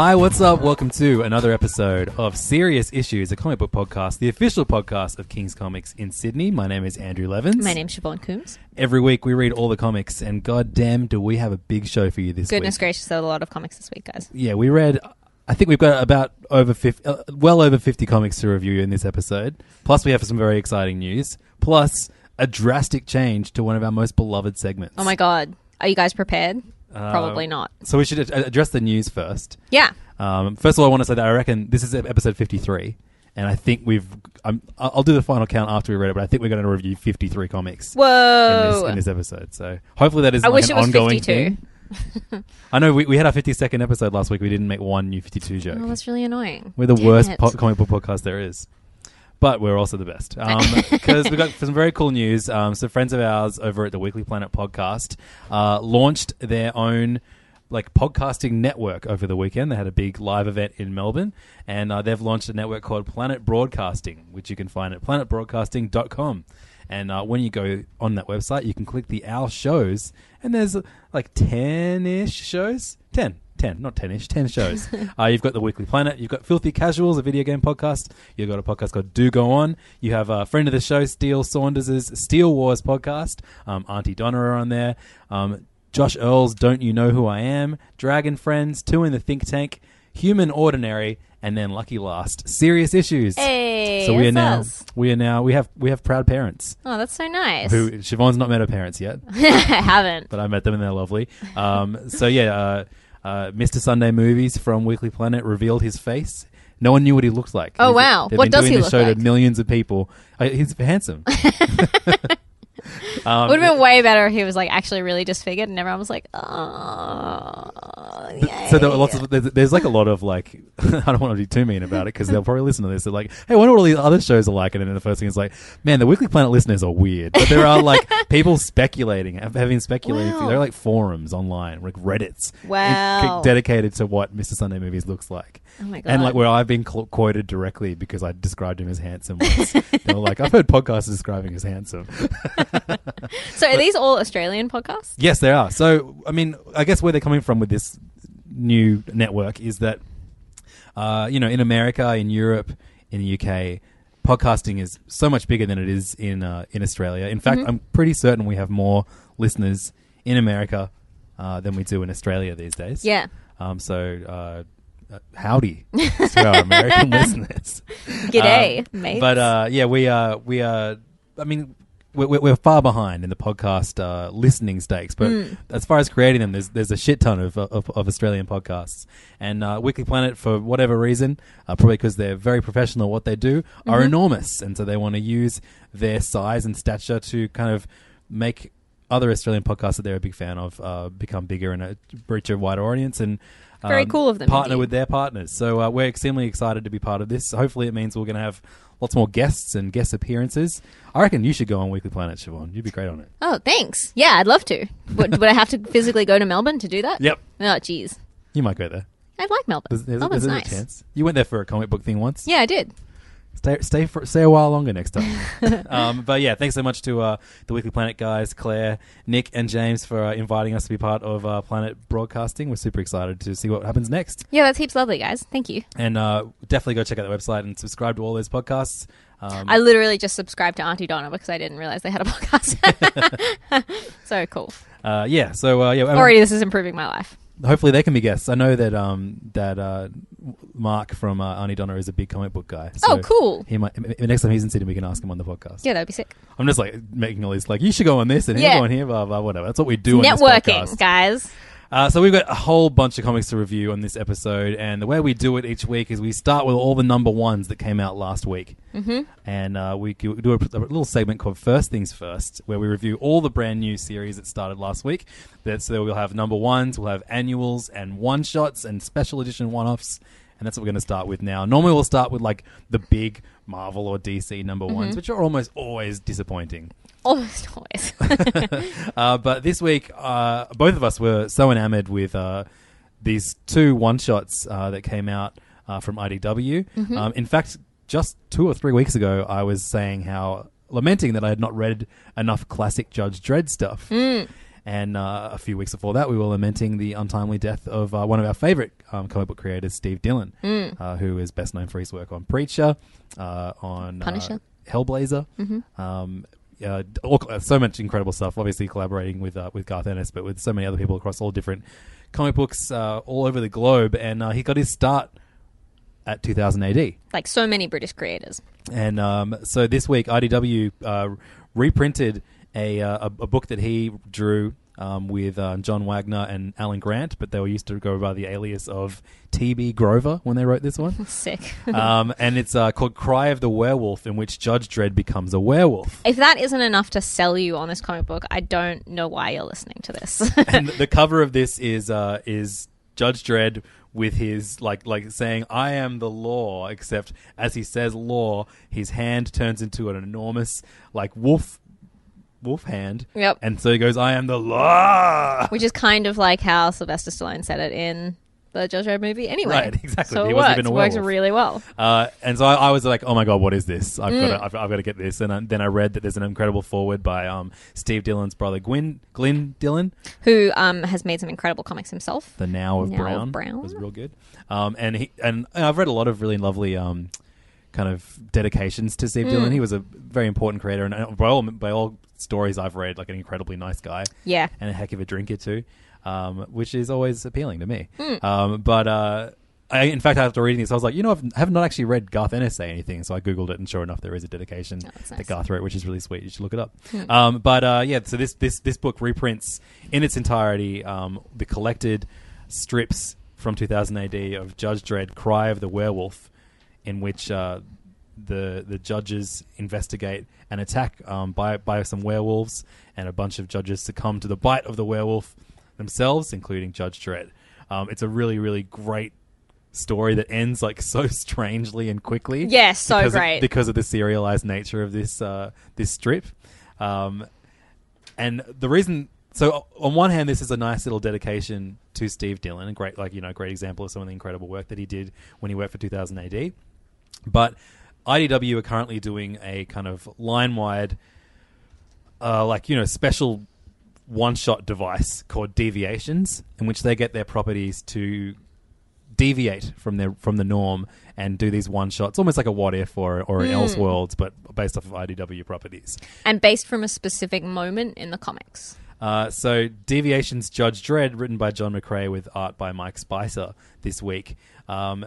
Hi, what's up? Welcome to another episode of Serious Issues, a comic book podcast, the official podcast of King's Comics in Sydney. My name is Andrew Levins. My name's Siobhan Coombs. Every week we read all the comics, and goddamn, do we have a big show for you this week. Goodness week. gracious, there are a lot of comics this week, guys. Yeah, we read. I think we've got about over 50, uh, well over 50 comics to review in this episode. Plus, we have some very exciting news. Plus, a drastic change to one of our most beloved segments. Oh my god. Are you guys prepared? Uh, Probably not. So we should ad- address the news first. Yeah. Um, first of all, I want to say that I reckon this is episode 53, and I think we've. I'm, I'll I'll do the final count after we read it, but I think we're going to review 53 comics in Whoa. this, in this episode. So hopefully that is I like wish an it was ongoing 52. thing. I know we, we had our 52nd episode last week. We didn't make one new 52 joke. Oh, that's really annoying. We're the Damn worst it. po- comic book podcast there is. But we're also the best. Because we got some very cool news. Um, so, friends of ours over at the Weekly Planet podcast uh, launched their own like podcasting network over the weekend. They had a big live event in Melbourne, and uh, they've launched a network called Planet Broadcasting, which you can find at planetbroadcasting.com. And uh, when you go on that website, you can click the Our Shows, and there's like 10 ish shows. 10. 10, not 10 ish, 10 shows. uh, you've got the Weekly Planet, you've got Filthy Casuals, a video game podcast, you've got a podcast called Do Go On, you have a friend of the show, Steele Saunders' Steele Wars podcast, um, Aunty Donna are on there, um, Josh Earl's Don't You Know Who I Am, Dragon Friends, Two in the Think Tank, Human Ordinary, and then Lucky Last, Serious Issues. Hey, so we are now, us. we are now, we have, we have proud parents. Oh, that's so nice. Who Siobhan's not met her parents yet, I haven't. but I met them and they're lovely. Um, so yeah, uh, uh, Mr. Sunday Movies from Weekly Planet revealed his face. No one knew what he looked like. Oh, He's- wow. They've What been does doing he this look show like? to millions of people. Uh, he's handsome. um, Would have been way better if he was like actually really disfigured and everyone was like, oh, so there are lots of there's, there's like a lot of like I don't want to be too mean about it because they'll probably listen to this. They're like, hey, I wonder what all these other shows are like, and then the first thing is like, man, the Weekly Planet listeners are weird. But there are like people speculating, having speculated. Wow. There are like forums online, like Reddit's, Wow. dedicated to what Mr. Sunday Movies looks like. Oh my And like where I've been cl- quoted directly because I described him as handsome. Once. they were like, I've heard podcasts describing as handsome. So are these all Australian podcasts? Yes, they are. So, I mean, I guess where they're coming from with this new network is that, uh, you know, in America, in Europe, in the UK, podcasting is so much bigger than it is in uh, in Australia. In fact, I'm pretty certain we have more listeners in America uh, than we do in Australia these days. Yeah. Um, so, uh, uh, howdy to our American listeners. G'day, Um, mates. But uh, yeah, we are we are. I mean, we're, we're far behind in the podcast uh, listening stakes. But Hmm. as far as creating them, there's there's a shit ton of of, of Australian podcasts. And uh, Weekly Planet, for whatever reason, uh, probably because they're very professional at what they do, Mm-hmm. are enormous, and so they want to use their size and stature to kind of make other Australian podcasts that they're a big fan of uh, become bigger and uh, reach a wider audience and. Very um, cool of them, Partner indeed. with their partners. So uh, we're extremely excited to be part of this. Hopefully, it means we're going to have lots more guests and guest appearances. I reckon you should go on Weekly Planet, Siobhan. You'd be great on it. Oh, thanks. Yeah, I'd love to. would, would I have to physically go to Melbourne to do that? Yep. Oh, jeez. You might go there. I like Melbourne. There's, there's, Melbourne's there's nice. You went there for a comic book thing once. Yeah, I did. Stay, stay, for, stay a while longer next time. um, but yeah, thanks so much to uh, the Weekly Planet guys, Claire, Nick, and James for uh, inviting us to be part of uh, Planet Broadcasting. We're super excited to see what happens next. Yeah, that's heaps lovely, guys. Thank you. And uh, definitely go check out the website and subscribe to all those podcasts. Um, I literally just subscribed to Aunty Donna because I didn't realize they had a podcast. so cool. uh, yeah, so uh, yeah, Already, this is improving my life. Hopefully they can be guests. I know that um, that uh, Mark from uh, Aunty Donna is a big comic book guy. So oh, cool. He might m- next time he's in Sydney, we can ask him on the podcast. Yeah, that'd be sick. I'm just like making all these like you should go on this and Yeah. you go on here, blah blah whatever. That's what we do. Networking, guys. Uh, so we've got a whole bunch of comics to review on this episode, and the way we do it each week is we start with all the number ones that came out last week, mm-hmm. and uh, we do a, a little segment called First Things First, where we review all the brand new series that started last week. That so we'll have number ones, we'll have annuals and one shots and special edition one offs. And that's what we're going to start with now. Normally, we'll start with like the big Marvel or DC number ones, which are almost always disappointing. Almost always. Uh, but this week, uh, both of us were so enamored with uh, these two one shots uh, that came out uh, from IDW. Um, in fact, just two or three weeks ago, I was saying how lamenting that I had not read enough classic Judge Dredd stuff. And uh, a few weeks before that, we were lamenting the untimely death of uh, one of our favorite um, comic book creators, Steve Dillon, uh, who is best known for his work on Preacher, uh, on Punisher. Hellblazer. Um, uh, all, so much incredible stuff. Obviously, collaborating with uh, with Garth Ennis, but with so many other people across all different comic books uh, all over the globe. And uh, he got his start at 2000 AD. like so many British creators. And um, so this week, IDW uh, reprinted a, uh, a a book that he drew um, with uh, John Wagner and Alan Grant, but they were used to go by the alias of T.B. Grover when they wrote this one. Sick. um, and it's uh, called Cry of the Werewolf, in which Judge Dredd becomes a werewolf. if that isn't enough to sell you on this comic book, I don't know why you're listening to this. and the cover of this is uh, is Judge Dredd with his like like saying I am the law except as he says law his hand turns into an enormous like wolf wolf hand Yep. and so he goes I am the law Which is kind of like how Sylvester Stallone said it in the Judge Dredd movie anyway. Right, exactly. So He it wasn't works. even a works really well. uh, and so I, I was like oh my god what is this I've got Mm. to, I've, I've got to get this and I, then I read that there's an incredible forward by um, Steve Dillon's brother Gwyn Glyn Dillon Who um, has made some incredible comics himself. The Nao of Nao of Brown, Brown. was real good. Um, and he and I've read a lot of really lovely um, kind of dedications to Steve Mm. Dillon. He was a very important creator, and uh, by all by all stories I've read, like an incredibly nice guy. Yeah. and a heck of a drinker too, um, which is always appealing to me. Hmm. Um, but uh, I, in fact, after reading this, I was like, you know, I've, I have not actually read Garth Ennis say anything, so I googled it, and sure enough, there is a dedication Oh, that's that nice. Garth wrote, which is really sweet. You should look it up. Um, but uh, yeah, so this this this book reprints in its entirety um, the collected strips from 2000 AD of Judge Dredd, Cry of the Werewolf, in which uh, the the judges investigate an attack um, by by some werewolves, and a bunch of judges succumb to the bite of the werewolf themselves, including Judge Dredd. Um, it's a really really great story that ends like so strangely and quickly. Yeah, so because of- great. because of the serialized nature of this uh, this strip. Um, and the reason, so on one hand, this is a nice little dedication to Steve Dillon, a great, like you know, great example of some of the incredible work that he did when he worked for 2000 AD. But IDW are currently doing a kind of line wide, uh, like you know, special one shot device called Deviations, in which they get their properties to deviate from their from the norm and do these one shots, almost like a what if or or an Elseworlds, but based off of IDW properties. And based from a specific moment in the comics. Uh, so Deviations Judge Dredd, written by John McCrea with art by Mike Spicer this week, um,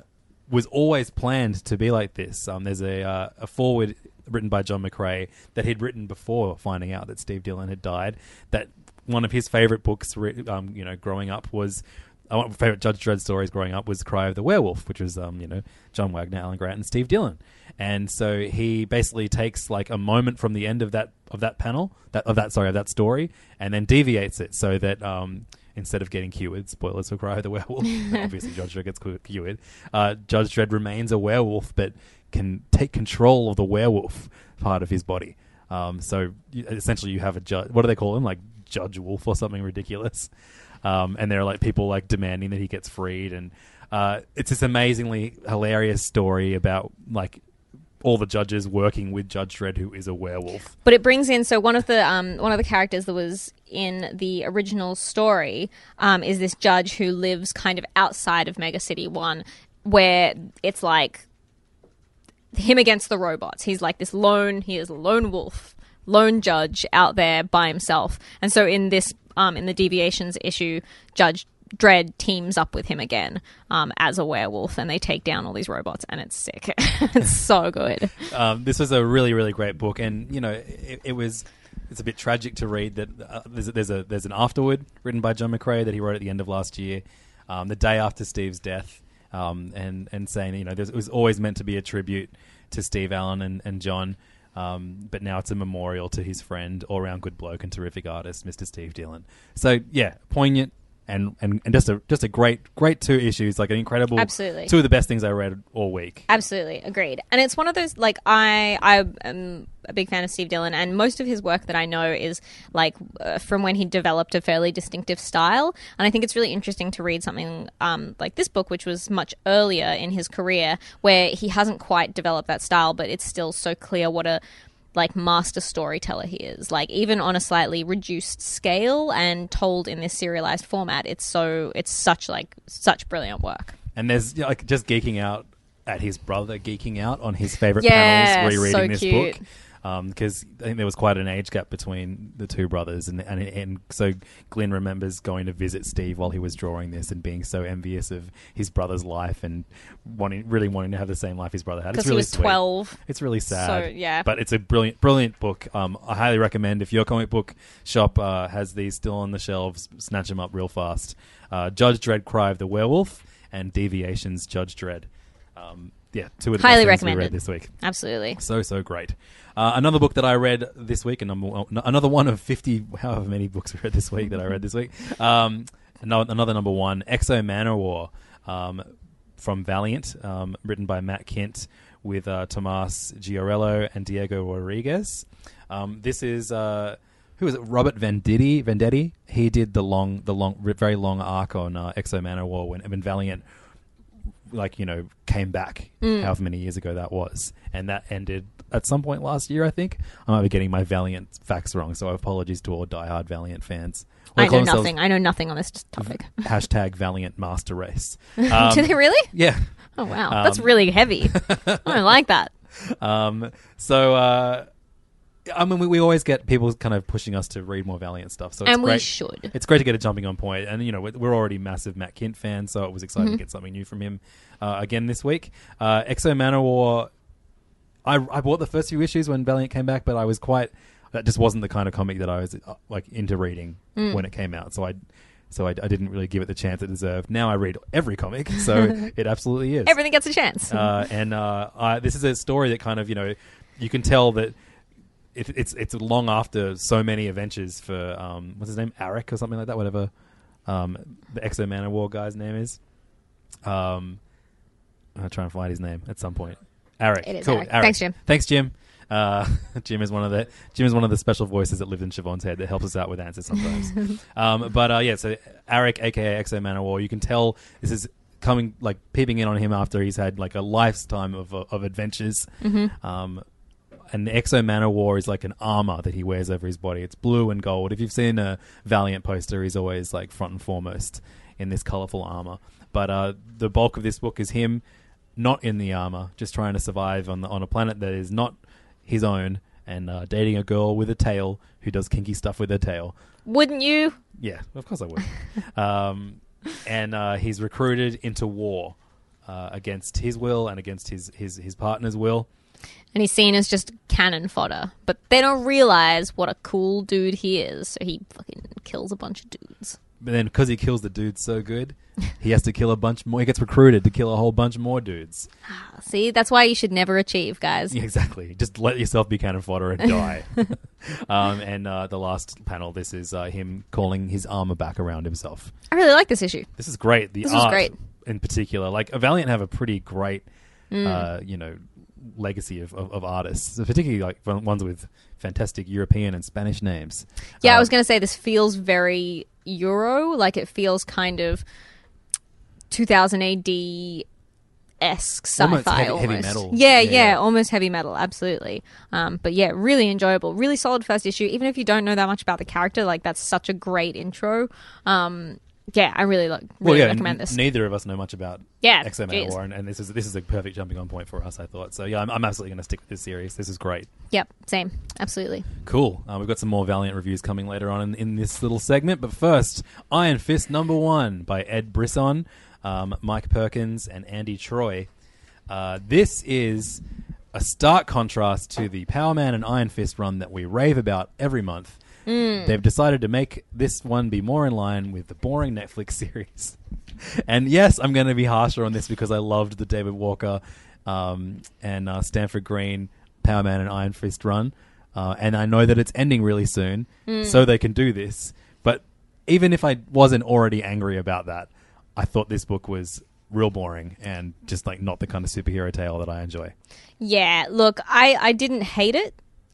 was always planned to be like this. Um, there's a, uh, a forward written by John McCrea that he'd written before finding out that Steve Dillon had died. That one of his favorite books, um, you know, growing up was. Uh, my favorite Judge Dredd stories growing up was Cry of the Werewolf, which was, um, you know, John Wagner, Alan Grant, and Steve Dillon. And so he basically takes like a moment from the end of that of that panel, that of that sorry of that story, and then deviates it so that um, instead of getting cured, spoilers for Cry the Werewolf, obviously Judge Dredd gets cured. Uh, Judge Dredd remains a werewolf, but can take control of the werewolf part of his body. Um, so you, essentially, you have a judge. What do they call him? Like Judge Wolf or something ridiculous. Um, and there are like people like demanding that he gets freed, and uh, it's this amazingly hilarious story about like all the judges working with Judge Dredd, who is a werewolf. But it brings in so one of the um, one of the characters that was in the original story um, is this judge who lives kind of outside of Mega City One, where it's like him against the robots. He's like this lone. He is a lone wolf, lone judge out there by himself. And so in this um, in the deviations issue, Judge Dredd teams up with him again um, as a werewolf, and they take down all these robots, and it's sick. it's so good. Um, this was a really, really great book, and you know, it, it was. It's a bit tragic to read that uh, there's, a, there's a there's an afterword written by John McCrea that he wrote at the end of last year, um, the day after Steve's death, um, and and saying you know it was always meant to be a tribute to Steve Alan and and John, um, but now it's a memorial to his friend, all round good bloke and terrific artist, Mr. Steve Dillon. So yeah, poignant. And, and, and just a just a great great two issues like an incredible Absolutely. two of the best things I read all week. Absolutely agreed. And it's one of those like I I am a big fan of Steve Dillon, and most of his work that I know is like uh, from when he developed a fairly distinctive style. And I think it's really interesting to read something um, like this book, which was much earlier in his career, where he hasn't quite developed that style, but it's still so clear what a like master storyteller he is. Like even on a slightly reduced scale and told in this serialized format it's so it's such like such brilliant work. And there's you know, like just geeking out at his brother geeking out on his favorite Yeah, panels rereading so this cute. book because I think there was quite an age gap between the two brothers and, and and so Glenn remembers going to visit Steve while he was drawing this and being so envious of his brother's life and wanting really wanting to have the same life his brother had. It's because he really was sweet. 12 It's really sad. So, yeah. But it's a brilliant, brilliant book. Um, I highly recommend if your comic book shop uh, has these still on the shelves, snatch them up real fast. Uh, Judge Dredd, Cry of the Werewolf, and Deviations, Judge Dredd. Um, yeah, two of the Highly best things we recommended. read this week. absolutely So so great. Uh, another book that I read this week, and number, another one of fifty, however many books we read this week that I read this week. Um, another, another number one, X-O Manowar, um, from Valiant, um, written by Matt Kindt with uh, Tomas Giorello and Diego Rodriguez. Um, this is uh, who is it? Robert Venditti. Vendetti. He did the long, the long, very long arc on uh, X-O Manowar when, when Valiant like you know came back Mm. however many years ago that was and that ended at some point last year i think i might be getting my valiant facts wrong so apologies to all diehard valiant fans I know nothing. I know nothing on this topic. hashtag valiant master race um, Do they really? yeah Oh wow, Um, that's really heavy. I don't like that. um, so uh, I mean, we, we always get people kind of pushing us to read more Valiant stuff. So it's And we great. should. It's great to get a jumping on point, and you know we're we're already massive Matt Kindt fans, so it was exciting Mm-hmm. to get something new from him uh, again this week. Uh, X-O Manowar. I I bought the first few issues when Valiant came back, but I was quite that just wasn't the kind of comic that I was uh, like into reading Mm. when it came out. So I. So I, I didn't really give it the chance it deserved. Now I read every comic, so it absolutely is. Everything gets a chance. Uh, and uh, I, this is a story that kind of you know you can tell that it, it's it's long after so many adventures for um, what's his name Aric or something like that whatever um, the X-O Manowar guy's name is um, I'll try and find his name at some point Aric It is cool Aric. Thanks, Jim. thanks Jim uh, Jim is one of the Jim is one of the special voices that lived in Siobhan's head that helps us out with answers sometimes. um, but uh, yeah, so Aric, aka X-O Manowar, you can tell this is coming like peeping in on him after he's had like a lifetime of of adventures. Um, and the X-O Manowar is like an armor that he wears over his body. It's blue and gold. If you've seen a Valiant poster, he's always like front and foremost in this colorful armor. But uh, the bulk of this book is him not in the armor, just trying to survive on the, on a planet that is not his own, and uh, dating a girl with a tail who does kinky stuff with her tail. Wouldn't you? Yeah, of course I would. um, and uh, he's recruited into war uh, against his will and against his, his, his partner's will. And he's seen as just cannon fodder, but they don't realize what a cool dude he is. So he fucking kills a bunch of dudes. But then, because he kills the dudes so good, he has to kill a bunch more. He gets recruited to kill a whole bunch more dudes. See, that's why you should never achieve, guys. Yeah, exactly. Just let yourself be cannon fodder and die. um, and uh, the last panel, this is uh, him calling his armor back around himself. I really like this issue. This is great. The This art, great. in particular, like Valiant have a pretty great, Mm. uh, you know, legacy of, of, of artists, particularly like ones with fantastic European and Spanish names. Yeah, I Um, was going to say this feels very Euro. Like it feels kind of 2000 AD esque Almost sci-fi heavy- almost. heavy metal. Yeah, Yeah, yeah, yeah. almost heavy metal, absolutely. Um, but yeah, really enjoyable, really solid first issue. Even if you don't know that much about the character, like that's such a great intro. Um, yeah, I really like, Well, yeah, recommend this. neither of us know much about Yeah, X Men geez. War, and, and this is this is a perfect jumping on point for us. I thought so. Yeah, I'm, I'm absolutely going to stick with this series. This is great. Yep, same, absolutely. Cool. Uh, we've got some more Valiant reviews coming later on in, in this little segment, but first, Iron Fist number one by Ed Brisson, um, Mike Perkins, and Andy Troy. Uh, this is a stark contrast to the Power Man and Iron Fist run that we rave about every month. They've decided to make this one be more in line with the boring Netflix series. and yes, I'm going to be harsher on this because I loved the David Walker um, and uh, Sanford Greene Power Man and Iron Fist run. Uh, and I know that it's ending really soon, so they can do this. But even if I wasn't already angry about that, I thought this book was real boring and just like not the kind of superhero tale that I enjoy. Yeah, look, I I didn't hate it,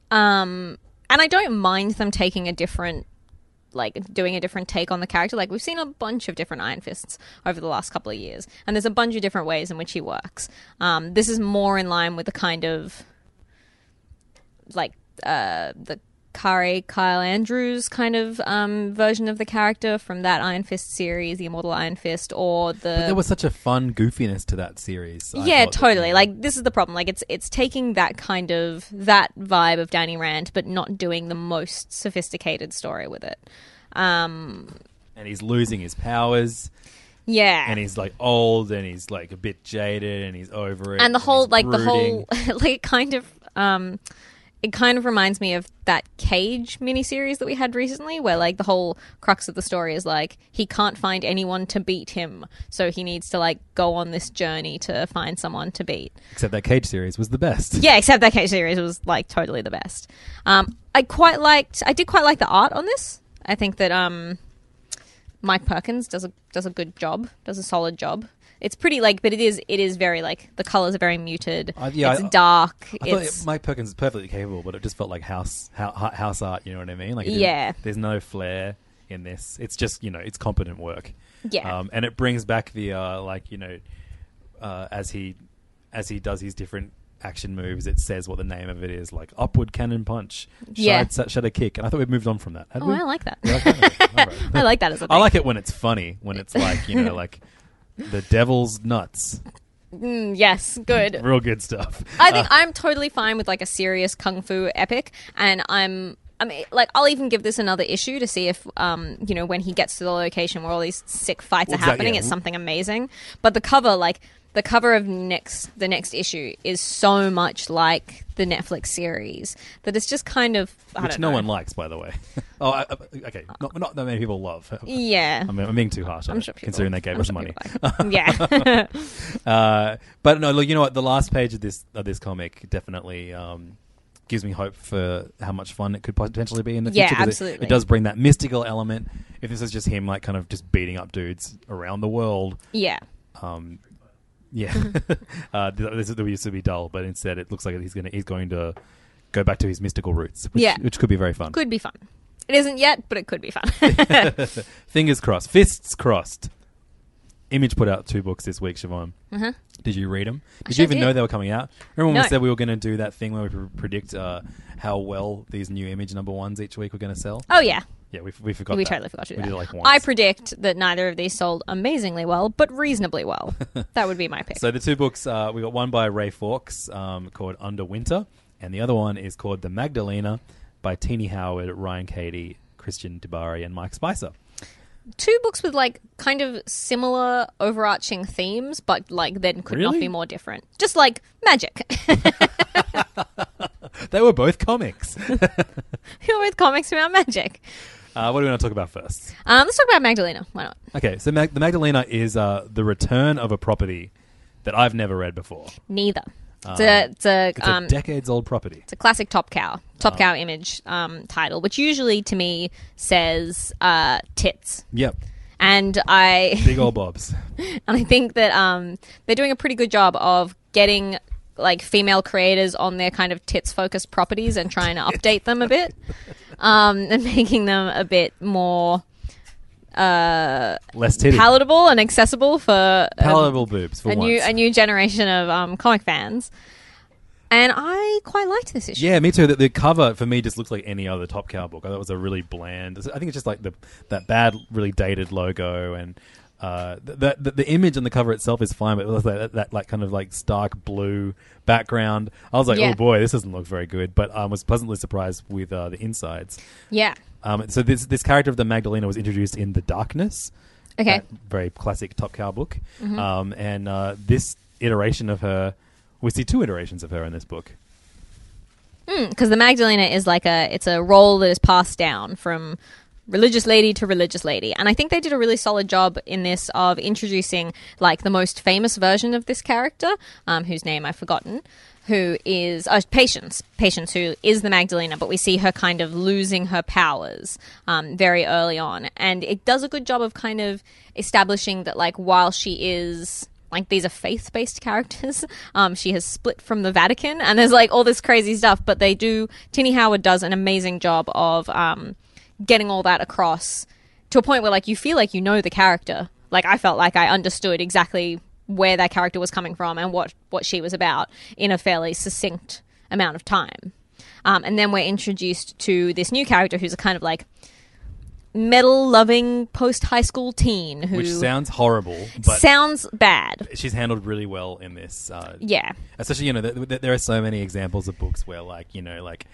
um, and I don't mind them taking a different, like doing a different take on the character. Like we've seen a bunch of different Iron Fists over the last couple of years, and there's a bunch of different ways in which he works. Um, this is more in line with the kind of like uh, the Kaare Kyle Andrews kind of um, version of the character from that Iron Fist series, the Immortal Iron Fist, or the But there was such a fun goofiness to that series. I yeah, thought that- totally. Like this is the problem. Like it's it's taking that kind of that vibe of Danny Rand, but not doing the most sophisticated story with it. Um, and he's losing his powers, yeah, and he's like old, and he's like a bit jaded, and he's over it, and the whole he's like the whole like kind of um it kind of reminds me of that cage miniseries that we had recently where like the whole crux of the story is like he can't find anyone to beat him so he needs to like go on this journey to find someone to beat. Except that Cage series was the best. yeah except that cage series was like totally the best. Um i quite liked i did quite like the art on this. I think that um mike perkins does a does a good job does a solid job it's pretty like but it is it is very like the colors are very muted yeah, it's I- dark I thought it's Mike Perkins is perfectly capable, but it just felt like house hou- house art. You know what I mean? Like, Yeah. there's no flair in this. It's just you know, it's competent work. Yeah. um, and it brings back the uh, like you know, uh, as he as he does his different action moves, it says what the name of it is, like upward cannon punch, Yeah. side shadow kick, and I thought we'd moved on from that. Had oh we? i like that You like that? All right. i like that as a thing. I like it when it's funny, when it's like you know, like the devil's nuts, Mm, yes good real good stuff. I think I'm totally fine with like a serious kung fu epic, and I'm. I mean, like, I'll even give this another issue to see if, um, you know, when he gets to the location where all these sick fights are happening, yeah. it's something amazing. But the cover, like, the cover of next the next issue is so much like the Netflix series that it's just kind of I which no know. one likes, by the way. oh, I, I- okay, not, not that many people love. Yeah, I mean, I'm being too harsh. I'm sure people, considering they gave I'm us sure money. like- yeah, Uh, but no, look, you know what? The last page of this of this comic definitely um, gives me hope for how much fun it could potentially be in the future. Yeah. 'cause it- absolutely. It, does bring that mystical element. If this is just him, like, kind of just beating up dudes around the world, yeah. um, yeah, uh, th- this, this used to be dull, but instead it looks like he's going to he's going to go back to his mystical roots, which, Yeah. which could be very fun. Could be fun. It isn't yet, but it could be fun. Fingers crossed, fists crossed. Image put out two books this week, Siobhan. Mhm. Did you read them? Did sure you even did. know they were coming out? Remember when No. we said we were going to do that thing where we pre- predict uh, how well these new Image number ones each week were going to sell? oh yeah, Yeah, we, we forgot. we that. totally forgot to do we that. Did it like once. I predict that neither of these sold amazingly well, but reasonably well. that would be my pick. So the two books, uh, we got one by Ray Fawkes um, called Underwinter, and the other one is called The Magdalena by Tini Howard, Ryan Cady, Christian DiBari, and Mike Spicer. Two books with like kind of similar overarching themes, but like then could not be more different. Just like magic. They were both comics. with comics about magic. Uh, what do we want to talk about first? Um, let's talk about Magdalena. Why not? Okay, so Mag- the Magdalena is uh, the return of a property that I've never read before. Neither. It's a, it's a, It's um, a decades old property. It's a classic Top Cow, Top Cow image um, title, which usually to me says uh, tits. Yep, And I big old bobs. and I think that um, they're doing a pretty good job of getting like female creators on their kind of tits focused properties and trying to update them a bit um, and making them a bit more Less titty. palatable and accessible for a, Palatable boobs for a once. new a new generation of um, comic fans. And I quite liked this issue. Yeah, me too. The, the cover for me just looks like any other Top Cow book. I thought it was a really bland. I think it's just like the that bad, really dated logo and. Uh, the, the the image on the cover itself is fine, but it was like that, that like kind of like stark blue background. I was like, Yeah. oh boy, this doesn't look very good. But I was pleasantly surprised with uh, the insides. Yeah. Um, so this this character of the Magdalena was introduced in the Darkness, Okay. that very classic Top Cow book, Mm-hmm. um, and uh, this iteration of her, we see two iterations of her in this book. because the Magdalena is like a it's a role that is passed down from religious lady to religious lady and i think they did a really solid job in this of introducing like the most famous version of this character um, whose name i've forgotten who is uh, patience patience who is the magdalena but we see her kind of losing her powers um, very early on and it does a good job of kind of establishing that like while she is like these are faith-based characters. Um, she has split from the Vatican, and there's like all this crazy stuff. But they do. Tini Howard does an amazing job of um, getting all that across to a point where like you feel like you know the character. Like I felt like I understood exactly where that character was coming from and what what she was about in a fairly succinct amount of time. Um, and then we're introduced to this new character who's a kind of like metal loving post high school teen who which sounds horrible, but sounds bad. she's handled really well in this. Uh, Yeah. especially you know th- th- there are so many examples of books where like you know like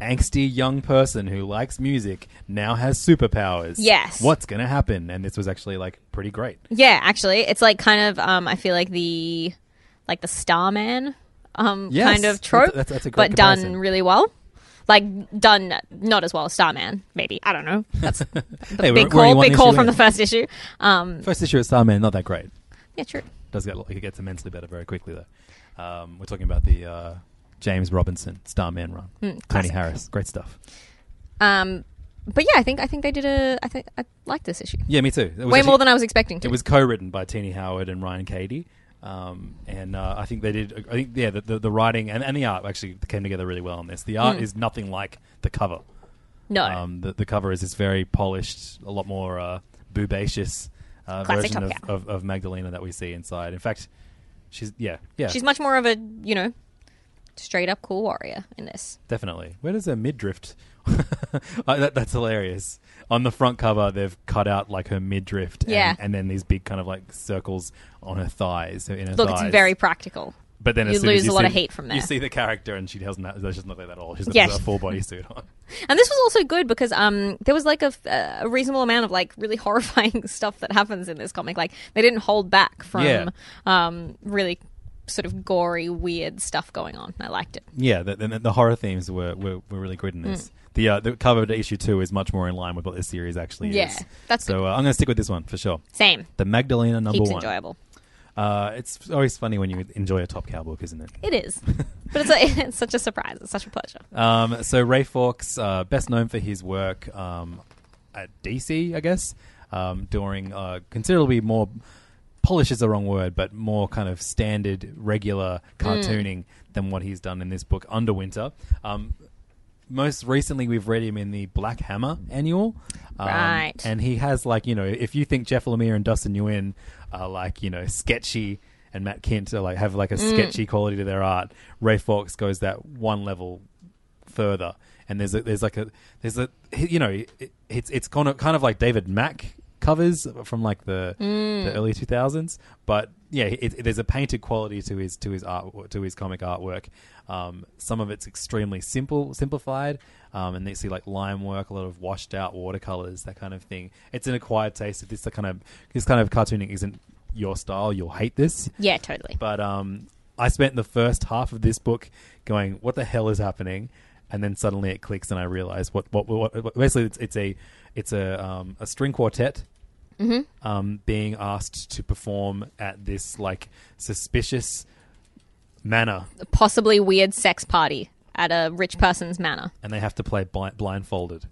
angsty young person who likes music now has superpowers. Yes. what's gonna happen? And this was actually like pretty great. Yeah, actually, it's like kind of um, I feel like the like the Starman um Yes, kind of trope, that's- that's a great but done really well. Like done not as well as Starman, maybe. I don't know. That's the Hey, we're- big we're call, big call from in. the first issue. Um, First issue of Starman not that great. yeah, true. Does get like it gets immensely better very quickly though. Um, we're talking about the uh, James Robinson Starman run. Tony Hmm, classic. Harris, great stuff. Um, but yeah, I think I think they did a. I think I like this issue Yeah, me too. It was way more than I was expecting to. It was co-written by Tini Howard and Ryan Cady, um, and uh, I think they did. I think yeah, the, the, the writing and, and the art actually came together really well on this. The art is nothing like the cover. no. Um, the, the cover is this very polished, a lot more uh, boobacious uh, version of, of, of Magdalena that we see inside. In fact, she's yeah, yeah, She's much more of a you know straight up cool warrior in this. definitely. Where does her midriff? uh, that, that's hilarious. On the front cover, they've cut out like her midriff, and, Yeah. and then these big kind of like circles on her thighs. In her Look, thighs. it's very practical. But then as You soon as lose a lot see- of hate from that. You there. see the character, and she doesn't. That doesn't look like that at all. She's got Yes. a full body suit on. And this was also good because um, there was like a, a reasonable amount of like really horrifying stuff that happens in this comic. Like they didn't hold back from Yeah. um, really sort of gory, weird stuff going on. I liked it. Yeah, the, the, the horror themes were, were, were really good in this. Hmm. The uh, the cover to issue two is much more in line with what this series actually Yeah, is. that's so. Uh, I'm going to stick with this one for sure. Same. The Magdalena number Heaps one. enjoyable. Uh, it's always funny when you enjoy a Top Cow book, isn't it? It is, but it's, a, it's such a surprise. It's such a pleasure. Um, so Ray Fawkes, uh, best known for his work um, at DC, I guess, um, during uh, considerably more polish is the wrong word, but more kind of standard, regular cartooning than what he's done in this book, Underwinter. Um, most recently, we've read him in the Black Hammer annual, um, Right. And he has like you know, if you think Jeff Lemire and Dustin Nguyen are like you know sketchy. And Matt Kindt are like have like a sketchy quality to their art. Ray Fawkes goes that one level further, and there's a, there's like a there's a you know it, it's it's kind of kind of like David Mack covers from like the the early 2000s, but yeah, it, it- there's a painted quality to his to his art to his comic artwork. Um, some of it's extremely simple, simplified, um, and they see like line work, a lot of washed out watercolors, that kind of thing. It's an acquired taste. If this kind of this kind of cartooning isn't your style, you'll hate this. Yeah, totally. But um, I spent the first half of this book going, "What the hell is happening?" And then suddenly it clicks, and I realize what what, what, what basically it's, it's a it's a um, a string quartet um, being asked to perform at this like suspicious manor, Possibly weird sex party at a rich person's manor. and they have to play blind, blindfolded.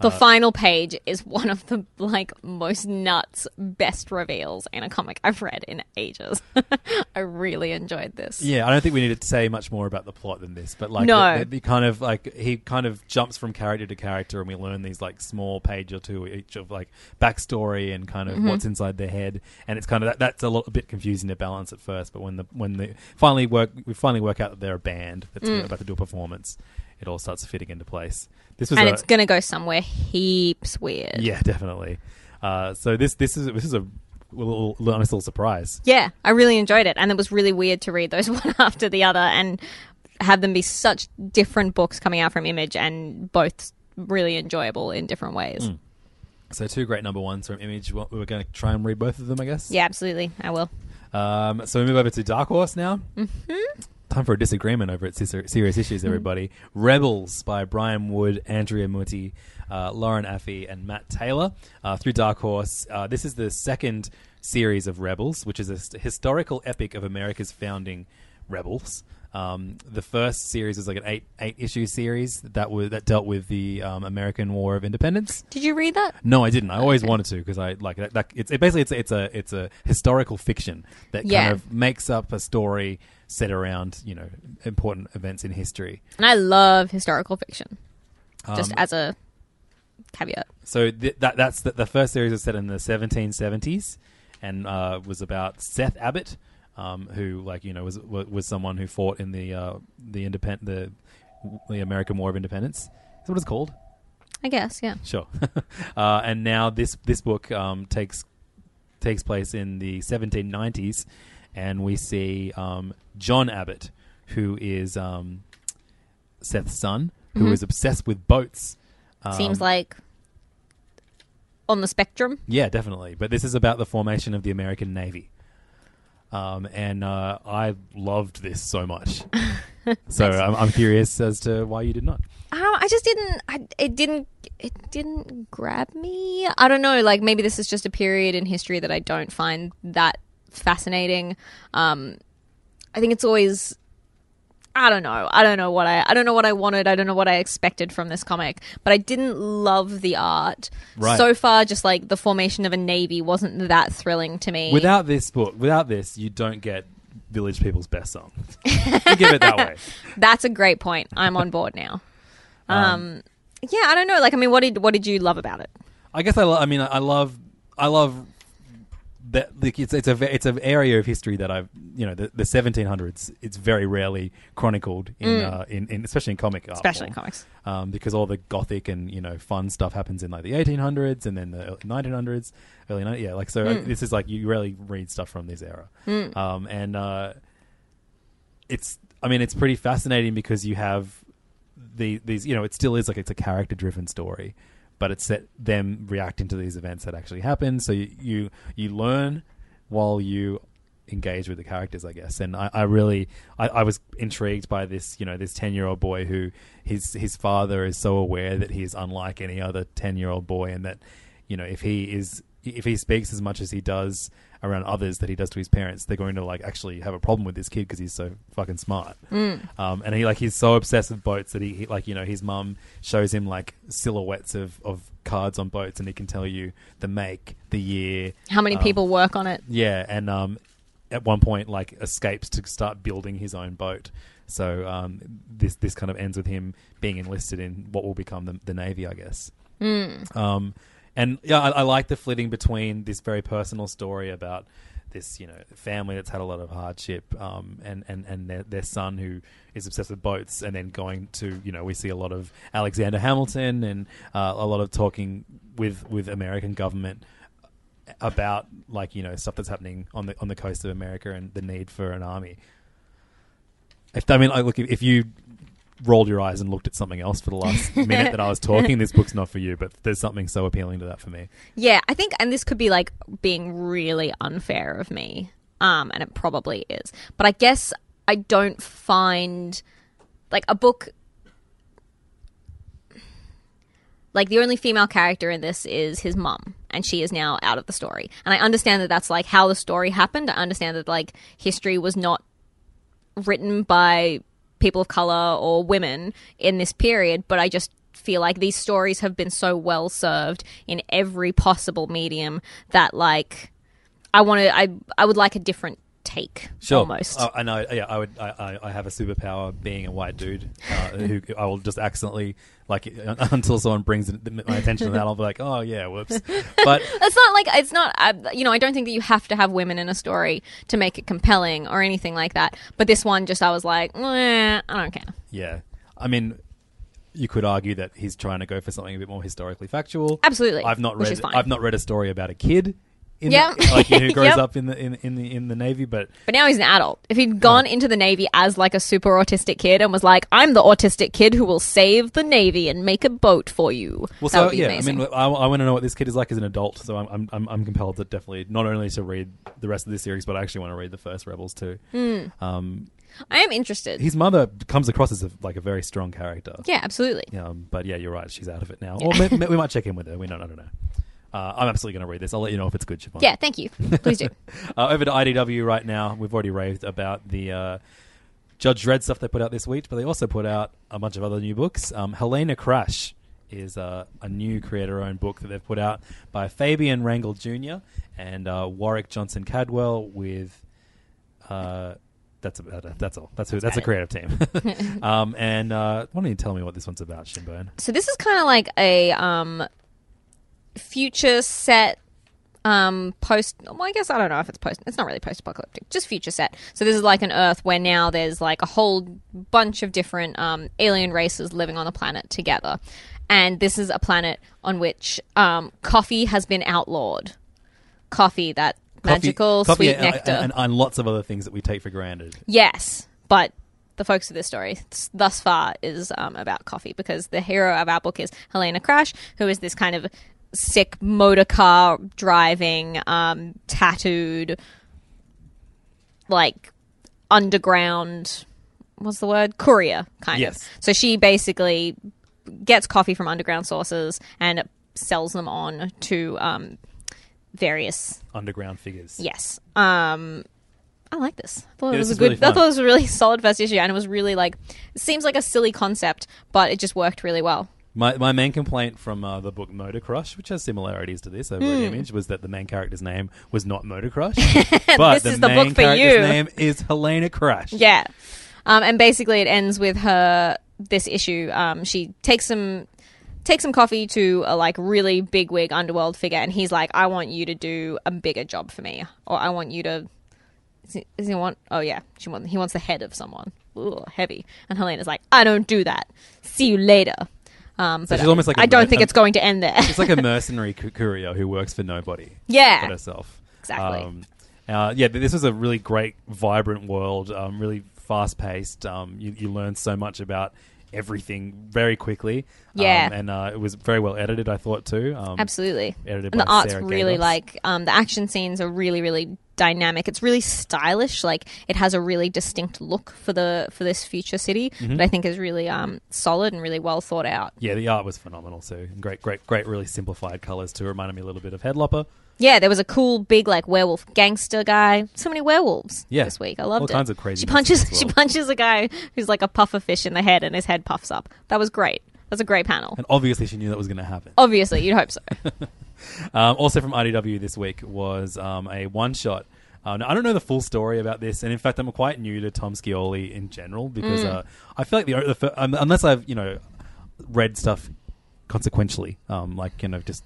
The final page is one of the like most nuts best reveals in a comic I've read in ages. I really enjoyed this. Yeah, I don't think we need to say much more about the plot than this, but like, No. the, the kind of like he kind of jumps from character to character, and we learn these like small page or two each of like backstory and kind of Mm-hmm. what's inside their head, and it's kind of that, that's a, lot, a bit confusing to balance at first, but when the when the finally work we finally work out that they're a band that's Mm. about to do a performance, it all starts fitting into place. This was And a, it's going to go somewhere heaps weird. yeah, definitely. Uh, so this this is this is a little, little nice little surprise. Yeah, I really enjoyed it, and it was really weird to read those one after the other and have them be such different books coming out from Image, and both really enjoyable in different ways. So two great number ones from Image. We're going to try and read both of them, I guess. Yeah, absolutely, I will. Um, so we move over to Dark Horse now. Mm-hmm. Time for a disagreement over at Serious Issues, everybody. Rebels by Brian Wood, Andrea Mutti, uh, Lauren Affe, and Matt Taylor uh, through Dark Horse. Uh, this is the second series of Rebels, which is a historical epic of America's founding rebels. Um, the first series was like an eight eight issue series that was that dealt with the um, American War of Independence. Did you read that? No, I didn't. I always wanted to because I like that. that it's it basically it's it's a it's a historical fiction that Yeah. kind of makes up a story set around you know important events in history. And I love historical fiction, just Um, as a caveat. So th- that that's the, the first series was set in the 1770s and uh, was about Seth Abbott, um, who like you know was was someone who fought in the uh, the independent the the American War of Independence. Is that what it's called? I guess, yeah. Sure. uh, and now this this book um, takes takes place in the 1790s, and we see um, John Abbott, who is um, Seth's son, who is obsessed with boats. Um, Seems like on the spectrum. yeah, definitely. But this is about the formation of the American Navy. Um, and uh, I loved this so much. so I'm, I'm curious as to why you did not. I. I just didn't. I, it didn't. It didn't grab me. I don't know. Like maybe this is just a period in history that I don't find that fascinating. Um, I think it's always. I don't know. I don't know what I. I don't know what I wanted. I don't know what I expected from this comic. But I didn't love the art Right. so far. Just like the formation of a navy wasn't that thrilling to me. Without this book, without this, you don't get Village People's best song. You give it that way. That's a great point. I'm on board now. Um, yeah, I don't know. Like, I mean, what did what did you love about it? I guess I. Lo- I mean, I love. I love that. Like it's it's a it's an area of history that I've you know the, the 1700s. It's very rarely chronicled in uh, in, in especially in comic art, Mm. Especially in comics. um, because all the gothic and you know fun stuff happens in like the 1800s and then the 1900s, early 90s. Yeah, like so. uh, This is like you rarely read stuff from this era, um, and uh, it's. I mean, it's pretty fascinating because you have the these. You know, it still is like it's a character driven story, but it's set them reacting to these events that actually happen. So you you, you learn while you engage with the characters, I guess. And I, I really, I, I was intrigued by this, you know, this ten year old boy who his his father is so aware that he is unlike any other ten year old boy, and that you know if he is if he speaks as much as he does around others that he does to his parents, they're going to like actually have a problem with this kid because he's so fucking smart. Um, and he like he's so obsessed with boats that he, he like you know his mum shows him like silhouettes of of cards on boats, and he can tell you the make, the year, How many um, people work on it? yeah, and um, at one point, like escapes to start building his own boat. So um, this this kind of ends with him being enlisted in what will become the, the navy, I guess. Um, and yeah, I, I like the flitting between this very personal story about this, you know, family that's had a lot of hardship, um, and and and their, their son who is obsessed with boats, and then going to, you know, we see a lot of Alexander Hamilton and uh, a lot of talking with with American government about like you know stuff that's happening on the on the coast of America and the need for an army. If I mean, like, look, if, if you rolled your eyes and looked at something else for the last minute that I was talking, this book's not for you. But there's something so appealing to that for me. Yeah, I think, and this could be like being really unfair of me, um, and it probably is. But I guess I don't find like a book. Like the only female character in this is his mum, and she is now out of the story. And I understand that that's like how the story happened. I understand that like history was not written by people of color or women in this period, but I just feel like these stories have been so well served in every possible medium that like I want to I I would like a different Sure. almost. Uh, I know. Yeah, I would. I, I, I have a superpower being a white dude uh, who I will just accidentally like until someone brings my attention to that. I'll be like, oh yeah, whoops. But It's not like it's not. Uh, you know, I don't think that you have to have women in a story to make it compelling or anything like that. But this one, just I was like, I don't care. yeah, I mean. You could argue that he's trying to go for something a bit more historically factual. Absolutely, I've not read. I've not read a story about a kid. In Yeah. the, like who grows Yep. up in the in, in the in the navy, but But now he's an adult. If he'd gone into the Navy as like a super autistic kid and was like, I'm the autistic kid who will save the Navy and make a boat for you. Well, that so would be yeah, amazing. I mean, I, I want to know what this kid is like as an adult. So I'm, I'm, I'm, compelled to definitely not only to read the rest of this series, but I actually want to read the first Rebels too. Hmm. Um, I am interested. his mother comes across as a, like a very strong character. yeah, absolutely. Um, but yeah, you're right. She's out of it now. Or may, may- we might check in with her. We don't. I don't know. Uh, I'm absolutely going to read this. I'll let you know if it's good, Siobhan. Yeah, thank you. Please do. Uh, over to IDW right now. We've already raved about the uh, Judge Dredd stuff they put out this week, but they also put out a bunch of other new books. Um, Helena Crash is uh, a new creator-owned book that they've put out by Fabian Rangel Jr. and uh, Warwick Johnson Cadwell with. Uh, that's about it. That's all. That's who. That's a creative team. um, and uh, why don't you tell me what this one's about, Shinbone? So this is kind of like a um, future set um post well i guess i don't know if it's post it's not really post-apocalyptic just future set. So this is like an earth where now there's like a whole bunch of different um alien races living on the planet together. And this is a planet on which um coffee has been outlawed. Coffee that magical Coffee sweet and, nectar. and, and lots of other things that we take for granted. Yes, but the focus of this story thus far is um, about coffee because the hero of our book is Helena Crash, who is this kind of sick motor car driving, um, tattooed, like underground. What's the word? Courier, kind Yes. of. So she basically gets coffee from underground sources and sells them on to um, various Underground figures. Yes. Um, I like this. I thought Yeah, it was a good. really I thought it was a really solid first issue, and it was really like. It seems like a silly concept, but it just worked really well. My, my main complaint from uh, the book Motor Crush, which has similarities to this over Hmm. at Image, was that the main character's name was not Motor Crush, but This the is the main book for character's you. name is Helena Crush. Yeah. Um, and basically, it ends with her this issue. Um, she takes some takes some coffee to a like really big wig underworld figure, and he's like, "I want you to do a bigger job for me, or I want you to." Does he, does he want? Oh yeah, she want. He wants the head of someone. Ooh, heavy. And Helena's like, "I don't do that. See you later." Um, but she's almost like I don't mer- think it's going to end there. It's like a mercenary courier who works for nobody. Yeah. But herself. Exactly. Um, uh, yeah, this was a really great, vibrant world, um, really fast paced. Um, you, you learn so much about everything very quickly. Yeah. Um, and uh, it was very well edited, I thought, too. Um, Absolutely. edited and the art's Sarah really Gaydos. like um, the action scenes are really really dynamic. It's really stylish. Like it has a really distinct look for the for this future city Mm-hmm. that I think is really um, solid and really well thought out. Yeah, the art was phenomenal too. Great, great, great, really simplified colors too. Reminded me a little bit of Headlopper. Yeah, there was a cool big like werewolf gangster guy. So many werewolves Yeah. this week. I loved it. All it. kinds of crazy She punches. well. She punches a guy who's like a puffer fish in the head, and his head puffs up. That was great. That's a great panel. And obviously, she knew that was going to happen. Obviously, you'd hope so. Um, also from IDW this week was um, a one shot. Uh, now, I don't know the full story about this, and in fact, I'm quite new to Tom Scioli in general because uh, I feel like the, the um, unless I've you know read stuff consequentially, um, like you know just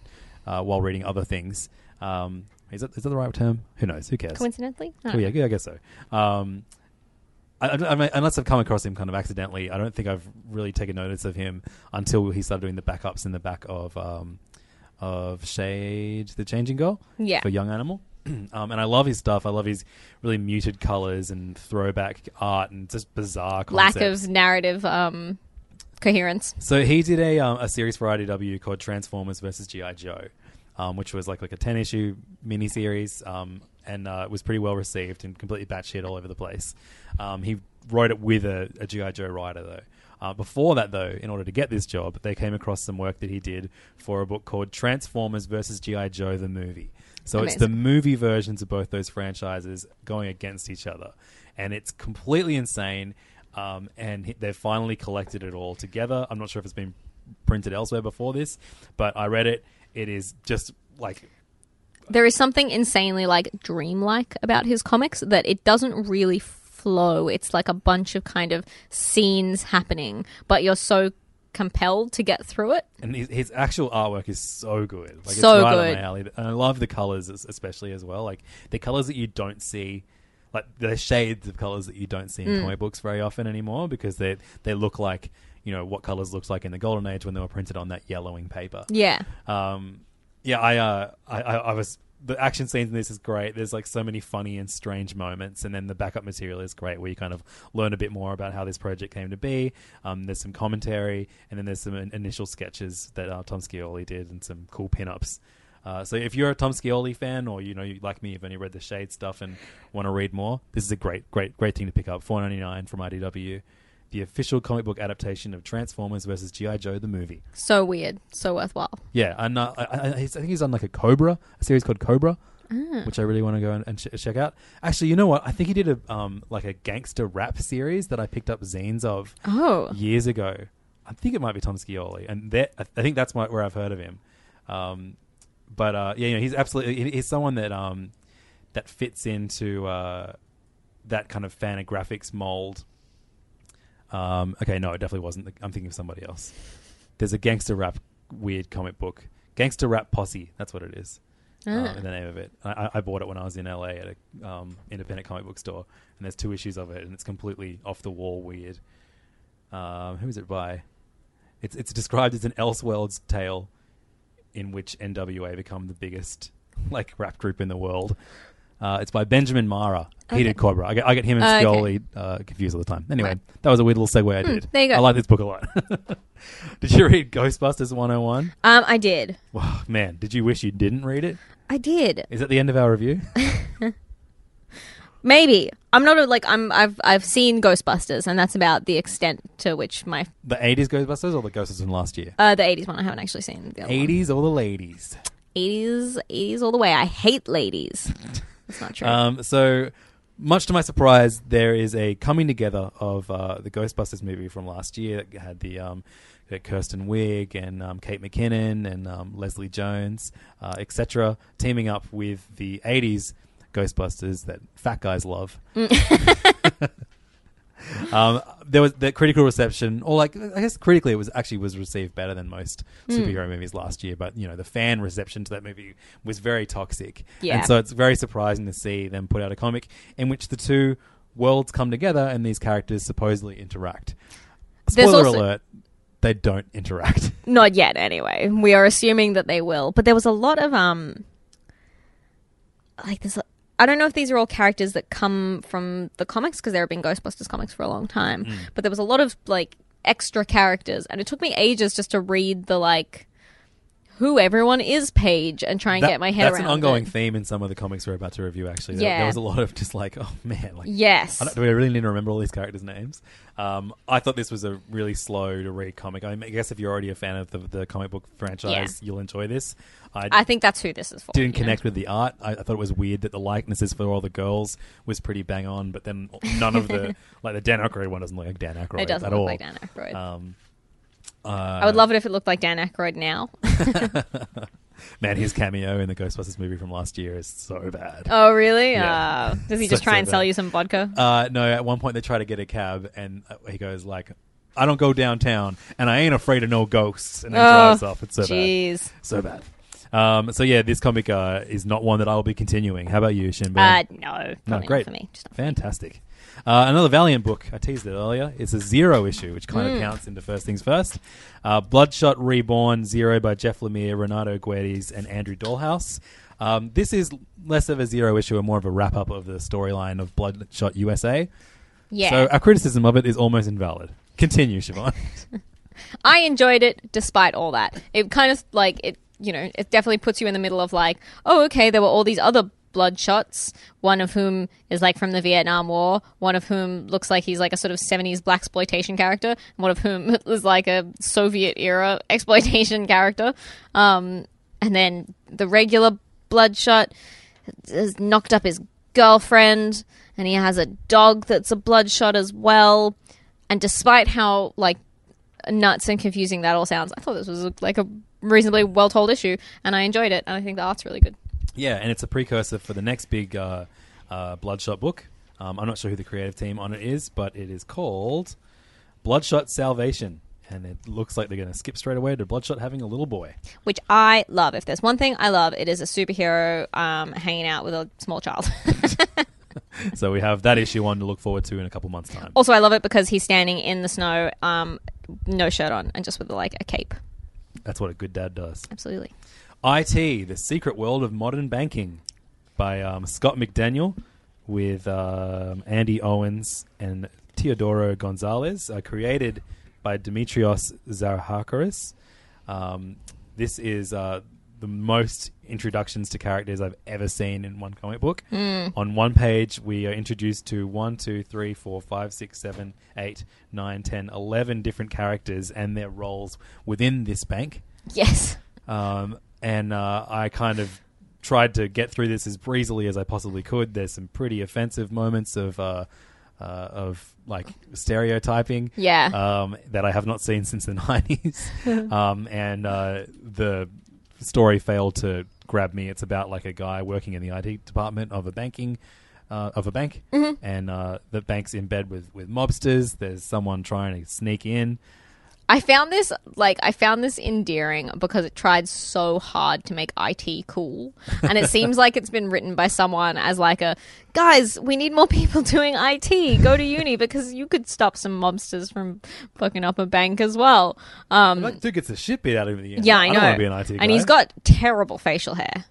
uh, while reading other things. Um, is that is that the right term? Who knows? Who cares? Coincidentally, Oh yeah, yeah, I guess so. Um, I, I, I mean, unless I've come across him kind of accidentally, I don't think I've really taken notice of him until he started doing the backups in the back of um, of Shade, the Changing Girl, Yeah. for Young Animal. um, and I love his stuff. I love his really muted colors and throwback art and just bizarre lack of narrative um, coherence. So he did a um, a series for IDW called Transformers versus GI Joe, um, which was like like a ten issue miniseries, um, and uh, it was pretty well received and completely batshit all over the place. Um, he wrote it with a, a GI Joe writer though. Uh, before that, though, in order to get this job, they came across some work that he did for a book called Transformers versus GI Joe the movie. So it's the movie versions of both those franchises going against each other, and it's completely insane. Um, and they've finally collected it all together. I'm not sure if it's been printed elsewhere before this, but I read it. It is just like there is something insanely like dreamlike about his comics that it doesn't really flow. It's like a bunch of kind of scenes happening, but you're so compelled to get through it. and his, his actual artwork is so good. Like So it's right good. up my alley. And I love the colors especially as well. Like the colors that you don't see like the shades of colors that you don't see in Mm. comic books very often anymore because they they look like, you know, what colors looks like in the golden age when they were printed on that yellowing paper. Yeah. Um, yeah, I, uh, I, I, I was. The action scenes in this is great. There's like so many funny and strange moments, and then the backup material is great, where you kind of learn a bit more about how this project came to be. Um, there's some commentary, and then there's some in- initial sketches that uh, Tom Scioli did, and some cool pin-ups. Uh, so if you're a Tom Scioli fan, or you know, you, like me, you've only read the Shade stuff and want to read more, this is a great, great, great thing to pick up. Four ninety nine from IDW, the official comic book adaptation of Transformers versus GI Joe the movie. So weird. So worthwhile. Yeah, and uh, I, I, I think he's on like a Cobra, a series called Cobra, which I really want to go and, and ch- check out. Actually, you know what? I think he did a um like a gangster rap series that I picked up zines of Oh. years ago. I think it might be Tom Scioli, and that I think that's my, where I've heard of him. Um, but uh, yeah, you know, he's absolutely he- he's someone that um that fits into uh, that kind of Fantagraphics mold. Um, okay, no, it definitely wasn't. I'm thinking of somebody else. There's a gangster rap weird comic book, Gangster Rap Posse. That's what it is. Um, Ah. in the name of it, I, I- I bought it when I was in LA at an um, independent comic book store, and there's two issues of it, and it's completely off the wall weird. Um, who is it by? It's it's described as an Elseworlds tale, in which NWA become the biggest like rap group in the world. Uh, it's by Benjamin Marra. He Okay. did Cobra. I get, I get him and Okay. Scioli uh, confused all the time. Anyway, Right. that was a weird little segue I did. there you go. I like this book a lot. did you read Ghostbusters 101? Um, I did. Wow, man, did you wish you didn't read it? I did. Is that the end of our review? Maybe. I'm not a, like I'm I've I've seen Ghostbusters and that's about the extent to which my the 80s Ghostbusters or the Ghostbusters from last year? uh the 80s one I haven't actually seen the other one. 80s or the ladies? 80s 80s all the way. I hate ladies. Not true. Um, so, much to my surprise, there is a coming together of uh, the Ghostbusters movie from last year. that had the um, Kristen Wiig and um, Kate McKinnon and um, Leslie Jones, uh, etc., teaming up with the '80s Ghostbusters that fat guys love. Um, there was the critical reception, or like I guess critically, it was actually was received better than most Hmm. superhero movies last year. But you know, the fan reception to that movie was very toxic, Yeah. and so it's very surprising to see them put out a comic in which the two worlds come together and these characters supposedly interact. There's Spoiler also- alert: they don't interact. Not yet, anyway. We are assuming that they will. But there was a lot of um, like this. I don't know if these are all characters that come from the comics because there have been Ghostbusters comics for a long time. Mm. But there was a lot of like extra characters, and it took me ages just to read the like who everyone is page and try and That- get my head that's around. an ongoing it. theme in some of the comics we're about to review. Actually, there, Yeah. there was a lot of just like, oh man, like Yes. I don't, do we really need to remember all these characters' names? Um, I thought this was a really slow to read comic. I, mean, I guess if you're already a fan of the, the comic book franchise, you'll enjoy this. I, I think that's who this is for. didn't you know? connect with the art. I, I thought it was weird that the likenesses for all the girls was pretty bang on, but then none of the like the Dan Aykroyd one doesn't look like Dan Aykroyd It doesn't at look all. like Dan Aykroyd. Um, I would love it if it looked like Dan Aykroyd now. man, his cameo in the Ghostbusters movie from last year is so bad. oh, really? Yeah. Uh, does he So- just try so and sell you some vodka? Uh, no, at one point they try to get a cab, and uh, he goes like, "I don't go downtown, and I ain't afraid of no ghosts," and then drives off. It's so bad, so bad. Um, so yeah, this comic uh, is not one that I will be continuing. How about you, Shinbei? Uh, no, no, great not for me. Just not for me. fantastic. Uh, another Valiant book. I teased it earlier. It's a Zero issue, which kind of counts into first things first. Uh, Bloodshot Reborn Zero by Jeff Lemire, Renato Guedes, and Andrew Dalhouse. Um, this is less of a Zero issue and more of a wrap up of the storyline of Bloodshot USA. Yeah. So our criticism of it is almost invalid. Continue, Siobhan. I enjoyed it despite all that. It kind of like it, you know, it definitely puts you in the middle of like, oh, okay, there were all these other bloodshots, one of whom is like from the Vietnam War, one of whom looks like he's like a sort of 70s blaxploitation character, and one of whom is like a Soviet era exploitation character. Um, and then the regular bloodshot has knocked up his girlfriend, and he has a dog that's a bloodshot as well. And despite how like nuts and confusing that all sounds, I thought this was like a reasonably well told issue, and I enjoyed it, and I think the art's really good. Yeah, and it's a precursor for the next big uh, uh, Bloodshot book. Um, I'm not sure who the creative team on it is, but it is called Bloodshot Salvation. And it looks like they're going to skip straight away to Bloodshot having a little boy. Which I love. If there's one thing I love, it is a superhero um, hanging out with a small child. so we have that issue on to look forward to in a couple months' time. also, I love it because he's standing in the snow, um, no shirt on, and just with like a cape. That's what a good dad does. Absolutely. IT, The Secret World of Modern Banking by um, Scott McDaniel with um, Andy Owens and Teodoro Gonzalez, uh, created by Dimitrios Zaharakis. Um, this is uh, the most introductions to characters I've ever seen in one comic book. On one page, we are introduced to one, two, three, four, five, six, seven, eight, nine, ten, eleven different characters and their roles within this bank Yes. um, and uh, I kind of tried to get through this as breezily as I possibly could. There's some pretty offensive moments of uh, uh, of like stereotyping, Yeah. um, that I have not seen since the '90s, um, and uh, the story failed to grab me. It's about like a guy working in the IT department of a banking. Uh, of a bank, and uh, the bank's in bed with, with mobsters. There's someone trying to sneak in. I found this like I found this endearing because it tried so hard to make IT cool, and it seems like it's been written by someone as like a guys. We need more people doing IT. Go to uni because you could stop some mobsters from fucking up a bank as well. Um, That dude gets the shit beat out of him yeah, I know. don't want to be an IT guy. and he's got terrible facial hair,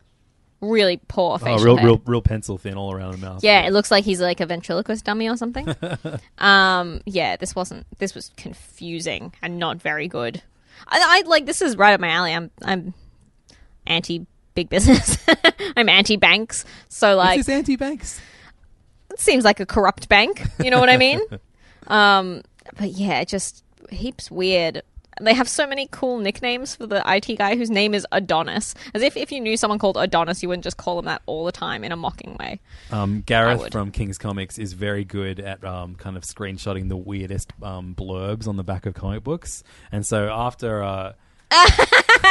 really poor facial oh, real, hair. real, real pencil thin all around the mouth. Yeah, it looks like he's like a ventriloquist dummy or something. um, yeah, this wasn't. This was confusing and not very good. I, I like this is right up my alley. I'm I'm anti big business. I'm anti banks. So like, this Is anti-banks? it seems like a corrupt bank. You know what I mean? um, but yeah, just heaps weird. They have so many cool nicknames for the IT guy whose name is Adonis. As if if you knew someone called Adonis, you wouldn't just call him that all the time in a mocking way. Um, Gareth from King's Comics is very good at um, kind of screenshotting the weirdest um, blurbs on the back of comic books. And so after uh,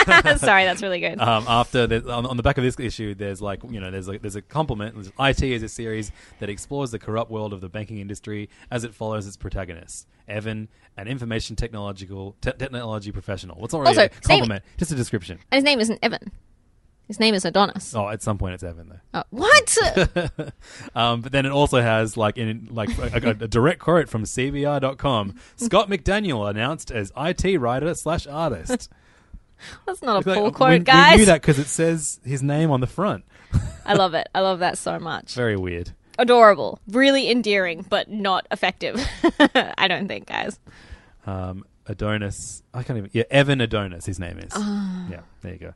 Sorry, that's really good. um, after the, on, on the back of this issue, there's like you know there's like there's a compliment. IT is a series that explores the corrupt world of the banking industry as it follows its protagonist, Evan, an information technological te- technology professional. What's already Also, a name- compliment, just a description. And his name isn't Evan. His name is Adonis. Oh, at some point it's Evan though. Oh, what? Um, but then it also has like in like a, a, a direct quote from CBR.com. Scott McDaniel announced as IT writer slash artist. That's not a like, pull we- quote, we, guys. knew that because it says his name on the front. I love it. I love that so much. Very weird. Adorable. Really endearing, but not effective. I don't think, guys. Um, Adonis. I can't even. Yeah, Evan Adonis. His name is. Ah. Yeah, there you go.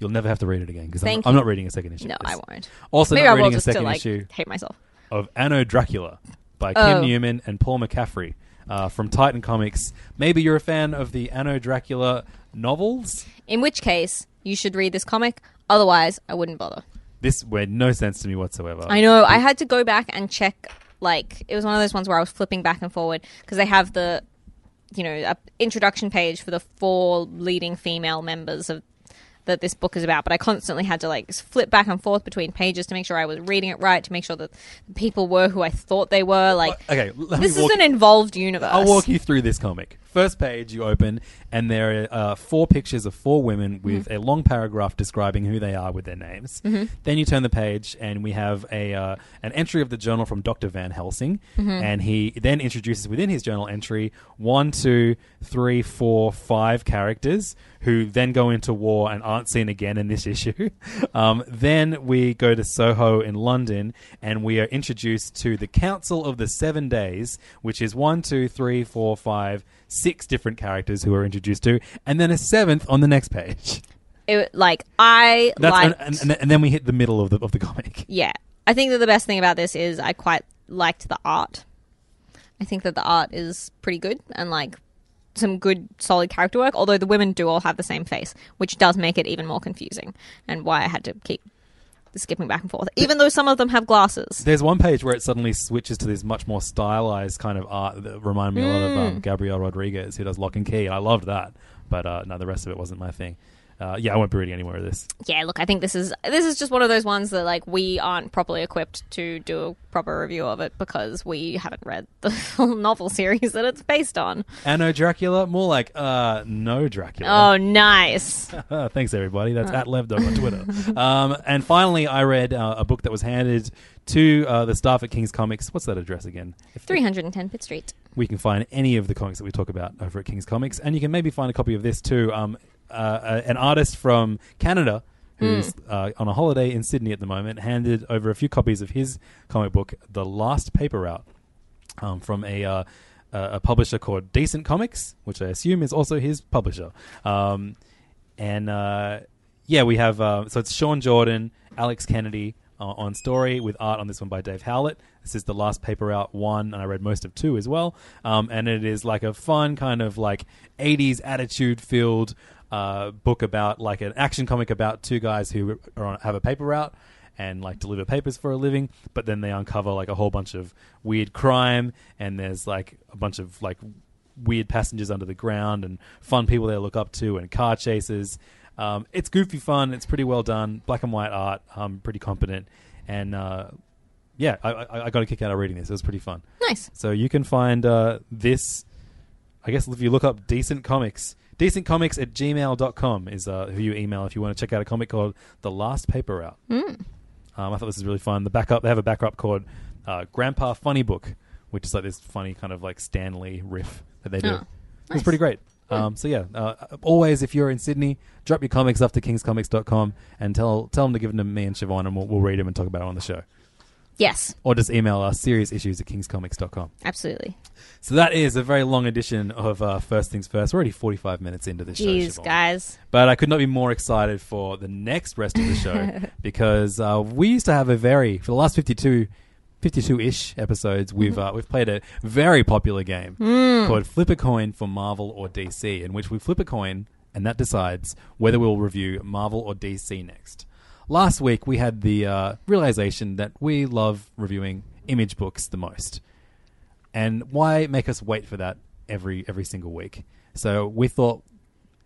You'll never have to read it again because I'm, I'm not reading a second issue. No. I won't. Also, Maybe not I reading a just to second like issue hate myself. of Anno Dracula by Kim Oh. Newman and Paul McCaffrey uh, from Titan Comics. Maybe you're a fan of the Anno Dracula novels. In which case, you should read this comic. Otherwise, I wouldn't bother. This made no sense to me whatsoever. I know. I had to go back and check. Like it was one of those ones where I was flipping back and forward because they have the, you know, a introduction page for the four leading female members of that this book is about. But I constantly had to like flip back and forth between pages to make sure I was reading it right, to make sure that the people were who I thought they were. Like Okay, this is walk- an involved universe. I'll walk you through this comic. First page you open, and there are uh, four pictures of four women with a long paragraph describing who they are with their names. Then you turn the page, and we have a uh, an entry of the journal from Dr. Van Helsing, and he then introduces within his journal entry one, two, three, four, five characters who then go into war and aren't seen again in this issue. um, then we go to Soho in London, and we are introduced to the Council of the Seven Days, which is one, two, three, four, five, six different characters who are introduced to, and then a seventh on the next page. It, like I That's liked. and, and, and then we hit the middle of the of the comic. yeah, I think that the best thing about this is I quite liked the art. I think that the art is pretty good and like some good solid character work. Although the women do all have the same face, which does make it even more confusing, and why I had to keep skipping back and forth, even though some of them have glasses. There's one page where it suddenly switches to this much more stylized kind of art that reminded me a lot of Mm. um, Gabriel Rodriguez, who does Locke and Key. I loved that, but uh, no, the rest of it wasn't my thing. Uh, yeah, I won't be reading any more of this. Yeah, look, I think this is this is just one of those ones that like we aren't properly equipped to do a proper review of it because we haven't read the full novel series that it's based on. Anno Dracula, more like uh, no Dracula. Oh, nice. Thanks, everybody. That's at Levdog on Twitter. um, and finally, I read uh, a book that was handed to uh, the staff at King's Comics. What's that address again? If 310 Pitt Street. we can find any of the comics that we talk about over at King's Comics, and you can maybe find a copy of this too. Um, uh, uh, an artist from Canada who's uh, on a holiday in Sydney at the moment handed over a few copies of his comic book, The Last Paper Route, um, from a uh, a a publisher called Decent Comics, which I assume is also his publisher. Um, and uh, yeah, we have uh, so it's Sean Jordan, Alex Kennedy uh, on story with art on this one by Dave Howlett. This is the last paper out one, and I read most of two as well. Um, and it is like a fun kind of like '80s attitude filled uh, book about like an action comic about two guys who are on, have a paper route and like deliver papers for a living, but then they uncover like a whole bunch of weird crime, and there's like a bunch of like weird passengers under the ground and fun people they look up to and car chases. Um, it's goofy fun. It's pretty well done. Black and white art. Um, pretty competent. And uh, yeah, I, I, I got a kick out of reading this. It was pretty fun. Nice. So you can find uh, this, I guess if you look up Decent Comics, decentcomics at gmail.com is uh, who you email if you want to check out a comic called The Last Paper Route. Um, I thought this was really fun. The backup, they have a backup called uh, Grandpa Funny Book, which is like this funny kind of like Stan Lee riff that they do. Oh, It's pretty great. Um, so yeah, uh, always if you're in Sydney, drop your comics off to kingscomics.com and tell tell them to give them to me and Siobhan, and we'll, we'll read them and talk about it on the show. Yes, Or just email us serious issues at kingscomics.com. absolutely. So that is a very long edition of uh, First Things First. We're already 45 minutes into the show. Jeez, Siobhan. guys. But I could not be more excited for the next rest of the show because uh, we used to have a very for the last 52 52-ish episodes we've uh, we've played a very popular game called Flip a Coin for Marvel or DC in which we flip a coin and that decides whether we'll review Marvel or DC next. Last week we had the uh, realization that we love reviewing image books the most. And why make us wait for that every every single week? So we thought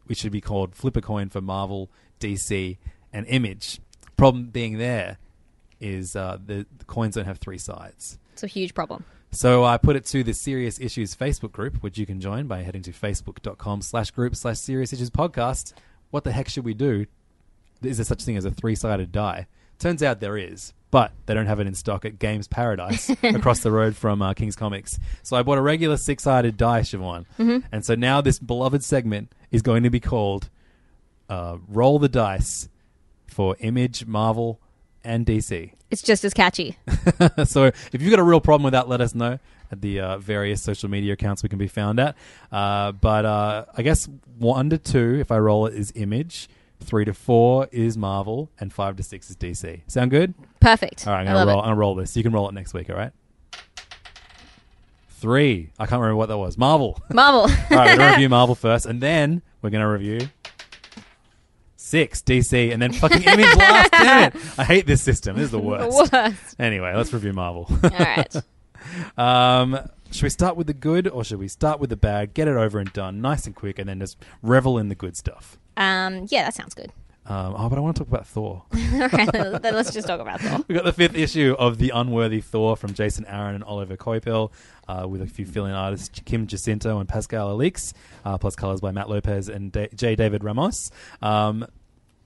we should be called Flip a Coin for Marvel, DC, and Image. Problem being there is uh, the, the coins don't have three sides. It's a huge problem. So I put it to the Serious Issues Facebook group, which you can join by heading to facebook.com slash group slash Serious Issues Podcast. What the heck should we do? Is there such thing as a three-sided die? Turns out there is, but they don't have it in stock at Games Paradise across the road from uh, King's Comics. So I bought a regular six-sided die, Siobhan. And so now this beloved segment is going to be called uh, Roll the Dice for Image, Marvel, and DC. It's just as catchy. so if you've got a real problem with that, let us know at the uh, various social media accounts we can be found at. Uh, but uh, I guess one to two, if I roll it, is Image. Three to four is Marvel, and five to six is DC. Sound good? Perfect. All right, I'm I gonna love roll. I'm gonna roll this. You can roll it next week. All right. Three. I can't remember what that was. Marvel. Marvel. All right, we're gonna review Marvel first, and then we're gonna review six DC, and then fucking Image last. Damn it! I hate this system. This is the worst. The Worst. Anyway, let's review Marvel. All right. um, should we start with the good, or should we start with the bad? Get it over and done, nice and quick, and then just revel in the good stuff. Um, yeah, that sounds good. Um, oh, but I want to talk about Thor. All right, then let's just talk about Thor. We got the fifth issue of The Unworthy Thor from Jason Aaron and Oliver Coipel, uh, with a few fill-in artists Kim Jacinto and Pascal Alix, uh, plus colors by Matt Lopez and da- J. David Ramos. Um,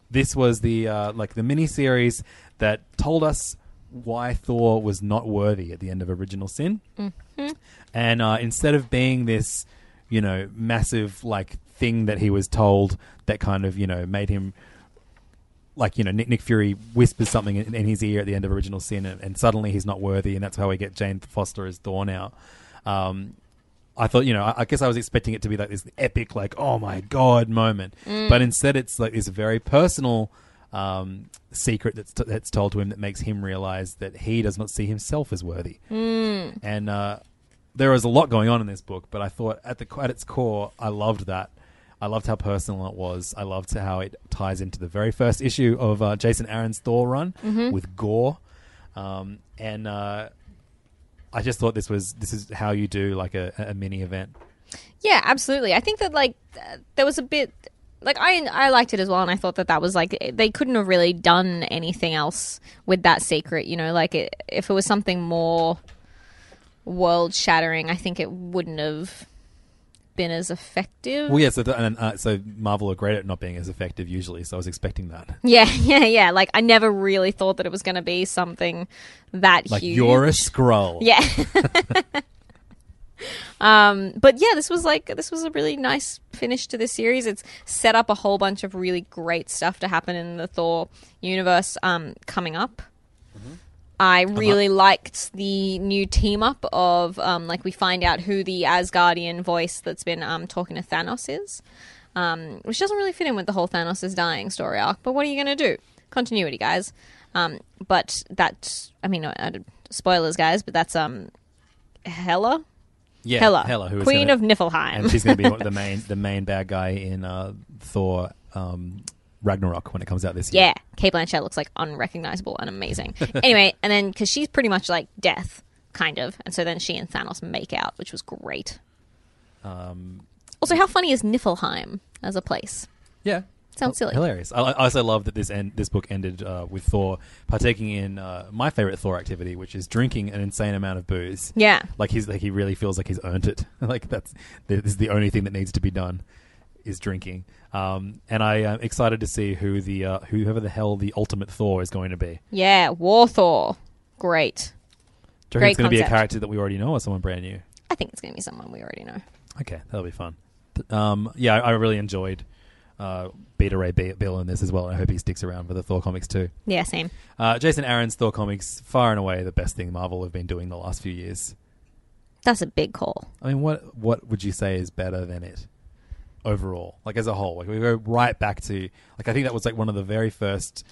this was the uh, like the mini series that told us why Thor was not worthy at the end of Original Sin, and uh, instead of being this, you know, massive like thing that he was told that kind of you know made him like you know Nick, Nick Fury whispers something in, in his ear at the end of Original Sin, and, and suddenly he's not worthy, and that's how we get Jane Foster as Thor now. Um, I thought, you know, I, I guess I was expecting it to be like this epic, like oh my god moment, but instead it's like this very personal um, secret that's t- that's told to him that makes him realize that he does not see himself as worthy, and uh, there is a lot going on in this book, but I thought at the at its core, I loved that. I loved how personal it was. I loved how it ties into the very first issue of uh, Jason Aaron's Thor run with Gorr, um, and uh, I just thought this was this is how you do like a, a mini event. Yeah, absolutely. I think that like th- there was a bit like I I liked it as well, and I thought that that was like they couldn't have really done anything else with that secret. You know, like it, if it was something more world shattering, I think it wouldn't have been as effective. Well, yeah. So and, uh, so Marvel are great at not being as effective usually. So I was expecting that. Yeah, yeah, yeah. Like I never really thought that it was going to be something that Like huge. you're a scroll. Yeah. um, but yeah, this was like this was a really nice finish to this series. It's set up a whole bunch of really great stuff to happen in the Thor universe um, coming up. I really liked the new team up of um, like we find out who the Asgardian voice that's been um, talking to Thanos is, um, which doesn't really fit in with the whole Thanos is dying story arc. But what are you going to do? Continuity, guys. Um, but that I mean, uh, spoilers, guys. But that's um, Hela, yeah. Hela, Hela, who is Queen gonna- of Niflheim. and she's going to be the main the main bad guy in uh, Thor um, Ragnarok when it comes out this year. Yeah, Cate Blanchett looks like unrecognizable and amazing. anyway, and then because she's pretty much like death, kind of, and so then she and Thanos make out, which was great. Um, Also, how funny is Niflheim as a place? yeah. Sounds silly. Hilarious. I, I also love that this end, this book ended uh, with Thor partaking in uh, my favorite Thor activity, which is drinking an insane amount of booze. Yeah, Like he's like he really feels like he's earned it. like that's this is the only thing that needs to be done is drinking. Um, and I am excited to see who the uh, whoever the hell the ultimate Thor is going to be. yeah, War Thor, great. Do you Great it's going to be a concept. character that we already know or someone brand new? I think it's going to be someone we already know. Okay, that'll be fun. Um, yeah, I, I really enjoyed uh, Beta Ray Bill in this as well. and I hope he sticks around for the Thor comics too. Yeah, same. Uh, Jason Aaron's Thor comics, far and away the best thing Marvel have been doing the last few years. That's a big call. I mean, what what would you say is better than it overall? Like as a whole, like we go right back to like I think that was like one of the very first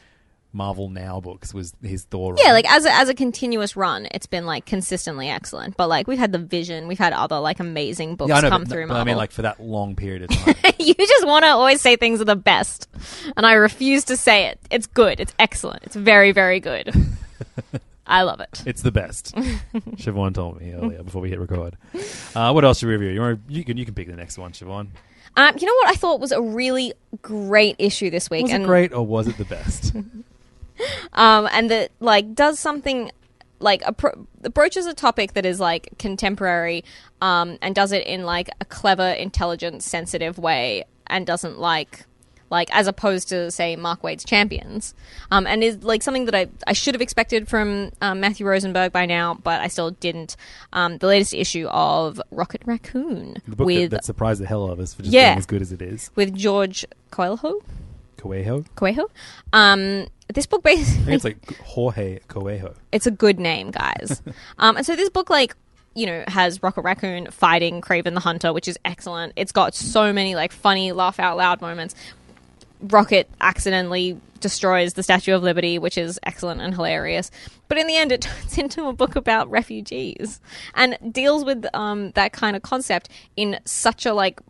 Marvel Now books was his Thor. Yeah, run. like as a, as a continuous run, it's been like consistently excellent. But like we've had the Vision, we've had other like amazing books yeah, know, come but, through. but I mean, like for that long period of time. you just want to always say things are the best, and I refuse to say it. It's good. It's excellent. It's very, very good. I love it. It's the best. Siobhan told me earlier before we hit record. Uh, what else should we review? You, want you can you can pick the next one, Siobhan. Um, you know what I thought was a really great issue this week, Was and it great or was it the best? Um, and that like does something like appro- approaches a topic that is like contemporary, um, and does it in like a clever, intelligent, sensitive way, and doesn't like like as opposed to say Mark Waid's Champions, um, and is like something that I I should have expected from um, Matthew Rosenberg by now, but I still didn't. Um, the latest issue of Rocket Raccoon The book with that, that surprised the hell out of us for just Yeah. being as good as it is. with George Coelho. Coelho? Coelho. Um, this book basically it's like Jorge Coelho. it's a good name, guys. um, and so this book, like, you know, has Rocket Raccoon fighting Kraven the Hunter, which is excellent. It's got so many like funny, laugh out loud moments. Rocket accidentally destroys the Statue of Liberty, which is excellent and hilarious. But in the end, it turns into a book about refugees and deals with um, that kind of concept in such a like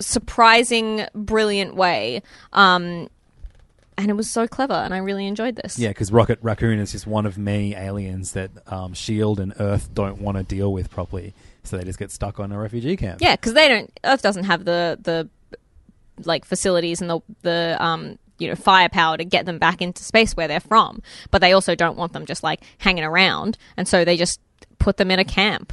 surprising, brilliant way. Um, and it was so clever, and I really enjoyed this. Yeah, because Rocket Raccoon is just one of many aliens that um, Shield and Earth don't want to deal with properly, so they just get stuck on a refugee camp. Yeah, because they don't. Earth doesn't have the the like facilities and the the um you know firepower to get them back into space where they're from. But they also don't want them just like hanging around, and so they just put them in a camp.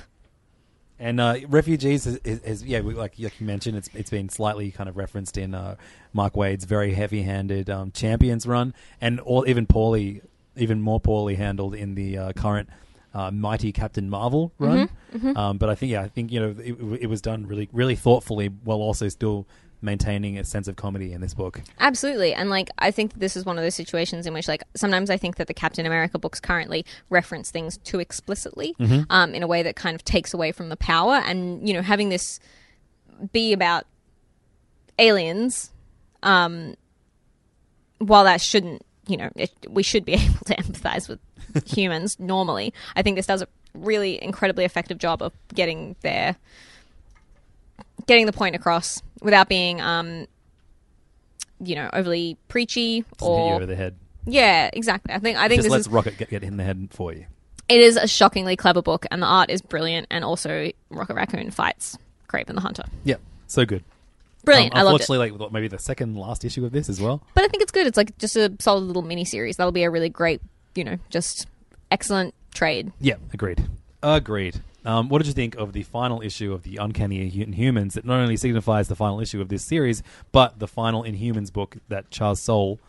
And uh, refugees is, is, is yeah, we- like like you mentioned, it's it's been slightly kind of referenced in uh, Mark Waid's very heavy-handed um, Champions run, and all, even poorly, even more poorly handled in the uh, current uh, Mighty Captain Marvel run. Um, but I think yeah, I think you know it, it was done really really thoughtfully, while also still maintaining a sense of comedy in this book. Absolutely, and like I think this is one of those situations in which like sometimes I think that the Captain America books currently reference things too explicitly, um, in a way that kind of takes away from the power. And you know, having this be about aliens, um, while that shouldn't, you know, it, we should be able to empathize with humans normally. I think this does a really incredibly effective job of getting their getting the point across without being, um, you know, overly preachy or over the head. yeah, exactly. I think I think Just this lets is Rocket get, get in the head for you. it is a shockingly clever book, and the art is brilliant, and also Rocket Raccoon fights Kraven the Hunter. Yeah, so good. Brilliant, Um, I loved it. unfortunately, like maybe the second last issue of this as well. But I think it's good. It's like just a solid little mini series. That'll be a really great, you know, just excellent trade. Yeah, agreed. Agreed. Um, what did you think of the final issue of the Uncanny Inhumans that not only signifies the final issue of this series, but the final Inhumans book that Charles Soule,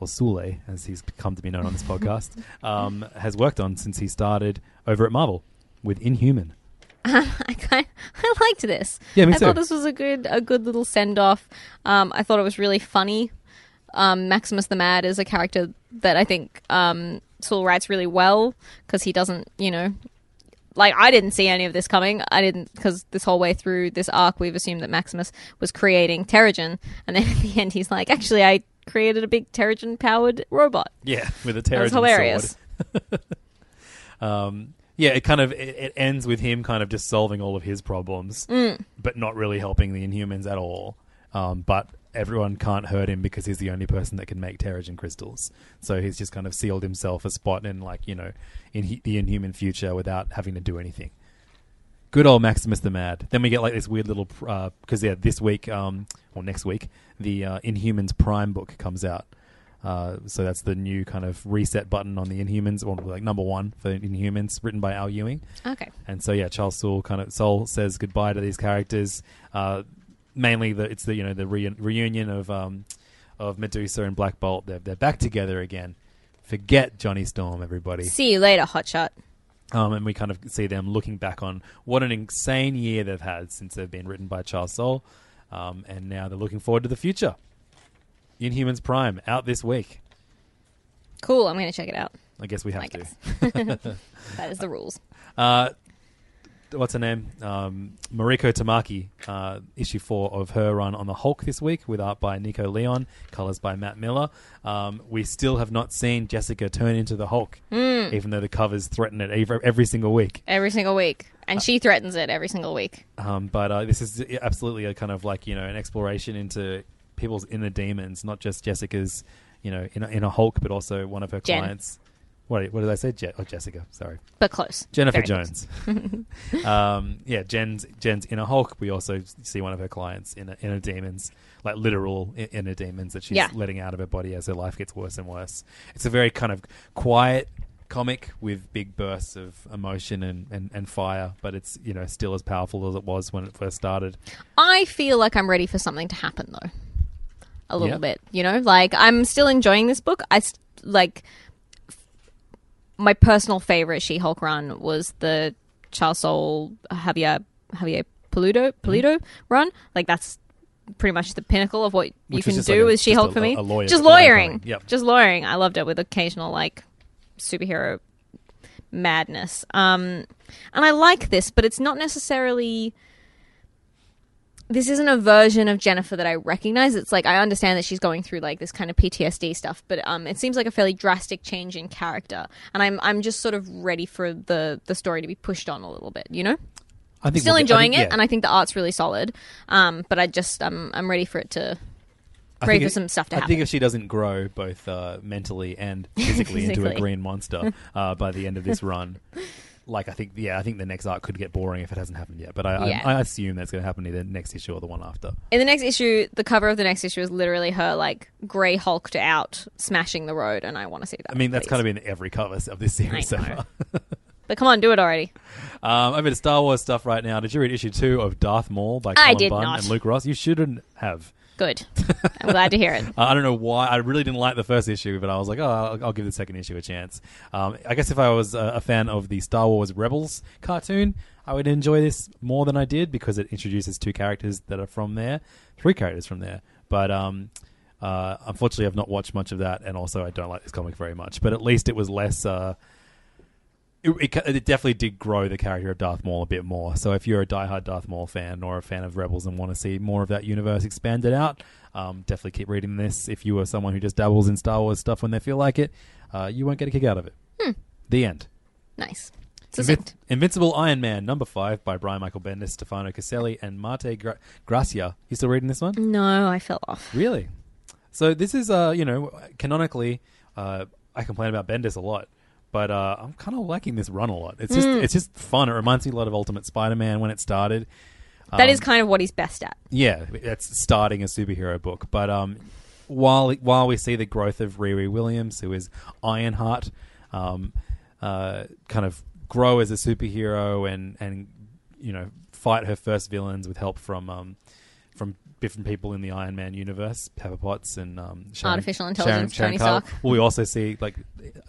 or Soule, as he's come to be known on this podcast, um, has worked on since he started over at Marvel with Inhuman. I kind I liked this. Yeah, me I too. thought this was a good a good little send off. Um, I thought it was really funny. Um, Maximus the Mad is a character that I think um, Saul writes really well because he doesn't, you know, like I didn't see any of this coming. I didn't because this whole way through this arc, we've assumed that Maximus was creating Terrigen, and then at the end, he's like, "Actually, I created a big Terrigen powered robot." Yeah, with a That was hilarious. um, yeah, it kind of it, it ends with him kind of just solving all of his problems, Mm. but not really helping the Inhumans at all. Um, but everyone can't hurt him because he's the only person that can make Terrigen crystals. So he's just kind of sealed himself a spot in like you know in he- the Inhuman future without having to do anything. Good old Maximus the Mad. Then we get like this weird little because yeah, this week um, or next week the uh, Inhumans Prime book comes out. Uh, so that's the new kind of reset button on the Inhumans, or like number one for Inhumans, written by Al Ewing. Okay. And so yeah, Charles Soule kind of Soul says goodbye to these characters. Uh, mainly, the it's the you know the re- reunion of um, of Medusa and Black Bolt. They're they're back together again. Forget Johnny Storm, everybody. See you later, Hotshot. Um, and we kind of see them looking back on what an insane year they've had since they've been written by Charles Soule. Um, and now they're looking forward to the future. Inhumans Prime out this week. Cool. I'm going to check it out. I guess we have I to. that is the rules. Uh, what's her name? Um, Mariko Tamaki, uh, issue four of her run on the Hulk this week, with art by Nico Leon, colors by Matt Miller. Um, we still have not seen Jessica turn into the Hulk, Hmm. even though the covers threaten it every, every single week. Every single week, and she threatens it every single week. Um, but uh, this is absolutely a kind of like you know an exploration into people's inner demons, not just Jessica's, you know, in a, in a Hulk, but also one of her Jen. clients. What, what did I say? Je- oh, Jessica. Sorry. But close. Jennifer Very. Jones. um, yeah, Jen's Jen's inner Hulk. We also see one of her clients in inner demons, like literal i- inner demons that she's Yeah. letting out of her body as her life gets worse and worse. It's a very kind of quiet comic with big bursts of emotion and, and, and fire, but it's you know still as powerful as it was when it first started. I feel like I'm ready for something to happen though. A little Yeah. bit, you know, like I'm still enjoying this book. I st- like my personal favorite She-Hulk run was the Charles Soule Javier Javier Pulido Pulido run. Like that's pretty much the pinnacle of what you Which was can do like a- with She-Hulk a- for me. lawyer- just lawyering. Yep. just lawyering. I loved it with occasional like superhero madness. Um, and I like this, but it's not necessarily. This isn't a version of Jennifer that I recognize. It's like I understand that she's going through like this kind of PTSD stuff, but um, it seems like a fairly drastic change in character, and I'm I'm just sort of ready for the the story to be pushed on a little bit, you know. I think Still we'll enjoying think- it, and I think the art's really solid. Um, but I just I'm I'm ready for it to ready for some stuff to happen. I happen. think if she doesn't grow both uh, mentally and physically into a green monster uh, by the end of this run, like I think, yeah, I think the next arc could get boring if it hasn't happened yet. But I, Yeah. I, I assume that's going to happen either next issue or the one after. In the next issue, the cover of the next issue is literally her like grey hulked out, smashing the road, and I want to see that. I mean, that's please. kind of in every cover of this series so far. But come on, do it already. Um, over to Star Wars stuff right now. Did you read issue two of Darth Maul by I Cullen did Bunn not. and Luke Ross? You shouldn't have. Good. I'm glad to hear it. I don't know why. I really didn't like the first issue, but I was like, oh, I'll, I'll give the second issue a chance. Um, I guess if I was a, a fan of the Star Wars Rebels cartoon, I would enjoy this more than I did because it introduces two characters that are from there, three characters from there. But um, uh, unfortunately, I've not watched much of that, and also I don't like this comic very much. But at least it was less. Uh, it, it, it definitely did grow the character of Darth Maul a bit more. So if you're a diehard Darth Maul fan or a fan of Rebels and want to see more of that universe expanded out, um, definitely keep reading this. If you are someone who just dabbles in Star Wars stuff when they feel like it, uh, you won't get a kick out of it. The end. Nice. Invincible Iron Man, number five, by Brian Michael Bendis, Stefano Caselli, and Marte Gra- Gracia. You still reading this one? No, I fell off. Really? So this is, uh, you know, canonically, uh, I complain about Bendis a lot, but uh, I'm kind of liking this run a lot. It's just, Mm. it's just fun. It reminds me a lot of Ultimate Spider-Man when it started. That Um, is kind of what he's best at. yeah, it's starting a superhero book. But um, while while we see the growth of Riri Williams, who is Ironheart, um, uh, kind of grow as a superhero and and you know fight her first villains with help from um, from different people in the Iron Man universe, Pepper Potts and um, Sharon, Artificial intelligence, Sharon, Sharon Tony Carter. Stark. Well, we also see like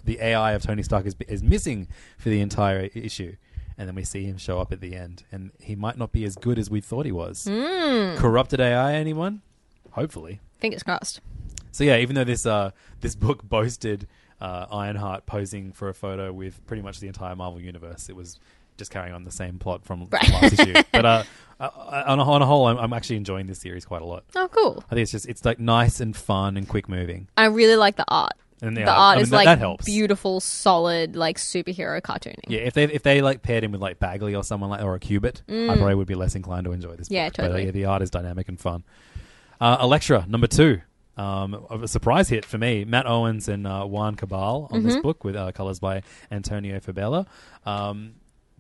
the AI of Tony Stark is is missing for the entire issue. And then we see him show up at the end, and he might not be as good as we thought he was. Hmm. Corrupted AI, anyone? Hopefully. Fingers crossed. So yeah, even though this uh, this book boasted uh, Ironheart posing for a photo with pretty much the entire Marvel universe, it was just carrying on the same plot from Right. last issue. But uh, uh, on, a, on a whole, I'm, I'm actually enjoying this series quite a lot. Oh, cool. I think it's just it's like nice and fun and quick moving. I really like the art. And the yeah, art I mean, is that- like that helps. beautiful, solid, like superhero cartooning. Yeah, if they if they like paired him with like Bagley or someone like or a Cubit, I probably would be less inclined to enjoy this. Mm. Yeah, book. But, uh, yeah, the art is dynamic and fun. Uh, Elektra number two, um, a surprise hit for me. Matt Owens and uh, Juan Cabal on Mm-hmm. this book with uh, colors by Antonio Fabela. Um,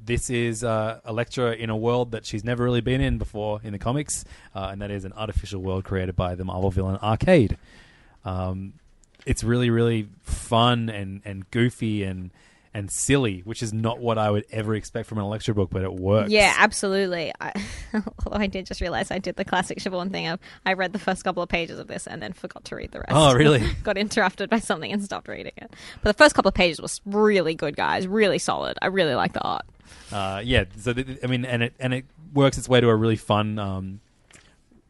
this is uh, Elektra in a world that she's never really been in before in the comics, uh, and that is an artificial world created by the Marvel villain Arcade. Um, it's really really fun and and goofy and and silly, which is not what I would ever expect from an Elektra book, but it works. Yeah, absolutely. I, although I did just realize I did the classic Siobhan thing of I read the first couple of pages of this and then forgot to read the rest. Oh, really? Got interrupted by something and stopped reading it. But the first couple of pages was really good, guys. Really solid. I really like the art. uh, yeah. So th- th- I mean, and it and it works its way to a really fun, um,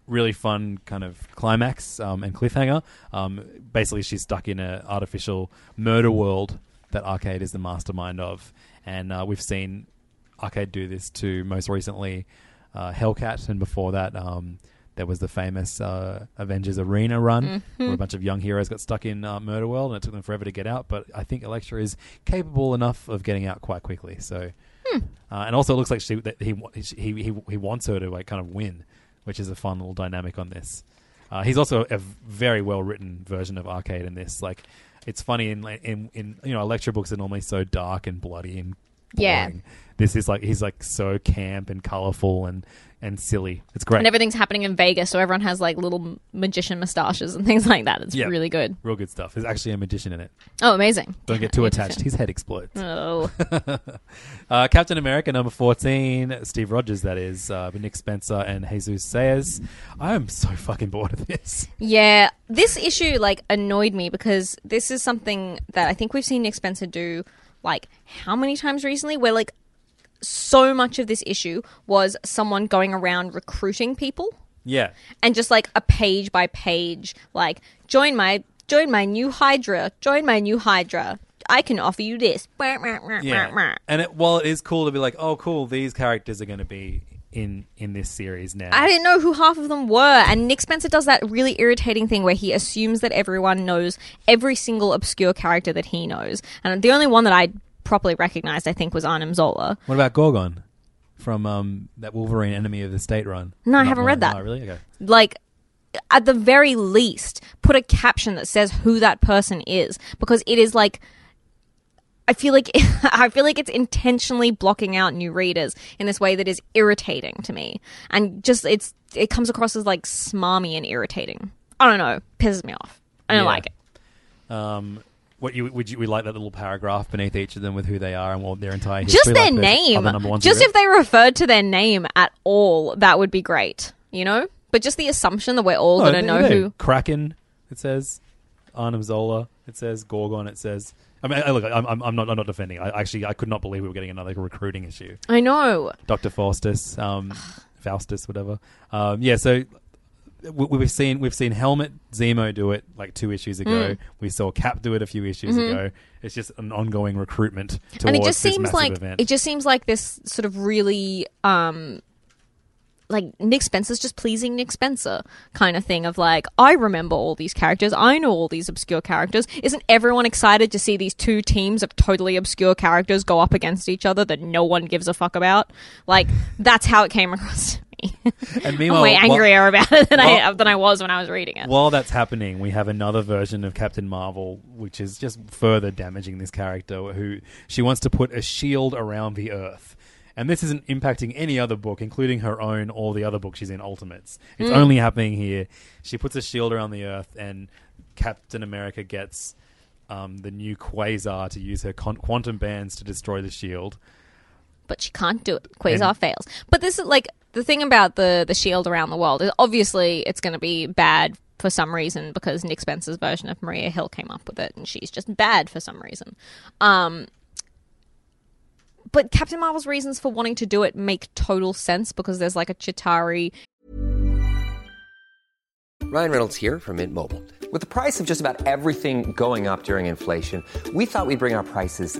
really fun kind of climax um, and cliffhanger. Um, basically, she's stuck in an artificial murder world that Arcade is the mastermind of, and uh, we've seen Arcade do this to most recently uh, Hellcat, and before that. Um, there was the famous uh, Avengers Arena run, where a bunch of young heroes got stuck in uh, Murder World, and it took them forever to get out. But I think Elektra is capable enough of getting out quite quickly. So, uh, and also it looks like she that he, he he he wants her to like kind of win, which is a fun little dynamic on this. Uh, he's also a very well written version of Arcade in this. Like, it's funny in in in you know Elektra books are normally so dark and bloody and Yeah. This is like he's like so camp and colorful and and silly. It's great. And everything's happening in Vegas, so everyone has like little magician mustaches and things like that. It's Yeah. really good. Real good stuff. There's actually a magician in it. Oh, amazing. Don't get too attached. His head explodes. Oh, Uh, Captain America number 14, Steve Rogers, that is, uh, Nick Spencer and Jesus Saiz. I am so fucking bored of this. Yeah, this issue like annoyed me because this is something that I think we've seen Nick Spencer do like how many times recently where like so much of this issue was someone going around recruiting people Yeah. and just like a page by page like join my join my new hydra join my new hydra I can offer you this Yeah. And it, while it is cool to be like, oh, cool, these characters are going to be in in this series now. I didn't know who half of them were. And Nick Spencer does that really irritating thing where he assumes that everyone knows every single obscure character that he knows. And the only one that I properly recognized, I think, was Arnim Zola. what about Gorgon from um, that Wolverine Enemy of the State run? No, I haven't read that. no, really? Okay. Like, at the very least, put a caption that says who that person is because it is like. I feel like I feel like it's intentionally blocking out new readers in this way that is irritating to me, and just it's it comes across as like smarmy and irritating. I don't know, pisses me off. I don't Yeah. like it. Um, what you would you we like that little paragraph beneath each of them with who they are and what their entire just their like name. Just if they referred to their name at all, that would be great. You know, but just the assumption that we're all going to know who. Kraken. It says Arnim Zola. It says Gorgon. It says. I mean, I- look, I'm, I'm, I'm not. I'm not defending. I actually, I could not believe we were getting another recruiting issue. I know. Doctor Faustus, um, Faustus, whatever. Um, yeah, so we, we've seen we've seen Helmut Zemo do it like two issues ago. Mm. We saw Cap do it a few issues ago. It's just an ongoing recruitment towards Mm-hmm. and it just this seems massive like event. it just seems like this sort of really um like Nick Spencer's just pleasing Nick Spencer kind of thing of like I remember all these characters, I know all these obscure characters. Isn't everyone excited to see these two teams of totally obscure characters go up against each other that no one gives a fuck about? Like that's how it came across to me. And I'm meanwhile, way while- angrier about it than I than I was when I was reading it. While that's happening, we have another version of Captain Marvel, which is just further damaging this character, who she wants to put a shield around the Earth. And this isn't impacting any other book, including her own or the other book she's in, Ultimates. It's only happening here. She puts a shield around the Earth, and Captain America gets um, the new Quasar to use her con- quantum bands to destroy the shield. but she can't do it. Quasar And- fails. But this is like the thing about the the shield around the world is obviously it's going to be bad for some reason because Nick Spencer's version of Maria Hill came up with it and she's just bad for some reason. Um but Captain Marvel's reasons for wanting to do it make total sense because there's like a Chitauri Ryan Reynolds here from Mint Mobile. With the price of just about everything going up during inflation, we thought we'd bring our prices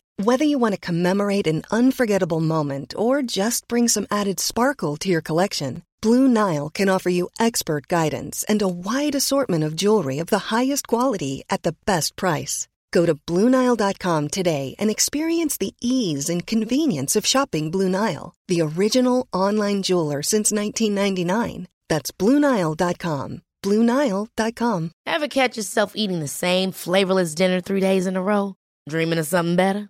Whether you want to commemorate an unforgettable moment or just bring some added sparkle to your collection, Blue Nile can offer you expert guidance and a wide assortment of jewelry of the highest quality at the best price. Go to BlueNile.com today and experience the ease and convenience of shopping Blue Nile, the original online jeweler since 1999. That's BlueNile.com. BlueNile.com. Ever catch yourself eating the same flavorless dinner three days in a row? Dreaming of something better?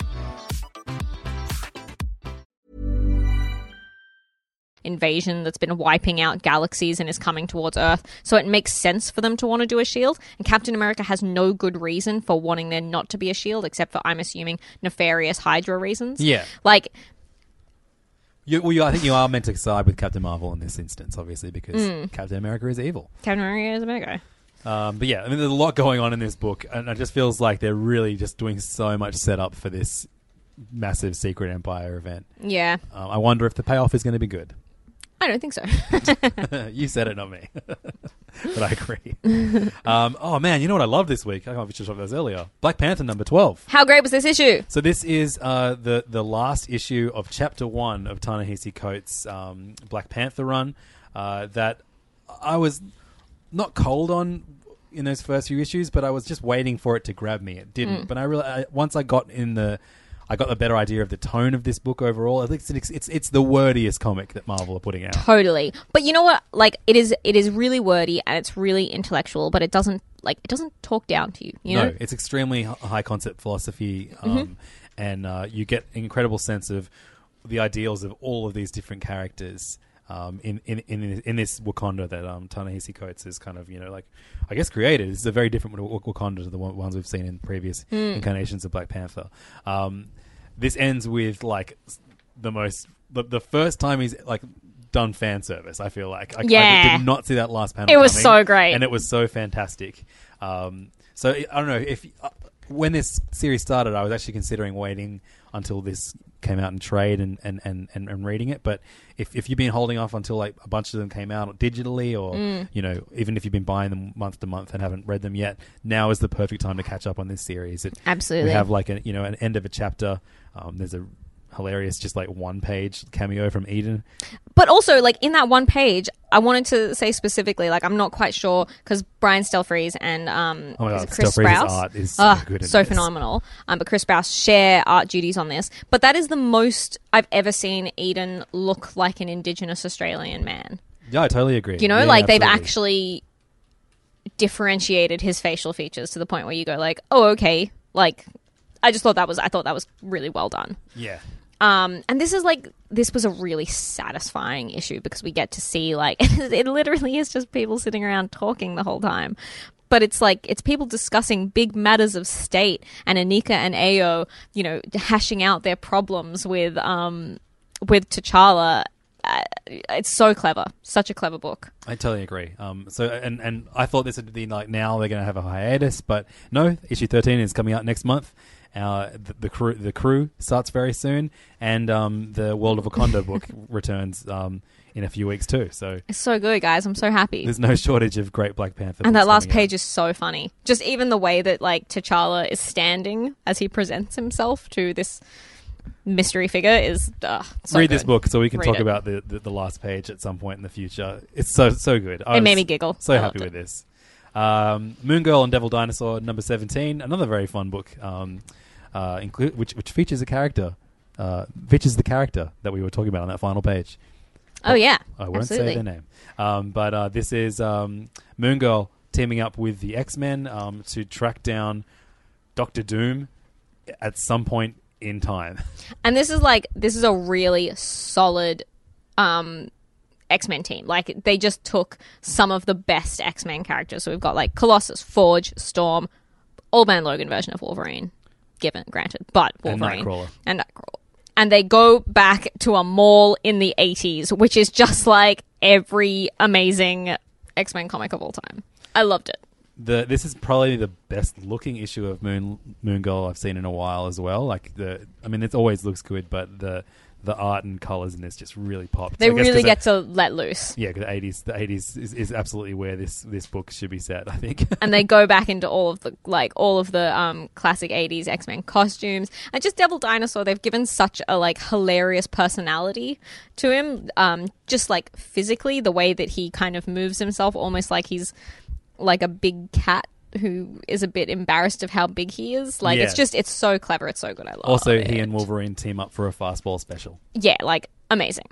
Invasion that's been wiping out galaxies and is coming towards Earth. So it makes sense for them to want to do a shield. And Captain America has no good reason for wanting there not to be a shield, except for I'm assuming nefarious Hydra reasons. Yeah. Like You, well, you, I think you are meant to side with Captain Marvel in this instance, obviously, because Mm. Captain America is evil. Captain America is a bad guy. Um, but yeah, I mean, there's a lot going on in this book, and it just feels like they're really just doing so much setup for this massive Secret Empire event. Yeah. Um, I wonder if the payoff is going to be good. I don't think so. you said it, not me. but I agree. um, oh man, you know what I love this week? I should have those earlier. Black Panther number twelve. How great was this issue? So this is uh, the the last issue of Chapter One of Ta-Nehisi Coates' um, Black Panther run. Uh, that I was not cold on in those first few issues, but I was just waiting for it to grab me. It didn't. Mm. But I really I, once I got in the. I got a better idea of the tone of this book overall. I think it's, it's it's the wordiest comic that Marvel are putting out. Totally. But you know what? Like it is it is really wordy and it's really intellectual, but it doesn't like it doesn't talk down to you, you no, know? it's extremely high concept philosophy, um, Mhm. and uh, you get an incredible sense of the ideals of all of these different characters um, in, in in in this Wakanda that um, Ta-Nehisi Coates is kind of you know like I guess created. It's a very different Wakanda to the one- ones we've seen in previous Mm. incarnations of Black Panther. Um, this ends with like the most the, the first time he's like done fan service. I feel like I, I did not see that last panel. It was coming, so great. and it was so fantastic. Um, so I don't know if uh, when this series started, I was actually considering waiting until this came out in trade and, and, and, and, and reading it. But if, if you've been holding off until like a bunch of them came out digitally, or Mm. you know, even if you've been buying them month to month and haven't read them yet, now is the perfect time to catch up on this series. It, Absolutely. we have like a you know an end of a chapter. Um, there's a hilarious just like one page cameo from Eden. But also, like in that one page, I wanted to say specifically, like I'm not quite sure because Brian Stelfreeze and um, Oh my God, Chris Stelfreeze's Sprouse, art is so good in so phenomenal. Um, but Chris Sprouse share art duties on this. But that is the most I've ever seen Eden look like an Indigenous Australian man. Yeah, I totally agree. You know, Yeah, like they've actually differentiated his facial features to the point where you go like, oh, okay, like I just thought that was I thought that was really well done. Yeah. Um, and this is like this was a really satisfying issue because we get to see like it literally is just people sitting around talking the whole time. But it's like it's people discussing big matters of state, and Aneka and Ayo, you know, hashing out their problems with um with T'Challa. Uh, it's so clever, such a clever book. I totally agree. Um, so and and I thought this would be like now they're going to have a hiatus, but no. Issue thirteen is coming out next month. Uh, the, the crew the crew starts very soon, and um, the World of Wakanda book returns um, in a few weeks too. So It's so good, guys. I'm so happy. there's no shortage of great Black Panther. And that last coming out. page is so funny. Just even the way that like T'Challa is standing as he presents himself to this mystery figure is uh, so Read this book so we can Read talk it. about the, the the last page at some point in the future. It's so so good. I It made me giggle. So I happy with this. Um, Moon Girl and Devil Dinosaur number seventeen, another very fun book. Um, uh, include which which features a character, uh, features the character that we were talking about on that final page. Oh yeah, I won't absolutely. say their name. Um, but uh, this is um, Moon Girl teaming up with the X Men um, to track down Doctor Doom at some point in time. And this is like this is a really solid um X-Men team. Like they just took some of the best X-Men characters. So we've got like Colossus, Forge, Storm, Old Man Logan version of Wolverine. Given, granted, but And Wolverine Nightcrawler. and Nightcrawler. And they go back to a mall in the 80s, which is just like every amazing X-Men comic of all time. I loved it. the this is probably the best looking issue of Moon Moon Girl I've seen in a while as well. Like the, I mean, it always looks good, but the the art and colors in this just really popped. They 'cause really get to let loose. yeah, 'cause the eighties, the eighties is, is absolutely where this this book should be set. I think. and they go back into all of the like all of the um classic 80s X-Men costumes and just Devil Dinosaur they've given such a like hilarious personality to him um just like physically the way that he kind of moves himself almost like he's like a big cat who is a bit embarrassed of how big he is like it's just it's so clever it's so good I love also, it. he and Wolverine team up for a fastball special, yeah like amazing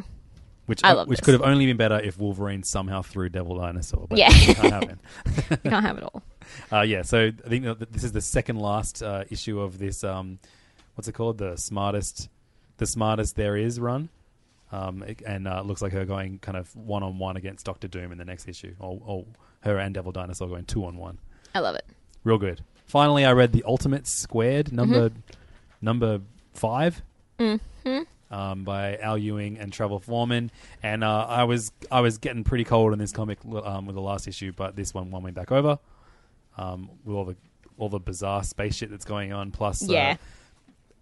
which I love which this. could have only been better if Wolverine somehow threw Devil Dinosaur. But Yeah. it can't happen. you can't have it all Uh, yeah, so I think that this is the second last uh, issue of this. Um, what's it called? The smartest, the smartest there is run, um, and uh, it looks like her going kind of one on one against Doctor Doom in the next issue, or, or her and Devil Dinosaur going two on one. I love it Real good. Finally, I read the Ultimate Squared number Mm-hmm. number 5 Um, by Al Ewing and Travel Foreman, and uh, I was I was getting pretty cold in this comic um, with the last issue, but this one won me back over um, with all the all the bizarre space shit that's going on, plus uh, Yeah.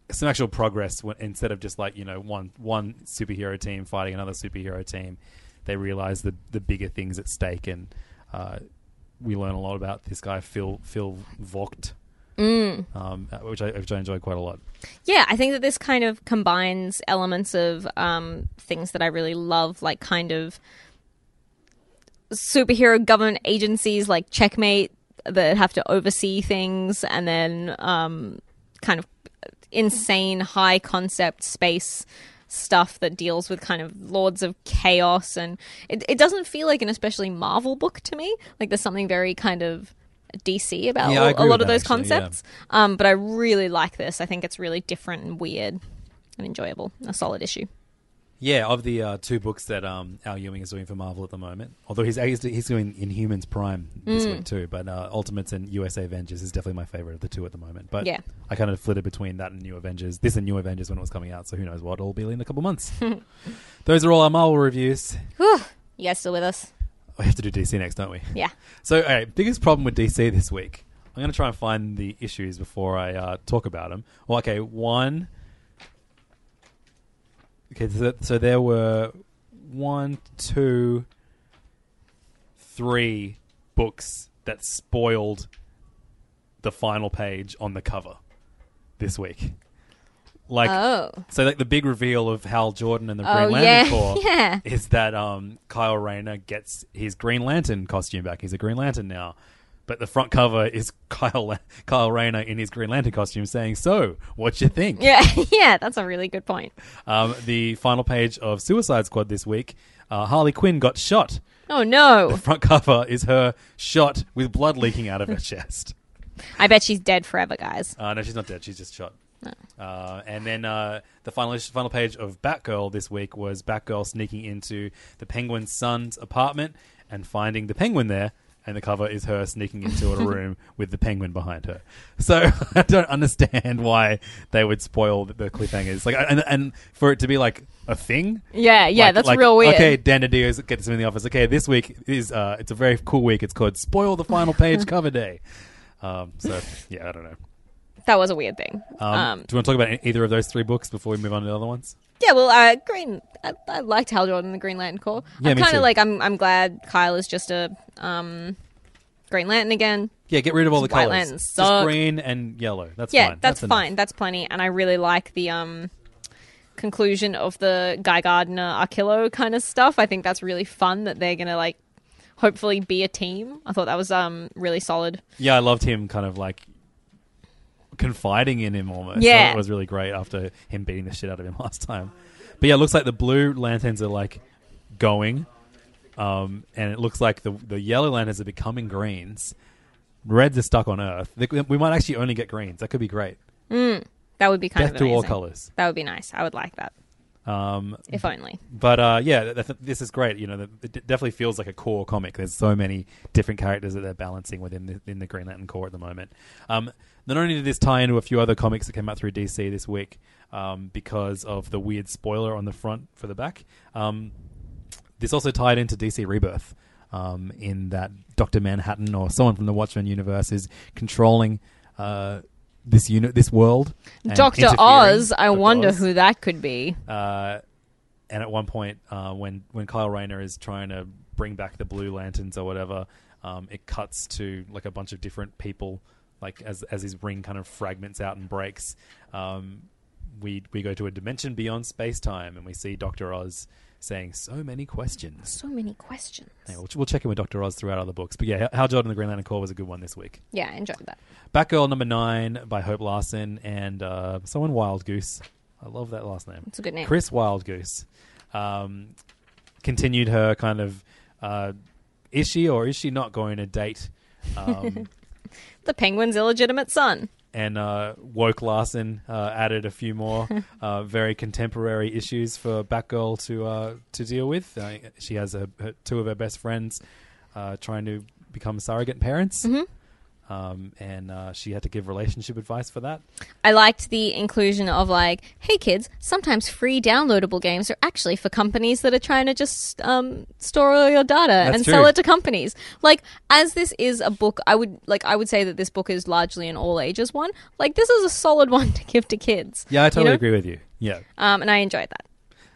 some actual progress. When, instead of just like you know one one superhero team fighting another superhero team, they realize the the bigger things at stake, and uh, we learn a lot about this guy Phil Phil Vogt, Mm. um, which I which I enjoy quite a lot. Yeah, I think that this kind of combines elements of um, things that I really love, like kind of superhero government agencies like Checkmate that have to oversee things, and then um, kind of insane high concept space stuff that deals with kind of lords of chaos and it, it doesn't feel like an especially marvel book to me like there's something very kind of dc about Yeah, a- lot of those actually, yeah. concepts um, but I really like this. I think it's really different and weird and enjoyable. A solid issue. Yeah, of the uh, two books that um, Al Ewing is doing for Marvel at the moment, although he's he's, he's doing Inhumans Prime this Mm. week too, but uh, Ultimates and USA Avengers is definitely my favorite of the two at the moment. But Yeah. I kind of flitted between that and New Avengers, this and New Avengers when it was coming out, so who knows what it'll be in a couple months. Those are all our Marvel reviews. Whew. You guys still with us? We have to do DC next, don't we? Yeah. So, all right, biggest problem with DC this week. I'm going to try and find the issues before I uh, talk about them. Well, okay, one. Okay, so, so there were one, two, three books that spoiled the final page on the cover this week. Like, Oh. so like the big reveal of Hal Jordan and the Oh, Green Lantern yeah. Corps Yeah. is that um, Kyle Rayner gets his Green Lantern costume back. He's a Green Lantern now. But the front cover is Kyle Kyle Rayner in his Green Lantern costume saying, "So, what you think?" Yeah, yeah, that's a really good point. Um, the final page of Suicide Squad this week, uh, Harley Quinn got shot. Oh no. The front cover is her shot with blood leaking out of her chest. I bet she's dead forever, guys. Uh, no, she's not dead. She's just shot. Uh, and then uh, the final final page of Batgirl this week was Batgirl sneaking into the Penguin's son's apartment and finding the Penguin there. And the cover is her sneaking into a room with the Penguin behind her. So I don't understand why they would spoil the, cliffhangers. Like, and, and for it to be like a thing. Yeah, yeah, Like- that's like, real weird. Okay, Dan Diaz gets him in the office. Okay, this week is uh, it's a very cool week. It's called Spoil the Final Page Cover Day. Um, so yeah, I don't know. That was a weird thing. Um, Um, do you want to talk about either of those three books before we move on to the other ones? Yeah, well, uh, Green. I, I liked Hal Jordan, the Green Lantern Corps. Yeah, I'm me kind too. of like I'm. I'm glad Kyle is just a um, Green Lantern again. Yeah, get rid of all the White colors. lanterns Just suck. green and yellow. That's yeah, fine. that's, enough. fine. That's plenty. And I really like the um conclusion of the Guy Gardner Arkillo kind of stuff. I think that's really fun that they're gonna like hopefully be a team. I thought that was um really solid. Yeah, I loved him kind of like confiding in him almost. Yeah. That was really great after him beating the shit out of him last time. But yeah, it looks like the blue lanterns are like going, um, and it looks like the the yellow lanterns are becoming greens. Reds are stuck on Earth. They- We might actually only get greens. That could be great. That would be kind Death of to all colors. That would be nice. I would like that. Um, If only. But uh, yeah, th- th- this is great. You know, th- it definitely feels like a core comic. There's so many different characters that they're balancing within the, in the Green Lantern Corps at the moment. Um, not only did this tie into a few other comics that came out through DC this week um, because of the weird spoiler on the front for the back, um, this also tied into DC Rebirth. Um, in that Doctor Manhattan or someone from the Watchmen universe is controlling uh, this unit, this world. Doctor Oz. I Dr. wonder Oz. who that could be. Uh, and at one point, uh, when when Kyle Rayner is trying to bring back the Blue Lanterns or whatever, um, it cuts to like a bunch of different people, like as as his ring kind of fragments out and breaks. Um, we we go to a dimension beyond space time, and we see Doctor Oz saying so many questions. So many questions. Yeah, we'll, we'll check in with Doctor Oz throughout other books, but yeah, Hal Jordan and the Green Lantern Corps was a good one this week. Yeah, I enjoyed that. Batgirl number nine by Hope Larson and uh, someone Wild Goose. I love that last name. It's a good name. Chris Wild Goose um, continued her kind of uh, is she or is she not going to date? Um, The Penguin's illegitimate son. and uh, Woke Larson uh, added a few more uh, very contemporary issues for Batgirl to uh, to deal with. Uh, she has a, her, two of her best friends uh, trying to become surrogate parents. Um, and uh, she had to give relationship advice for that. I liked the inclusion of like, hey kids, sometimes free downloadable games are actually for companies that are trying to just um, store all your data and true. sell it to companies. Like, as this is a book, I would like I would say that this book is largely an all ages one. Like, this is a solid one to give to kids. Yeah, I you totally know? agree with you. Yeah. Um, and I enjoyed that.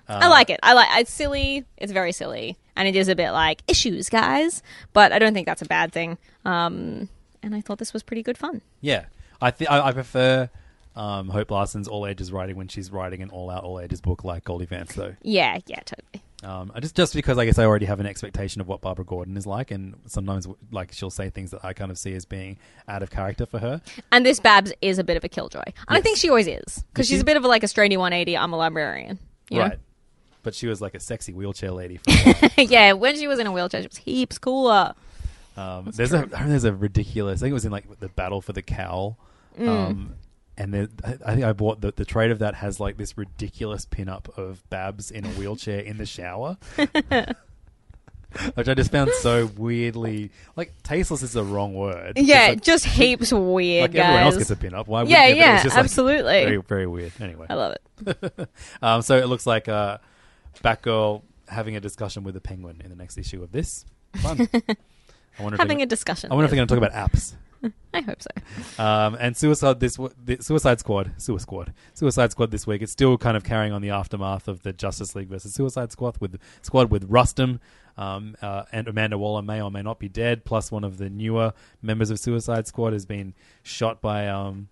Uh, I like it. I like it's silly. It's very silly, and it is a bit like issues, guys. But I don't think that's a bad thing. Um, and I thought this was pretty good fun. Yeah, I think I prefer um, Hope Larson's all ages writing when she's writing an all out all ages book like Goldie Vance, though. Yeah, yeah, totally. Um, I just just because I guess I already have an expectation of what Barbara Gordon is like, and sometimes like she'll say things that I kind of see as being out of character for her. And this Babs is a bit of a killjoy. And I think she always is. Because she's she? a bit of a, like a straighty 180, I'm a librarian. You know? Right. But she was like a sexy wheelchair lady. For yeah, when she was in a wheelchair, she was heaps cooler. Um, there's a there's a ridiculous. I think it was in like the battle for the cowl. Mm. Um, and there, I I think I bought the the trade of that has like this ridiculous pinup of Babs in a wheelchair in the shower. Which I just found so weirdly like tasteless is the wrong word. Yeah, like- just heaps weird, like guys. everyone else gets a pinup. Why? Yeah, you? Yeah, just, like, absolutely. very very weird. Anyway, I love it. um, so it looks like uh, Batgirl having a discussion with the Penguin in the next issue of this. Fun. I wonder if Having a discussion. I wonder if they're going to talk about apps. I hope so. Um, and Suicide this the Suicide Squad, Suicide Squad, Suicide Squad this week. It's still kind of carrying on the aftermath of the Justice League versus Suicide Squad with Squad with Rustam um, uh, and Amanda Waller may or may not be dead. Plus, one of the newer members of Suicide Squad has been shot by um,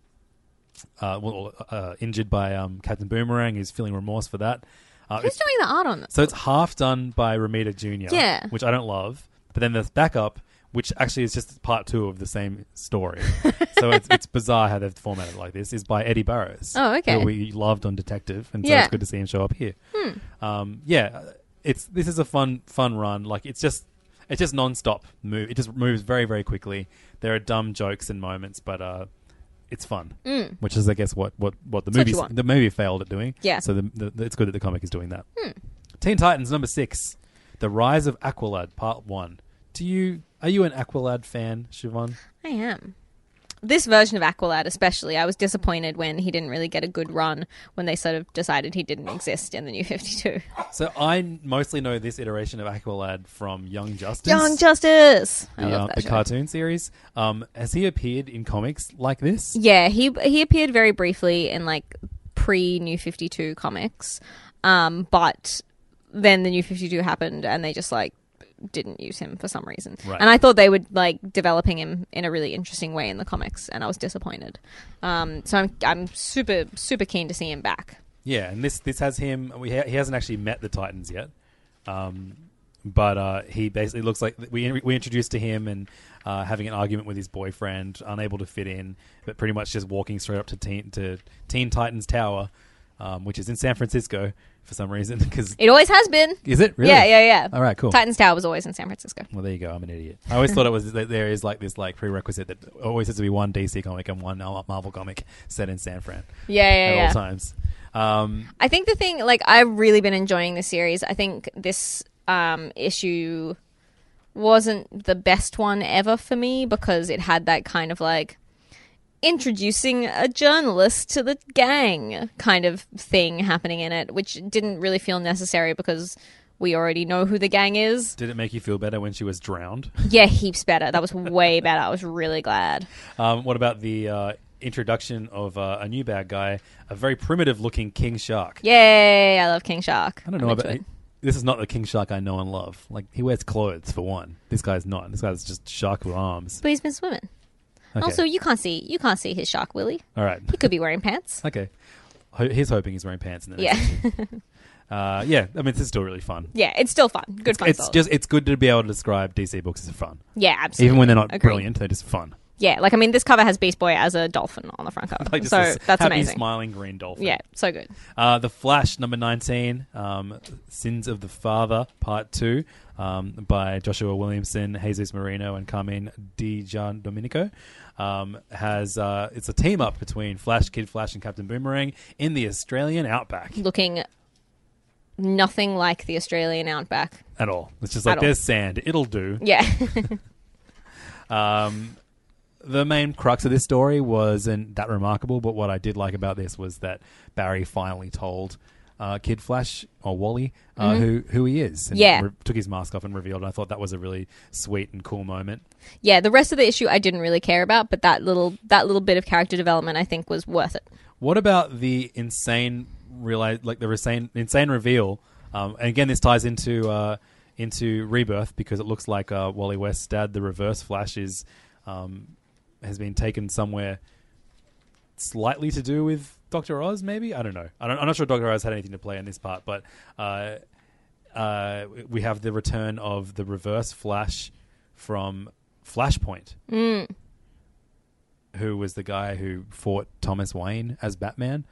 uh, well, uh, injured by um, Captain Boomerang. He's feeling remorse for that. Uh, Who's doing the art on this? so it's half done by Romita Jr. Yeah. Which I don't love. But then there's backup, which actually is just part two of the same story. so it's, it's bizarre how they've formatted it like this. Is by Eddy Barrows. Oh, okay. Who we loved on Detective, and so Yeah. it's good to see him show up here. Hmm. Um, yeah, it's this is a fun fun run. Like it's just It's just non-stop move. It just moves very, very quickly. There are dumb jokes and moments, but uh, it's fun. Which is, I guess, what what what the Mm. movie the movie failed at doing. Yeah. So the, the, the- it's good that the comic is doing that. Hmm. Teen Titans number six, The Rise of Aqualad, Part One. Do you are you an Aqualad fan, Siobhan? I am. This version of Aqualad, especially, I was disappointed when he didn't really get a good run when they sort of decided he didn't exist in the new 52. So I mostly know this iteration of Aqualad from Young Justice. Young Justice! I the, love uh, that the show. cartoon series. Um, has he appeared in comics like this? Yeah, he he appeared very briefly in like pre New Fifty Two comics, um, but then the New Fifty Two happened, and they just like didn't use him for some reason. Right. And I thought they would like developing him in a really interesting way in the comics, and I was disappointed. Um, so I'm I'm super super keen to see him back. Yeah, and this this has him. We ha- he hasn't actually met the Titans yet, um, but uh, he basically looks like we we introduced to him and uh, having an argument with his boyfriend, unable to fit in, but pretty much just walking straight up to Teen to Teen Titans Tower, um, which is in San Francisco for some reason. Because It always has been. is it really? Yeah, yeah, yeah. All right, cool. Titans Tower was always in San Francisco. Well, there you go. I'm an idiot. I always thought it was that there is like this like prerequisite that always has to be one DC comic and one Marvel comic set in San Fran Yeah, yeah, at yeah. all times. Um, I think the thing, like, I've really been enjoying the series. I think this um, issue wasn't the best one ever for me because it had that kind of like introducing a journalist to the gang kind of thing happening in it, which didn't really feel necessary because we already know who the gang is. did it make you feel better when she was drowned? Yeah, heaps better. That was way better. I was really glad. Um, what about the uh, introduction of uh, a new bad guy, a very primitive looking King Shark? Yay! I love King Shark. I don't I'm know into about. This is not the King Shark I know and love. Like he wears clothes for one. This guy's not. This guy's just shark with arms. But he's been swimming. Okay. Also, you can't see you can't see his shark Willie. all right. He could be wearing pants. Okay. Ho- He's hoping he's wearing pants in the Yeah. issue. Uh, yeah, I mean, this is still really fun. Yeah, it's still fun. Good fun. It's just it's good to be able to describe DC books as fun, yeah, absolutely. even when they're not Agreed. brilliant. They're just fun. Yeah, like I mean, this cover has Beast Boy as a dolphin on the front cover, Like just so that's happy, amazing. smiling green dolphin. Yeah, so good. Uh, the Flash, number 19, um, Sins of the Father, Part 2, um, by Joshua Williamson, Jesus Merino, and Carmen Di Gian Domenico. Um, has uh, It's a team up between Flash, Kid Flash, and Captain Boomerang in the Australian outback Looking nothing like the Australian outback. at all. It's just like, At all. there's sand. It'll do. Yeah, Um, the main crux of this story wasn't that remarkable, but what I did like about this was that Barry finally told uh, Kid Flash or Wally uh, who who he is. And Mm-hmm. Yeah. re- took his mask off and revealed. And I thought that was a really sweet and cool moment. yeah. The rest of the issue I didn't really care about, but that little that little bit of character development I think was worth it. What about the insane realize like the insane insane reveal? Um, and again, this ties into uh, into Rebirth because it looks like uh, Wally West's dad, the Reverse Flash, is um, has been taken somewhere slightly to do with Doctor Oz. Maybe I don't know. I don't, I'm not sure Doctor Oz had anything to play in this part, but uh, uh, we have the return of the Reverse Flash from Flashpoint. Who was the guy who fought Thomas Wayne as Batman?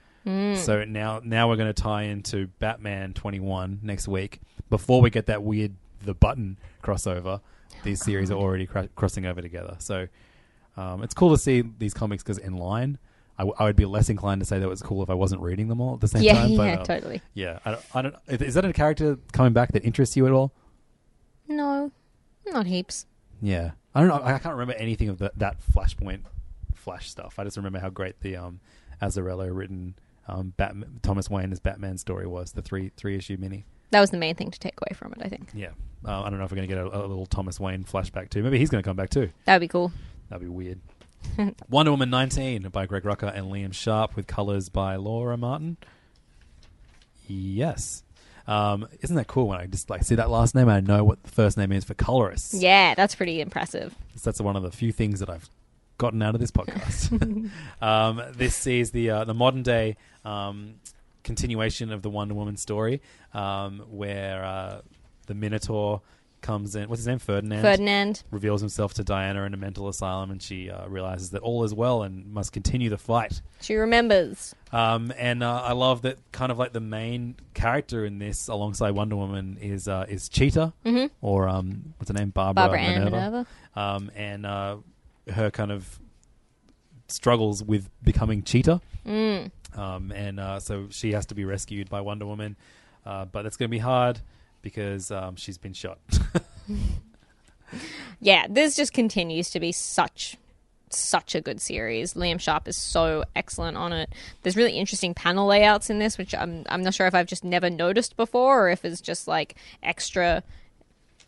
So now, now we're going to tie into Batman 21 next week. Before we get that weird the button crossover, these series are already cra- crossing over together. So um, it's cool to see these comics because in line. I, w- I would be less inclined to say that it was cool if I wasn't reading them all at the same Yeah, time. yeah, but, um, totally. Yeah, I don't, I don't. Is that a character coming back that interests you at all? No, not heaps. Yeah, I don't know. I can't remember anything of the, that Flashpoint Flash stuff. I just remember how great the um, Azzarello written um, Batman, Thomas Wayne as Batman story was. The three three issue mini. That was the main thing to take away from it. I think Yeah, uh, I don't know if we're going to get a, a little Thomas Wayne flashback too. Maybe he's going to come back too. that would be cool. That'd be weird. Wonder Woman 19 by Greg Rucka and Liam Sharp with colors by Laura Martin. Yes. Um, isn't that cool when I just like see that last name and I know what the first name is for colorists? Yeah, that's pretty impressive. That's one of the few things that I've gotten out of this podcast. um, this is the uh, the modern day um, continuation of the Wonder Woman story, um, where uh, the Minotaur comes in. What's his name? Ferdinand. Ferdinand. reveals himself to Diana in a mental asylum, and she uh, realizes that all is well and must continue the fight. She remembers. Um, and uh, I love that kind of like the main character in this, alongside Wonder Woman, is uh, is Cheetah, mm-hmm. or um, what's her name, Barbara, Barbara Ann Minerva. Um, and uh, her kind of struggles with becoming Cheetah. Mm. Um, and uh, so she has to be rescued by Wonder Woman, uh, but that's going to be hard because um, she's been shot. Yeah, this just continues to be such such a good series. Liam Sharp is so excellent on it. There's really interesting panel layouts in this, which I'm I'm not sure if I've just never noticed before or if it's just like extra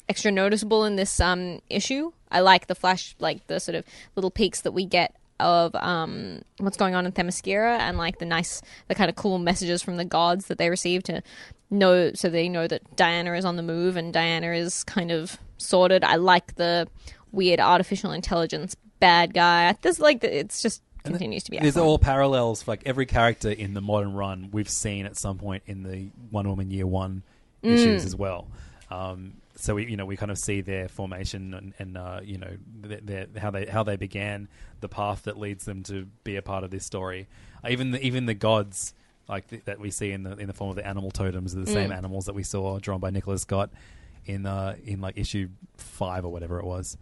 extra noticeable in this um issue. I like the flash like the sort of little peaks that we get of um what's going on in Themyscira and like the nice the kind of cool messages from the gods that they receive to know so they know that Diana is on the move and Diana is kind of sorted. I like the weird artificial intelligence bad guy. This like it's just continues to be There's all parallels for like every character in the modern run we've seen at some point in the One Woman Year One Mm. issues as well. Um, so we, you know, we kind of see their formation and, and uh, you know, their, their, how they how they began, the path that leads them to be a part of this story. Uh, even the, even the gods like th- that we see in the in the form of the animal totems are the Mm. same animals that we saw drawn by Nicola Scott in uh, in like issue five or whatever it was,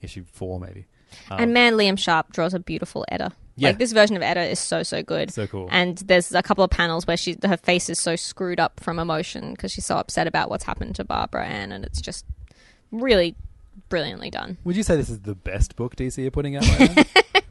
issue four maybe. and man, Liam Sharp draws a beautiful Etta. Yeah. Like this version of Etta is so so good. So cool. And there's a couple of panels where she her face is so screwed up from emotion because she's so upset about what's happened to Barbara Ann, and it's just really brilliantly done. Would you say this is the best book DC are putting out right?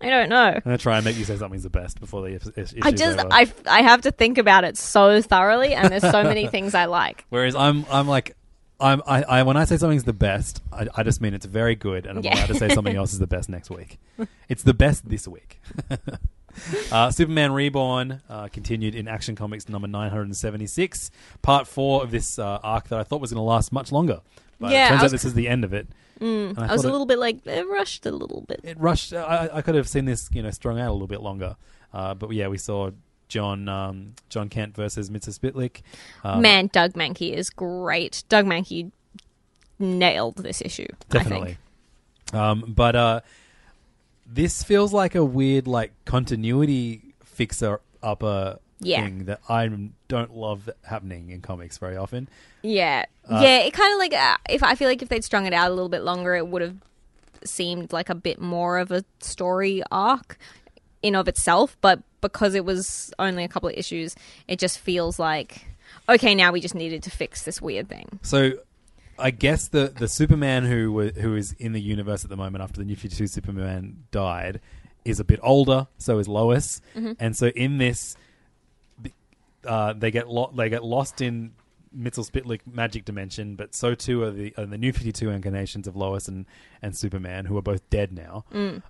I don't know. I'm gonna try and make you say something's the best before the issue. is- I just over. I, I have to think about it so thoroughly, and there's so many things I like. Whereas I'm I'm like I'm I, I when I say something's the best, I, I just mean it's very good, and I'm Yeah. allowed to say something else is the best next week. It's the best this week. uh, Superman Reborn uh, continued in Action Comics number 976, part four of this uh, arc that I thought was going to last much longer. But Yeah, it turns I out was this is the end of it. And I was thought a it- little bit like it rushed a little bit. it rushed. I, I could have seen this, you know, strung out a little bit longer. Uh, but yeah, we saw John um, John Kent versus Mxyzptlk. Um, Man, Doug Mahnke is great. Doug Mahnke nailed this issue. Definitely. Um, but uh, this feels like a weird, like continuity fixer upper Yeah. thing that I don't love happening in comics very often. Yeah, Uh, yeah. It kind of like uh, if I feel like if they'd strung it out a little bit longer, it would have seemed like a bit more of a story arc in of itself. But because it was only a couple of issues, it just feels like okay. Now we just needed to fix this weird thing. So, I guess the the Superman who wa- who is in the universe at the moment after the New Fifty Two Superman died is a bit older. So is Lois, and so in this, uh, they get lo- they get lost in Mxyzptlk magic dimension, but so too are the are the New Fifty Two incarnations of Lois and and Superman, who are both dead now.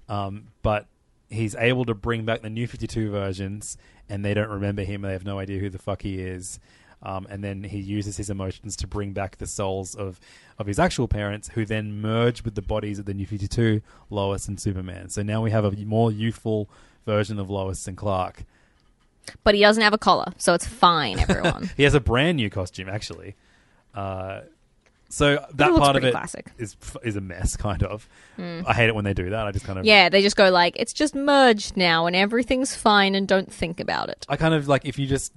Um, but he's able to bring back the New Fifty Two versions, and they don't remember him. They have no idea who the fuck he is. Um, and then he uses his emotions to bring back the souls of, of his actual parents, who then merge with the bodies of the New Fifty Two, Lois and Superman. So now we have a more youthful version of Lois and Clark. But he doesn't have a collar, so it's fine. Everyone. He has a brand new costume, actually. Uh, so that part of it classic. is is a mess, kind of. I hate it when they do that. I just kind of yeah, they just go like it's just merged now, and everything's fine, and don't think about it. I kind of like if you just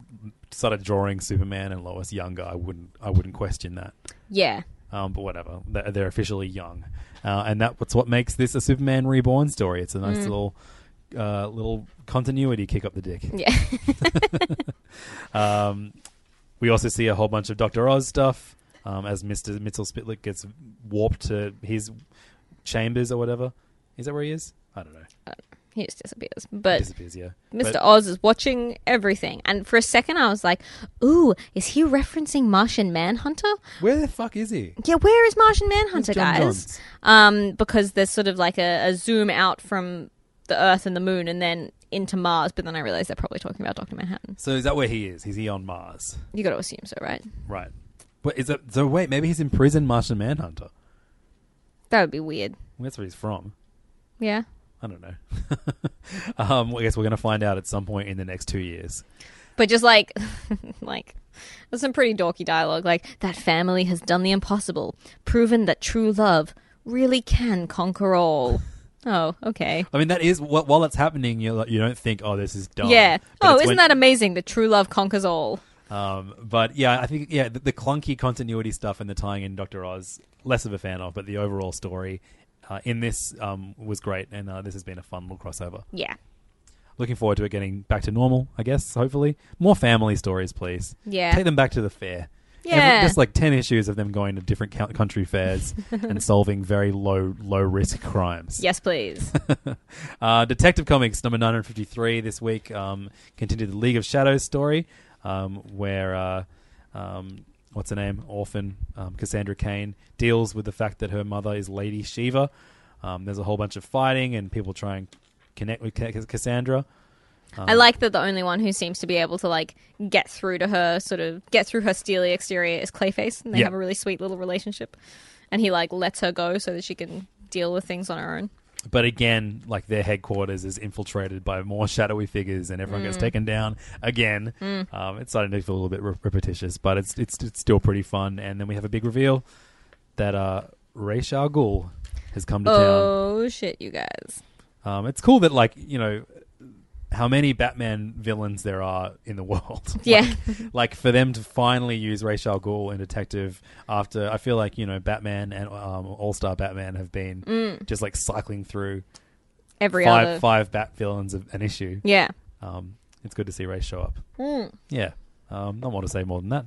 started drawing Superman and Lois younger, I wouldn't I wouldn't question that. Yeah. Um, but whatever, they're, they're officially young, uh, and that's what makes this a Superman reborn story. It's a nice little uh, little continuity kick up the dick. Yeah. Um, we also see a whole bunch of Doctor Oz stuff um, as Mister Mxyzptlk gets warped to his chambers or whatever. Is that where he is? I don't know. he just disappears. But Disappears, yeah. Mr. But- Oz is watching everything. And for a second, I was like, ooh, is he referencing Martian Manhunter? where the fuck is he? Yeah, where is Martian Manhunter, guys? Johns? Um, because there's sort of like a, a zoom out from the Earth and the Moon and then into Mars, but then I realized they're probably talking about Dr. Manhattan. So is that where he is? Is he on Mars? You got to assume so, right? Right. But is that so? Wait, maybe he's in prison, Martian Manhunter. That would be weird. That's where he's from. Yeah. I don't know. um, I guess we're going to find out at some point in the next two years. But just like, like There's some pretty dorky dialogue, like that family has done the impossible, proven that true love really can conquer all. Oh, okay. I mean, that is wh- while that's happening, you you don't think, oh, this is dumb. Yeah. But Oh, isn't when- that amazing The true love conquers all? Um, but yeah, I think yeah, the, the clunky continuity stuff and the tying in Doctor Oz, less of a fan of, but the overall story uh, in this um, was great, and uh, this has been a fun little crossover. Yeah. Looking forward to it getting back to normal, I guess. Hopefully, more family stories, please. Yeah. take them back to the fair. Every- Yeah. just like ten issues of them going to different country fairs and solving very low low risk crimes. Yes, please. Uh, Detective Comics number 953 this week um, continued the League of Shadows story, um, where uh, um, what's her name, orphan um, Cassandra Cain deals with the fact that her mother is Lady Shiva. Um, there's a whole bunch of fighting and people try and connect with Ca- Cassandra. I like that the only one who seems to be able to like get through to her, sort of get through her steely exterior, is Clayface, and they Yeah. have a really sweet little relationship. And he like lets her go so that she can deal with things on her own. But again, like their headquarters is infiltrated by more shadowy figures, and everyone Mm. gets taken down again. Um, it's starting to feel a little bit re- repetitious, but it's, it's it's still pretty fun. And then we have a big reveal that uh, Ra's al Ghul has come to town. Oh shit, you guys! Um, it's cool that like you know how many Batman villains there are in the world. Yeah. like, like, for them to finally use Ra's al Ghul in Detective after I feel like you know Batman and um, All Star Batman have been just like cycling through Every five other, five Bat villains of an issue. yeah. Um, it's good to see Ra's show up. Mm. Yeah, um, not more to say more than that.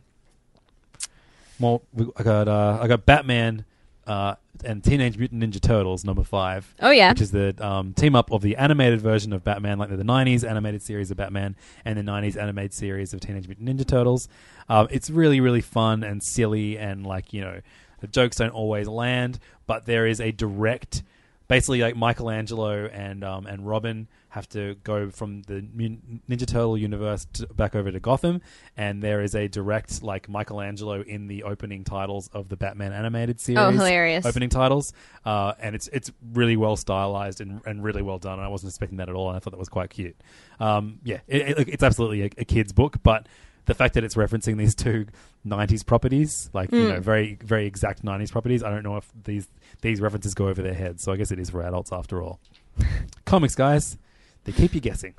More, I got uh, I got Batman uh, and Teenage Mutant Ninja Turtles number five. Oh yeah, which is the um, team up of the animated version of Batman, like the, the 90s animated series of Batman and the 90s animated series of Teenage Mutant Ninja Turtles. Um, it's really, really fun and silly, and like, you know, the jokes don't always land, but there is a direct. Basically, like Michelangelo and um, and Robin have to go from the Ninja Turtle universe to, back over to Gotham, and there is a direct like Michelangelo in the opening titles of the Batman animated series. Oh, hilarious. Opening titles, uh, and it's it's really well stylized and, and really well done. And I wasn't expecting that at all, and I thought that was quite cute. Um, yeah, it, it, it's absolutely a, a kid's book, but the fact that it's referencing these two '90s properties, like you know, very very exact '90s properties, I don't know if these these references go over their heads. So I guess it is for adults after all. Comics, guys, they keep you guessing.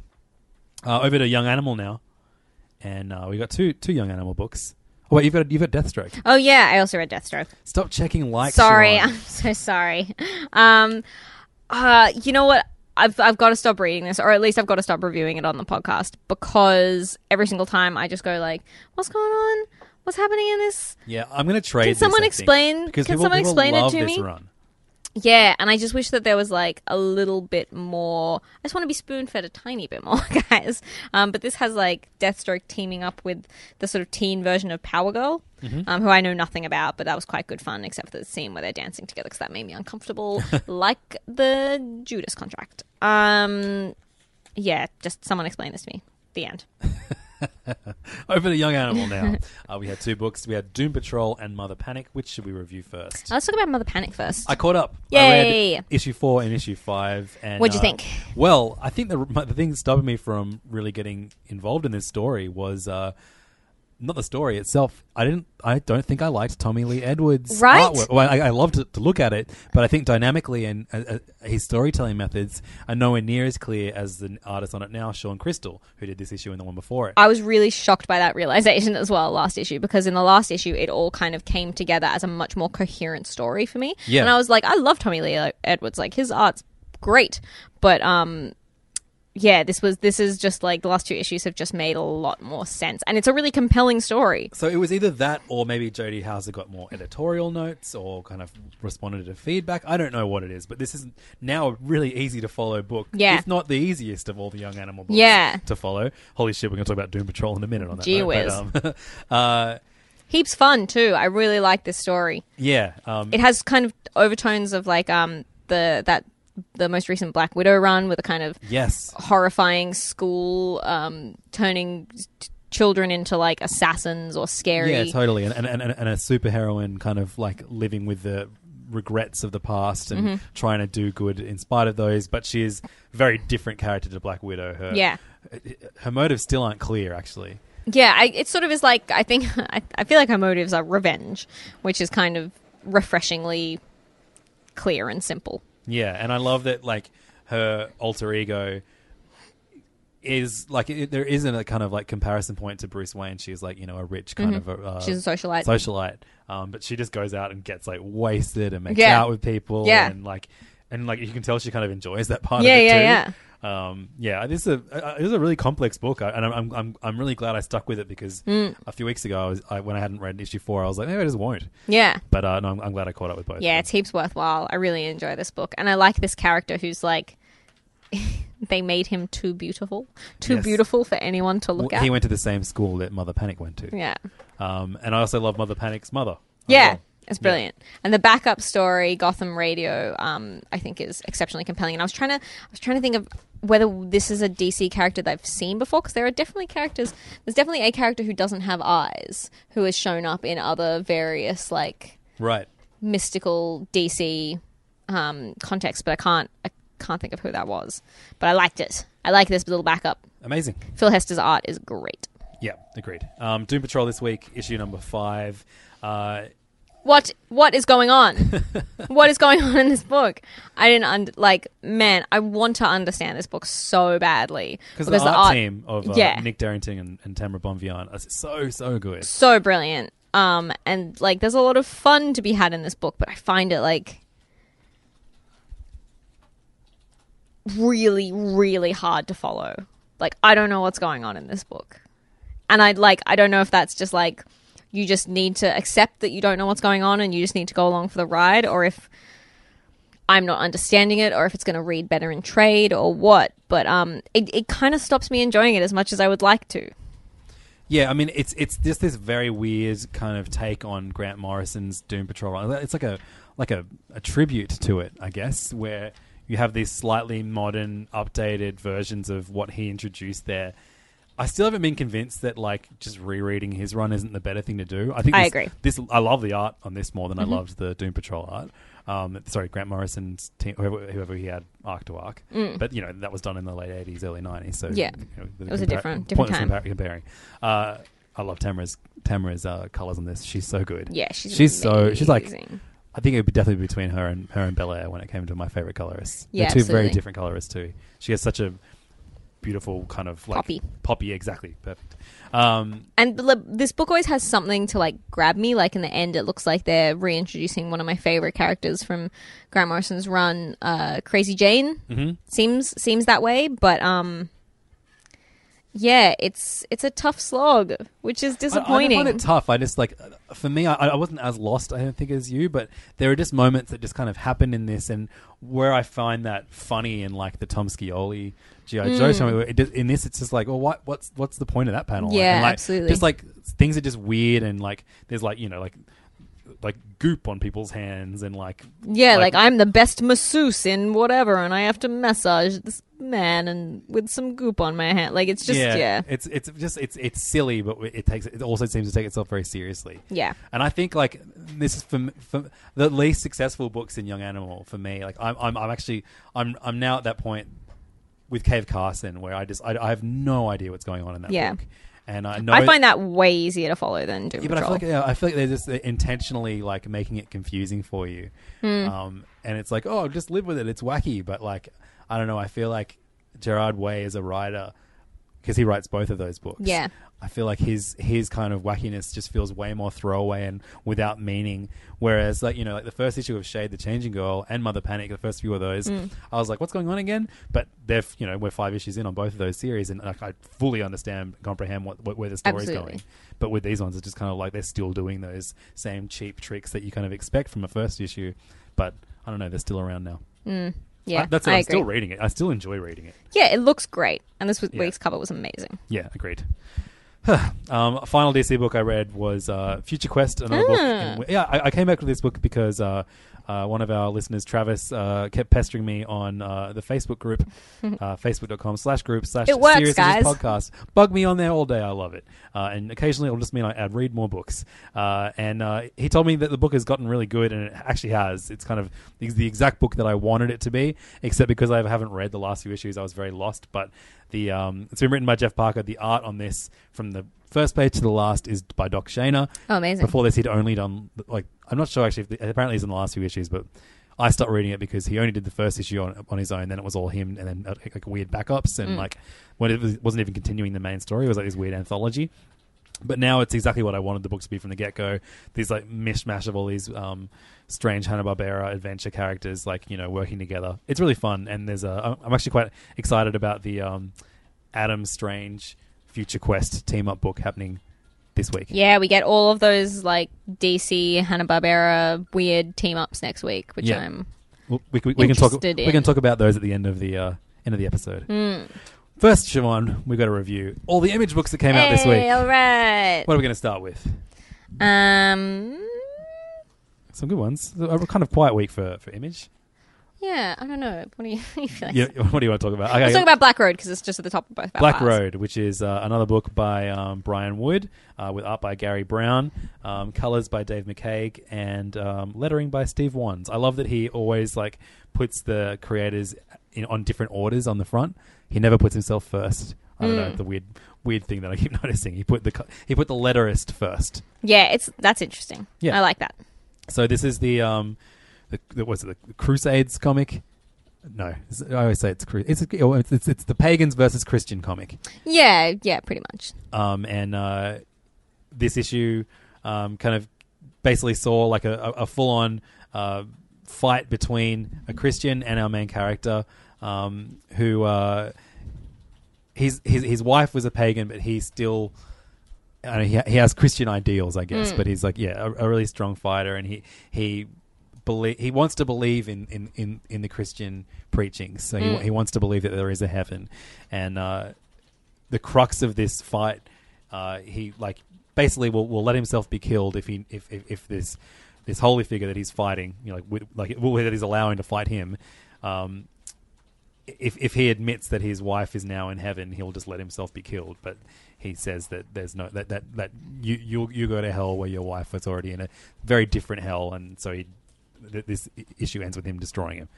Uh, over to Young Animal now, and uh, we got two two Young Animal books. Oh wait, you've got you've got Deathstroke. Oh yeah, I also read Deathstroke. Stop checking likes. sorry, Siobhan. I'm so sorry. Um, uh, you know what? I've I've got to stop reading this, or at least I've got to stop reviewing it on the podcast because every single time I just go like, "What's going on? What's happening in this?" Yeah, I'm going to trade. Can this, someone I think, explain- Because can people, someone people explain it to this me? Run. Yeah, and I just wish that there was like a little bit more. I just want to be spoon fed a tiny bit more, guys. Um, but this has like Deathstroke teaming up with the sort of teen version of Power Girl, um, who I know nothing about, but that was quite good fun, except for the scene where they're dancing together because that made me uncomfortable, like the Judas contract. Um, yeah, just someone explain this to me. The end. Over to Young Animal now. uh, we had two books. We had Doom Patrol and Mother Panic. Which should we review first? Let's talk about Mother Panic first. I caught up. I Yay! read issue four and issue five. And What'd you uh, think? Well, I think the the thing that stopped me from really getting involved in this story was uh, not the story itself. I didn't. I don't think I liked Tommy Lee Edwards' Right? artwork. Well, I, I loved to, to look at it, but I think dynamically and uh, uh, his storytelling methods are nowhere near as clear as the artist on it now, Shawn Crystal, who did this issue and the one before it. I was really shocked by that realization as well last issue because in the last issue it all kind of came together as a much more coherent story for me. Yeah. And I was like, I love Tommy Lee Edwards. Like his art's great, but um, yeah, this was this is just like the last two issues have just made a lot more sense, and it's a really compelling story. So it was either that or maybe Jody Houser got more editorial notes or kind of responded to feedback. I don't know what it is, but this is now a really easy to follow book. Yeah. If not the easiest of all the young animal books Yeah. to follow. Holy shit, we're going to talk about Doom Patrol in a minute on that. Gee note, whiz. But, um, uh, Heaps fun too. I really like this story. yeah. Um, It has kind of overtones of like um the that the most recent Black Widow run with a kind of yes. horrifying school um, turning t- children into like assassins or scary. Yeah, totally. And, and, and, and a superheroine kind of like living with the regrets of the past and Mm-hmm. trying to do good in spite of those. But she is a very different character to Black Widow. Her, Yeah. Her motives still aren't clear, actually. Yeah, I, it sort of is like I think I, I feel like her motives are revenge, which is kind of refreshingly clear and simple. Yeah, and I love that like her alter ego is like it, there isn't a kind of like comparison point to Bruce Wayne. She's like you know a rich kind of a, uh, Mm-hmm. She's a socialite. socialite, um, but she just goes out and gets like wasted and makes Yeah. out with people. Yeah. and like and like you can tell she kind of enjoys that part Yeah, of it yeah, too. Um, yeah, this is a uh, this is a really complex book, I- and I'm, I'm I'm I'm really glad I stuck with it because Mm. a few weeks ago I was I, when I hadn't read issue four, I was like maybe I just won't. Yeah. But uh, no, I'm, I'm glad I caught up with both. Yeah, it's heaps worthwhile. I really enjoy this book. And I like this character who's like they made him too beautiful. Too Yes. beautiful for anyone to look Well, at. He went to the same school that Mother Panic went to. yeah. Um, and I also love Mother Panic's mother. Yeah. well. It's brilliant. And the backup story, Gotham Radio, um, I think is exceptionally compelling. And I was trying to I was trying to think of whether this is a DC character that I've seen before because there are definitely characters there's definitely a character who doesn't have eyes who has shown up in other various like Right. mystical DC um, contexts, but I can't I can't think of who that was. But I liked it. I like this little backup. Amazing. Phil Hester's art is great. Yeah, agreed. Um, Doom Patrol this week, issue number five. Uh, What what is going on? what is going on in this book? I didn't und- like. Man, I want to understand this book so badly because the art, team of uh, yeah, Nick Derington and, and Tamara Bonvillain is so, so good. so brilliant. Um, and like, there's a lot of fun to be had in this book, but I find it like really, really hard to follow. Like, I don't know what's going on in this book, and I like, I don't know if that's just like you just need to accept that you don't know what's going on and you just need to go along for the ride, or if I'm not understanding it, or if it's going to read better in trade, or what. But um, it it kind of stops me enjoying it as much as I would like to. Yeah, I mean it's it's just this very weird kind of take on Grant Morrison's Doom Patrol. It's like a like a, a tribute to it, I guess, where you have these slightly modern, updated versions of what he introduced there. I still haven't been convinced that like just rereading his run isn't the better thing to do. I think I this, agree. This I love the art on this more than Mhm. I loved the Doom Patrol art. Um, sorry, Grant Morrison's team, whoever, whoever he had arc to arc, Mm. but you know that was done in the late eighties, early nineties. So Yeah. you know, It was a different- different time. compar- comparing. Uh, I love Tamara's Tamara's uh, colors on this. She's so good. Yeah, she's she's so she's like. I think it would be definitely between her and her and Bellaire when it came to my favorite colorists. Yeah, They're two very different colorists too. She has such a beautiful kind of like Poppy. poppy exactly perfect. Um, And the- this book always has something to like grab me. Like in the end, it looks like they're reintroducing one of my favorite characters from Grant Morrison's run, uh, Crazy Jane. Mhm. Seems seems that way, but um, yeah, it's it's a tough slog, which is disappointing. I, don't find it tough. I just like for me, I, I wasn't as lost. I don't think as you, but there are just moments that just kind of happen in this, and where I find that funny in like the Tom Scioli GI Joe Mm. show. It just, in this, it's just like, well, what what's what's the point of that panel? Yeah, and, like, absolutely. Just like things are just weird, and like there's like you know like like goop on people's hands, and like yeah, like, I'm the best masseuse in whatever, and I have to massage this man and with some goop on my hand. Like it's just yeah, it's it's just it's it's silly, but it takes it also seems to take itself very seriously. Yeah. and I think like this is for, for the least successful books in Young Animal for me. Like I'm I'm, I'm actually I'm I'm now at that point with Cave Carson where I just I, I have no idea what's going on in that Yeah. book, and I know I find that way easier to follow than Doom yeah, but I Patrol. feel like yeah, I feel like they're just intentionally like making it confusing for you, Hmm. um, and it's like oh, just live with it. It's wacky, but like I don't know. I feel like Gerard Way as a writer because he writes both of those books. Yeah. I feel like his his kind of wackiness just feels way more throwaway and without meaning. Whereas like you know like the first issue of Shade the Changing Girl and Mother Panic, the first few of those, Mm. I was like, what's going on again? But they're you know we're five issues in on both of those series, and like, I fully understand and comprehend what, what where the story's Absolutely. going. But with these ones, it's just kind of like they're still doing those same cheap tricks that you kind of expect from a first issue. But I don't know, they're still around now. Mm. Yeah, I- that's it. I I'm still agree. reading it. I still enjoy reading it. Yeah, it looks great, and this was- Yeah. week's cover was amazing. Yeah, agreed. um, final DC book I read was uh, Future Quest. Another book. Ah. In, yeah, I, I came back to this book because uh, uh, one of our listeners, Travis, uh, kept pestering me on uh, the Facebook group, uh, facebook.com slash group slash Serious podcast. Bug me on there all day. I love it. Uh, and occasionally it'll just mean I, I'd read more books. Uh, and uh, he told me that the book has gotten really good, and it actually has. It's kind of it's the exact book that I wanted it to be, except because I haven't read the last few issues, I was very lost. But the um, it's been written by Jeff Parker. The art on this from the first page to the last is by Doc Shaner. Oh, amazing. Before this, he'd only done like I'm not sure actually. If the, apparently, he's in the last few issues, but I stopped reading it because he only did the first issue on on his own. Then it was all him, and then uh, like weird backups and like when it was, wasn't even continuing the main story. It was like this weird anthology. But now it's exactly what I wanted the book to be from the get go. These like mishmash of all these um, strange Hanna Barbera adventure characters, like you know, working together. It's really fun, and there's a. I'm actually quite excited about the um, Adam Strange Future Quest team up book happening this week. Yeah, we get all of those like DC Hanna Barbera weird team ups next week, which Yeah. I'm Well, we, we, we can talk. Interested We can talk about those at the end of the uh, end of the episode. Hmm. First, Siobhan, we've got to review all the image books that came out this week. All right. What are we going to start with? Um. Some good ones. A kind of quiet week for, for image. Yeah, I don't know. What do you, what do you feel? Like? Yeah, what do you want to talk about? Okay, Let's talk about Black Road because it's just at the top of both. Black. Road, which is uh, another book by um, Brian Wood, uh, with art by Gary Brown, um, colors by Dave McCaig, and um, lettering by Steve Wands. I love that he always like puts the creators in, on different orders on the front. He never puts himself first. I don't Hmm. know the weird weird thing that I keep noticing. He put the co- he put the letterist first. Yeah, it's that's interesting. Yeah. I like that. So this is the um, the, the what's it the Crusades comic. No, I always say it's it's, it's it's it's the pagans versus Christian comic. Yeah, yeah, pretty much. um, and uh, this issue um, kind of basically saw like a, a, a full-on uh, fight between a Christian and our main character, um, who uh, his his his wife was a pagan, but he still. I know, he, he has Christian ideals, I guess, but he's like, yeah, a, a really strong fighter, and he he believe he wants to believe in, in, in, in the Christian preaching. So he, he wants to believe that there is a heaven, and uh, the crux of this fight, uh, he like basically will, will let himself be killed if he if, if, if this this holy figure that he's fighting, you know, like with, like that he's allowing to fight him. Um, if if he admits that his wife is now in heaven, he'll just let himself be killed. But he says that there's no that that, that you you you go to hell where your wife was already in a very different hell, and so he th- this issue ends with him destroying him.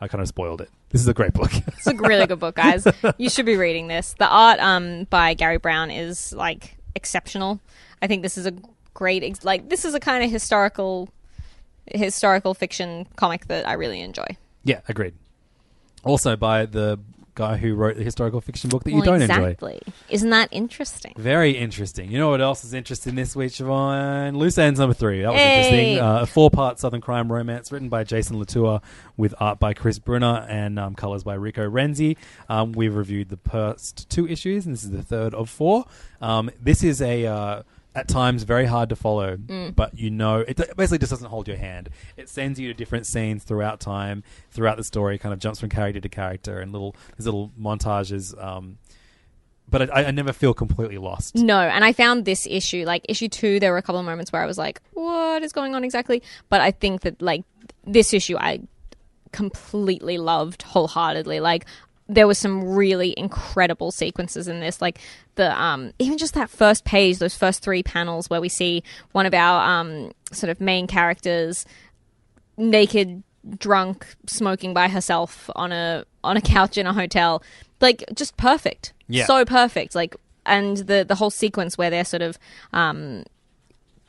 I kind of spoiled it. This is a great book. It's a really good book, guys. You should be reading this. The art um by Gary Brown is like exceptional. I think this is a great ex- like this is a kind of historical historical fiction comic that I really enjoy. yeah, agreed. Also by the guy who wrote the historical fiction book that you don't enjoy. exactly. Isn't that interesting? Very interesting. You know what else is interesting this week, Siobhan? Loose Ends number three. That was Hey. interesting. Uh, a four-part Southern crime romance written by Jason Latour with art by Chris Brunner and um, colors by Rico Renzi. Um, we've reviewed the first two issues, and this is the third of four. Um, this is a... Uh, at times, very hard to follow, but you know, it basically just doesn't hold your hand. It sends you to different scenes throughout time, throughout the story, kind of jumps from character to character, and little these little montages um, but I, I never feel completely lost. No, and I found this issue, like issue two, there were a couple of moments where I was like, what is going on exactly? But I think that, like, this issue I completely loved wholeheartedly. Like, there was some really incredible sequences in this. Like, the, um, even just that first page, those first three panels where we see one of our, um, sort of main characters naked drunk smoking by herself on a on a couch in a hotel like just perfect Yeah. so perfect like and the the whole sequence where they're sort of um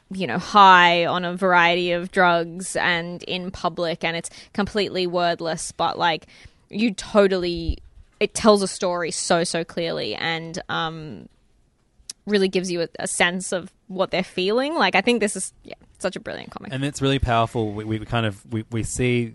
you know high on a variety of drugs and in public and it's completely wordless but like you totally it tells a story so so clearly and um really gives you a, a sense of what they're feeling like i think this is yeah such a brilliant comic and it's really powerful. We, we kind of we, we see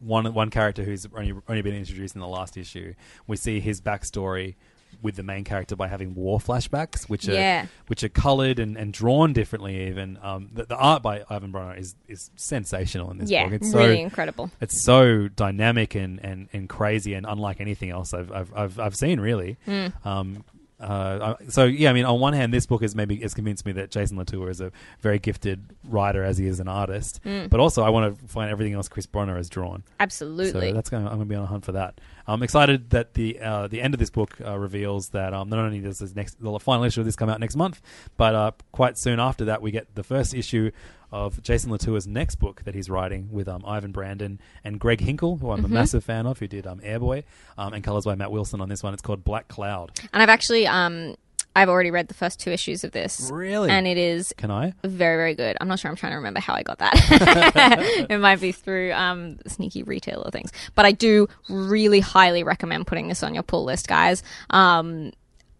one one character who's only only been introduced in the last issue. We see his backstory with the main character by having war flashbacks, which are Yeah. which are coloured and, and drawn differently. Even um, the, the art by Ivan Brunner is is sensational in this yeah book. It's really so, incredible It's so dynamic and, and, and crazy and unlike anything else I've I've I've, I've seen really. Hmm. Um, uh, so yeah, I mean, on one hand, this book has maybe has convinced me that Jason Latour is a very gifted writer as he is an artist, Hmm. but also I want to find everything else Chris Brunner has drawn. absolutely So that's going. I'm going to be on a hunt for that. I'm excited that the uh, the end of this book uh, reveals that um, not only does this next the final issue of this come out next month, but uh, quite soon after that we get the first issue of Jason Latour's next book that he's writing with um, Ivan Brandon and Greg Hinkle, who I'm Mm-hmm. a massive fan of, who did um, Airboy, um, and colors by Matt Wilson on this one. It's called Black Cloud. And I've actually, um, I've already read the first two issues of this. Really? And it is Can I? very, very good. I'm not sure I'm trying to remember how I got that. it might be through um, sneaky retailer things. But I do really highly recommend putting this on your pull list, guys. Um,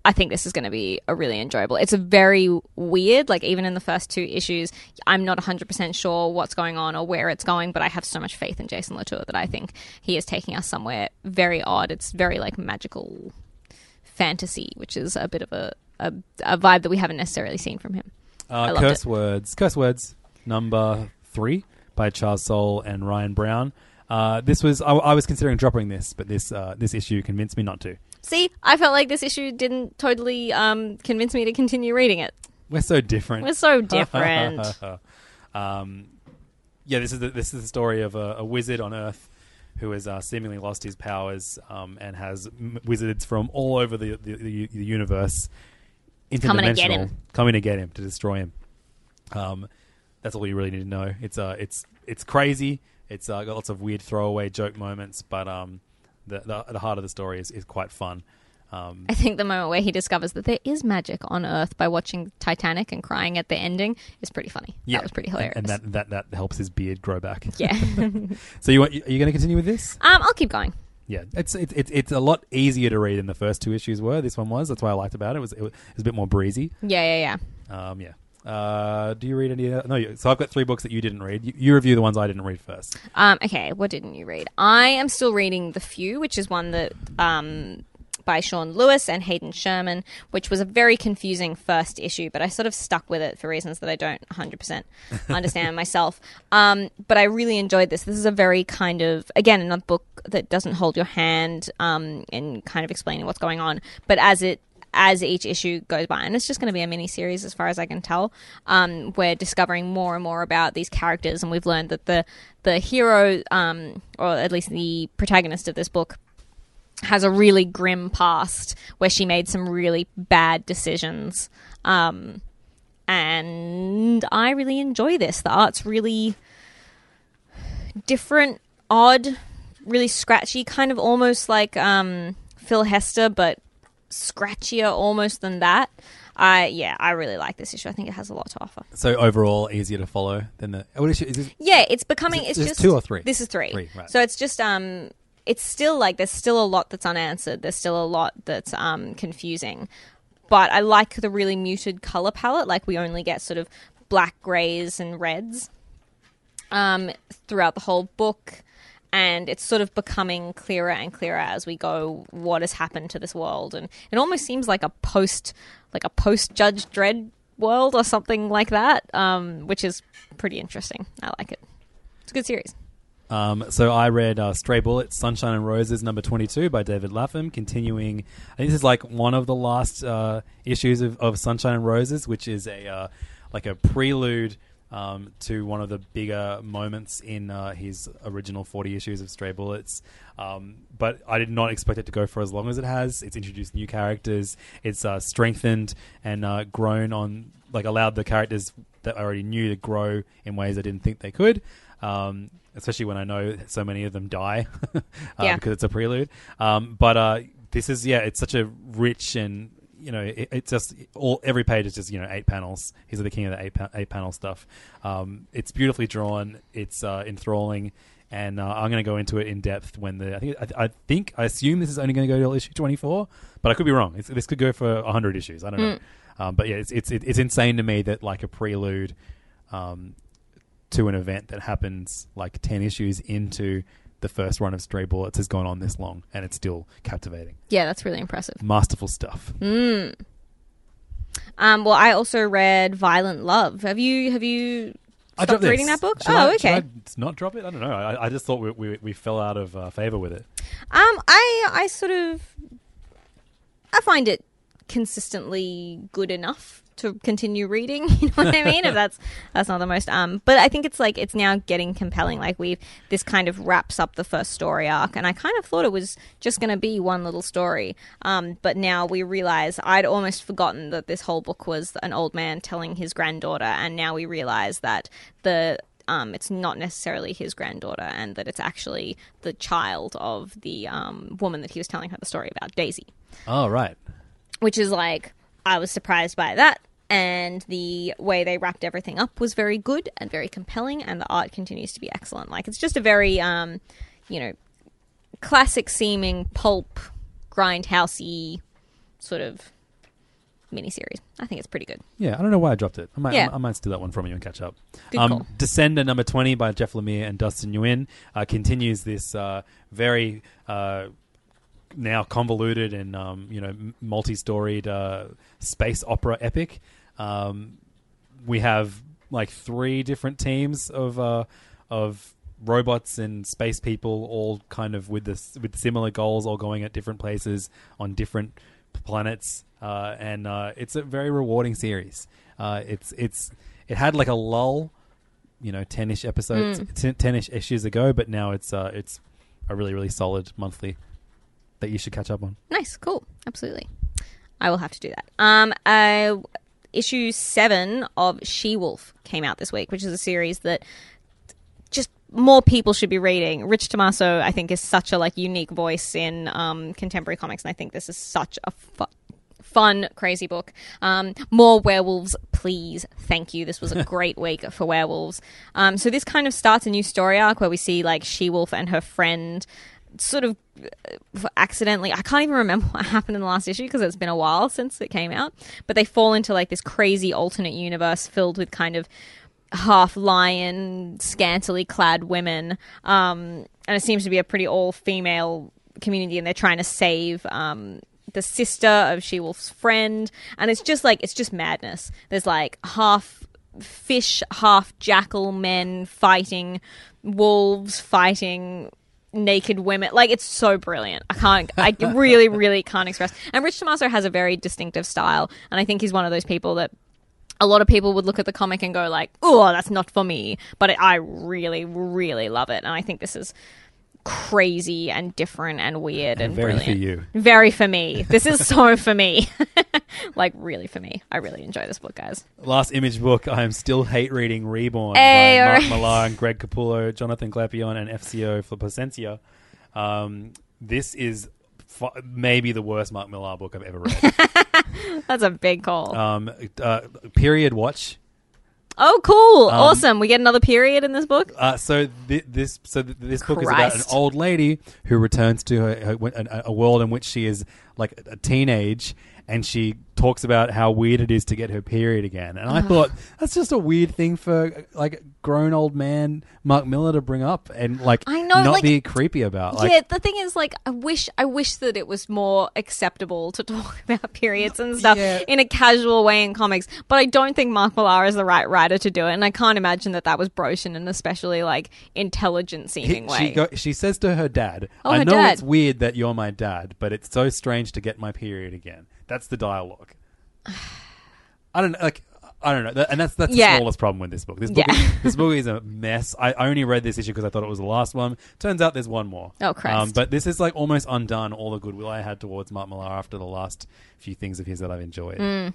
I think this is going to be a really enjoyable. It's a very weird, like even in the first two issues, I'm not 100% sure what's going on or where it's going, but I have so much faith in Jason Latour that I think he is taking us somewhere very odd. It's very like magical fantasy, which is a bit of a, a, a vibe that we haven't necessarily seen from him. Uh, Curse it. Words. Curse Words, number three by Charles Soule and Ryan Browne. Uh, this was I, I was considering dropping this, but this uh, this issue convinced me not to. See, I felt like this issue didn't totally um, convince me to continue reading it. We're so different. We're so different. um, yeah, this is the, this is the story of a, a wizard on Earth who has uh, seemingly lost his powers um, and has m- wizards from all over the the, the, the universe Coming to get him. coming to get him to destroy him. Um, that's all you really need to know. It's uh, it's it's crazy. It's uh, got lots of weird throwaway joke moments, but um, the, the the heart of the story is, is quite fun. Um, I think the moment where he discovers that there is magic on Earth by watching Titanic and crying at the ending is pretty funny. yeah, That was pretty and- hilarious. and, that, that that helps his beard grow back. yeah. So you want are you going to continue with this? um, I'll keep going. Yeah, it's it's it's it's a lot easier to read than the first two issues were. This one was. That's why I liked about it. It was it was, it was a bit more breezy. Yeah, yeah, yeah. Um, yeah. Uh, do you read any? No. You, so I've got three books that you didn't read. You, you review the ones I didn't read first. Um, okay, what didn't you read? I am still reading The Few, which is one that um, by Sean Lewis and Hayden Sherman, which was a very confusing first issue, but I sort of stuck with it for reasons that I don't 100% understand myself. Um, but I really enjoyed this. This is a very kind of, again, another book that doesn't hold your hand um, in kind of explaining what's going on, but as it as each issue goes by, and it's just going to be a mini series as far as I can tell. Um, we're discovering more and more about these characters, and we've learned that the the hero, um, or at least the protagonist of this book, has a really grim past where she made some really bad decisions. Um, and I really enjoy this. The art's really different, odd, really scratchy, kind of almost like um, Phil Hester, but scratchier almost than that. I yeah, I really like this issue. I think it has a lot to offer. So overall, easier to follow than the. What issue is this? Yeah, it's becoming. Is it- it's just two or three? This is three. Three, right. So it's just um, it's still like there's still a lot that's unanswered. There's still a lot that's um confusing, but I like the really muted color palette. Like we only get sort of black, grays, and reds um throughout the whole book. And it's sort of becoming clearer and clearer as we go. What has happened to this world, and it almost seems like a post like a post Judge Dredd world or something like that, um, which is pretty interesting. I like it. It's a good series. Um, so I read uh, Stray Bullets, Sunshine and Roses, number 22 by David Lapham, continuing. I think this is like one of the last uh, issues of, of Sunshine and Roses, which is a uh, like a prelude um, to one of the bigger moments in uh, his original 40 issues of Stray Bullets. Um, but I did not expect it to go for as long as it has. It's introduced new characters. It's uh, strengthened and uh, grown on, like, allowed the characters that I already knew to grow in ways I didn't think they could. Um, especially when I know so many of them die uh, Yeah. because it's a prelude. Um, but uh, this is yeah, it's such a rich and you know it, it's just all every page is just you know eight panels. He's the king of the eight pa- eight panel stuff. Um, it's beautifully drawn. It's uh, enthralling. And uh, I'm going to go into it in depth when the I think I, I think I assume this is only going to go to issue 24, but I could be wrong. It's, this could go for 100 issues. I don't know. Um, but yeah, it's it's it's insane to me that like a prelude um, to an event that happens like 10 issues into the first run of Stray Bullets has gone on this long and it's still captivating. Yeah, that's really impressive. Masterful stuff. Um, well, I also read Violent Love. Have you have you stopped dropped this. reading that book? Should oh, I- okay. Not drop it? I don't know. I, I just thought we, we, we fell out of uh, favor with it. Um, I I sort of I find it consistently good enough to continue reading. You know what I mean? if that's that's not the most um, but I think it's like it's now getting compelling. Like we've this kind of wraps up the first story arc, and I kind of thought it was just going to be one little story. Um, but now we realize I'd almost forgotten that this whole book was an old man telling his granddaughter, and now we realize that the um, it's not necessarily his granddaughter, and that it's actually the child of the um, woman that he was telling her the story about, Daisy, Oh, right. which is like I was surprised by that. And the way they wrapped everything up was very good and very compelling, and the art continues to be excellent. Like it's just a very, um, you know, classic seeming pulp, grindhousey sort of miniseries. I think it's pretty good. Yeah, I don't know why I dropped it. I might, Yeah. I might steal that one from you and catch up. Good um, call. Descender number 20 by Jeff Lemire and Dustin Nguyen uh, continues this uh, very uh, now convoluted and um, you know multi-storied uh, space opera epic. Um, we have like three different teams of uh, of robots and space people, all kind of with this with similar goals, all going at different places on different planets, uh, and uh, it's a very rewarding series. Uh, it's it's it had like a lull, you know, ten-ish episodes, ten- ten-ish issues ago, but now it's uh, it's a really really solid monthly that you should catch up on. Nice, cool, absolutely. I will have to do that. Um, uh, issue seven of She Wolf came out this week, which is a series that just more people should be reading. Rich Tommaso, I think, is such a like unique voice in um, contemporary comics, and I think this is such a fu- fun, crazy book. Um, more werewolves, please. Thank you. This was a great week for werewolves. Um, so this kind of starts a new story arc where we see like She Wolf and her friend sort of uh, accidentally i can't even remember what happened in the last issue because it's been a while since it came out but they fall into like this crazy alternate universe filled with kind of half lion scantily clad women um, and it seems to be a pretty all female community and they're trying to save um, the sister of she wolf's friend and it's just like it's just madness. There's like half fish half jackal men fighting wolves fighting naked women. Like it's so brilliant. I can't. I really, really can't express. And Rich Tommaso has a very distinctive style, and I think he's one of those people that. A lot of people would look at the comic and go like, "Oh, that's not for me," but I really, really love it, and I think this is crazy and different and weird and, And very for you. Very for me. This is so for me. like really for me. I really enjoy this book, guys. Last image book, I am still hate reading Reborn Hey, by Mark. Millar and Greg Capullo, Jonathan Glapion, and FCO for Plascencia. Um, this is fu- maybe the worst Mark Millar book I've ever read. That's a big call. um, uh, period watch. Oh, cool. awesome. We get another period in this book. Uh, so thi- this so th- this book is about an Christ. old lady who returns to her, her a, a world in which she is like a teenage, and she talks about how weird it is to get her period again. And I thought that's just a weird thing for like grown old man Mark Millar to bring up and like I know, not like- be creepy about. Like, yeah, the thing is, like, I wish, I wish that it was more acceptable to talk about periods and stuff Yeah. in a casual way in comics. But I don't think Mark Millar is the right writer to do it, and I can't imagine that that was broached in an especially like intelligent He- seeming way. she go, she says to her dad, Oh, "I her know dad. it's weird that you're my dad, but it's so strange to get my period again." That's the dialogue. I don't know, like I don't know, That- and that's that's the Yeah. smallest problem with this book. This book, Yeah. this book is a mess. I only read this issue because I thought it was the last one. Turns out there's one more. Oh, Christ. Um, but this is like almost undone all the goodwill I had towards Mark Millar after the last few things of his that I've enjoyed. Um,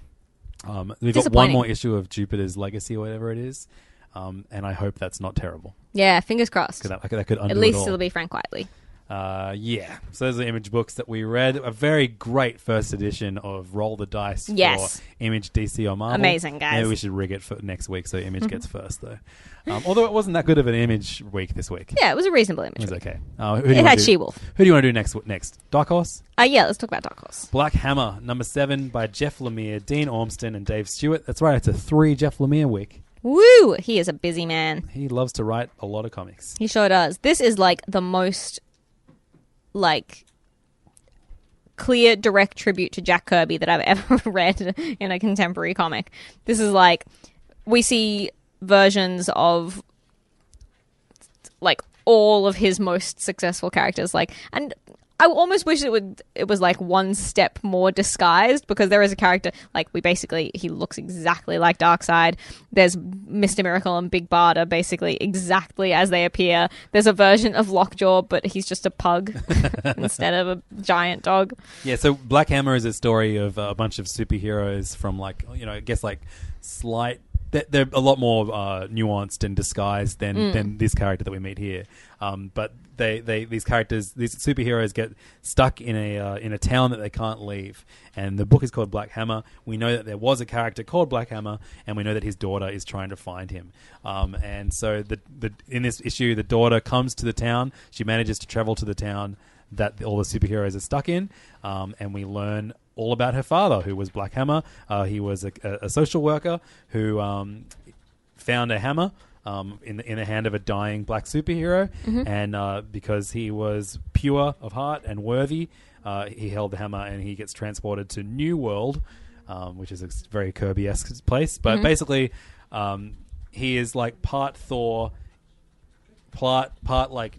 we've got one. Disappointing. more issue of Jupiter's Legacy or whatever it is, um, and I hope that's not terrible. yeah, fingers crossed. 'Cause That, that could undo At it least all. it'll be Frank Quitely. Uh, yeah. So those are the image books that we read. A very great first edition of Roll the Dice Yes. for Image, DC, or Marvel. Amazing, guys. Maybe we should rig it for next week so Image gets first, though. Um, although it wasn't that good of an Image week this week. Yeah, it was a reasonable image. It was okay. Uh, who do you It wanna had do- She-Wolf. Who do you want to do next? Next, Dark Horse, Uh, yeah, let's talk about Dark Horse. Black Hammer, number seven by Jeff Lemire, Dean Ormston, and Dave Stewart. That's right. It's a three Jeff Lemire week. Woo! He is a busy man. He loves to write a lot of comics. He sure does. This is like the most like clear direct tribute to Jack Kirby that I've ever read in a contemporary comic. This is like we see versions of like all of his most successful characters like and I almost wish it would it was like one step more disguised because there is a character like we basically he looks exactly like Darkseid. There's Mr. Miracle and Big Barda basically exactly as they appear. There's a version of Lockjaw but he's just a pug instead of a giant dog. Yeah, so Black Hammer is a story of a bunch of superheroes from like you know, I guess like slight they're, they're a lot more uh, nuanced and disguised than Mm. than this character that we meet here. Um, but they, they these characters these superheroes get stuck in a uh, in a town that they can't leave. And the book is called Black Hammer. We know that there was a character called Black Hammer, and we know that his daughter is trying to find him. Um, and so the the in this issue, the daughter comes to the town. She manages to travel to the town that all the superheroes are stuck in, um, and we learn all about her father, who was Black Hammer. Uh, he was a, a, social worker who um, found a hammer um, in the, in the hand of a dying black superhero, Mhm. and uh, because he was pure of heart and worthy, uh, he held the hammer and he gets transported to New World, um, which is a very Kirby esque place. But Mhm. basically, um, he is like part Thor, part part like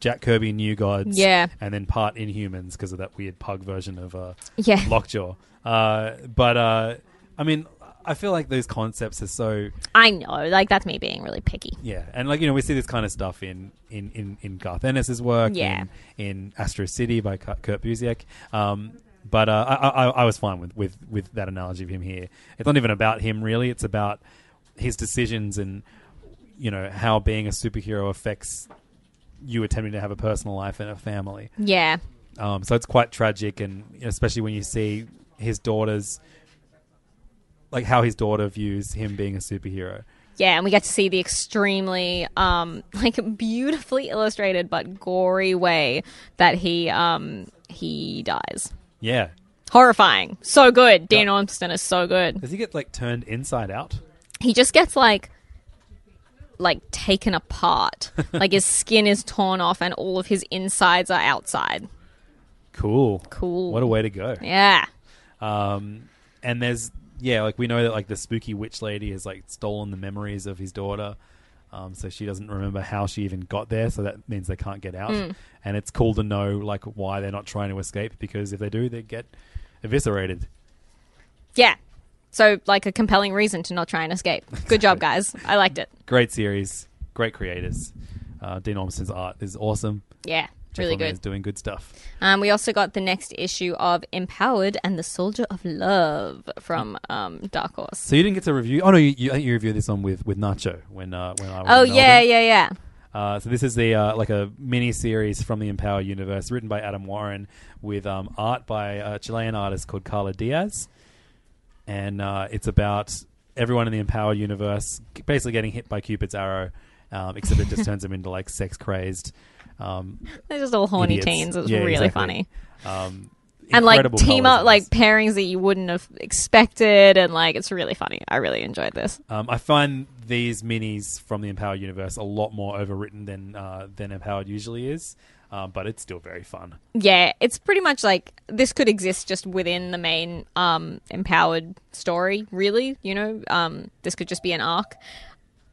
Jack Kirby New Gods, Yeah. and then part Inhumans because of that weird pug version of uh, Yeah. Lockjaw. Uh, but uh, I mean, I feel like those concepts are so I know, like that's me being really picky. yeah, and like you know, we see this kind of stuff in in in, in Garth Ennis's work, Yeah. in, in Astro City by Ku- Kurt Busiek. Um, but uh, I, I, I was fine with, with, with that analogy of him here. It's not even about him really; it's about his decisions and you know how being a superhero affects you attempting to have a personal life and a family. Yeah. Um, so it's quite tragic, and especially when you see his daughter's like how his daughter views him being a superhero. Yeah, and we get to see the extremely um like beautifully illustrated but gory way that he um he dies. Yeah. Horrifying. So good. Dean Ormston is so good. Does he get like turned inside out? He just gets like like taken apart. like his skin is torn off and all of his insides are outside. Cool. Cool. What a way to go. Yeah. Um, and there's yeah, like we know that like the spooky witch lady has like stolen the memories of his daughter. Um, so she doesn't remember how she even got there, so that means they can't get out. Mm. And it's cool to know like why they're not trying to escape because if they do, they get eviscerated. Yeah. So like a compelling reason to not try and escape. Good job, guys. I liked it. Great series, great creators. Uh, Dean Ormston's art is awesome. Yeah. Jeff really Lemire good. is doing good stuff. Um, we also got the next issue of Empowered and the Soldier of Love from um, Dark Horse. So you didn't get to review? Oh no, you, you, I think you reviewed this one with, with Nacho when uh, when I was. Oh in yeah, Melbourne. yeah, yeah. Uh, so this is the uh, like a mini series from the Empower universe, written by Adam Warren, with um, art by a Chilean artist called Karla Diaz, and uh, it's about everyone in the Empower universe basically getting hit by Cupid's arrow, um, except it just turns them into like sex crazed. Um, They're just all horny idiots. teens. It was Yeah, really exactly. funny. Um, And like team up like pairings that you wouldn't have expected, and like it's really funny. I really enjoyed this. Um, I find these minis from the Empowered universe a lot more overwritten than uh, than Empowered usually is, uh, but it's still very fun. Yeah, it's pretty much like this could exist just within the main um, empowered story. Really, you know, um, this could just be an arc.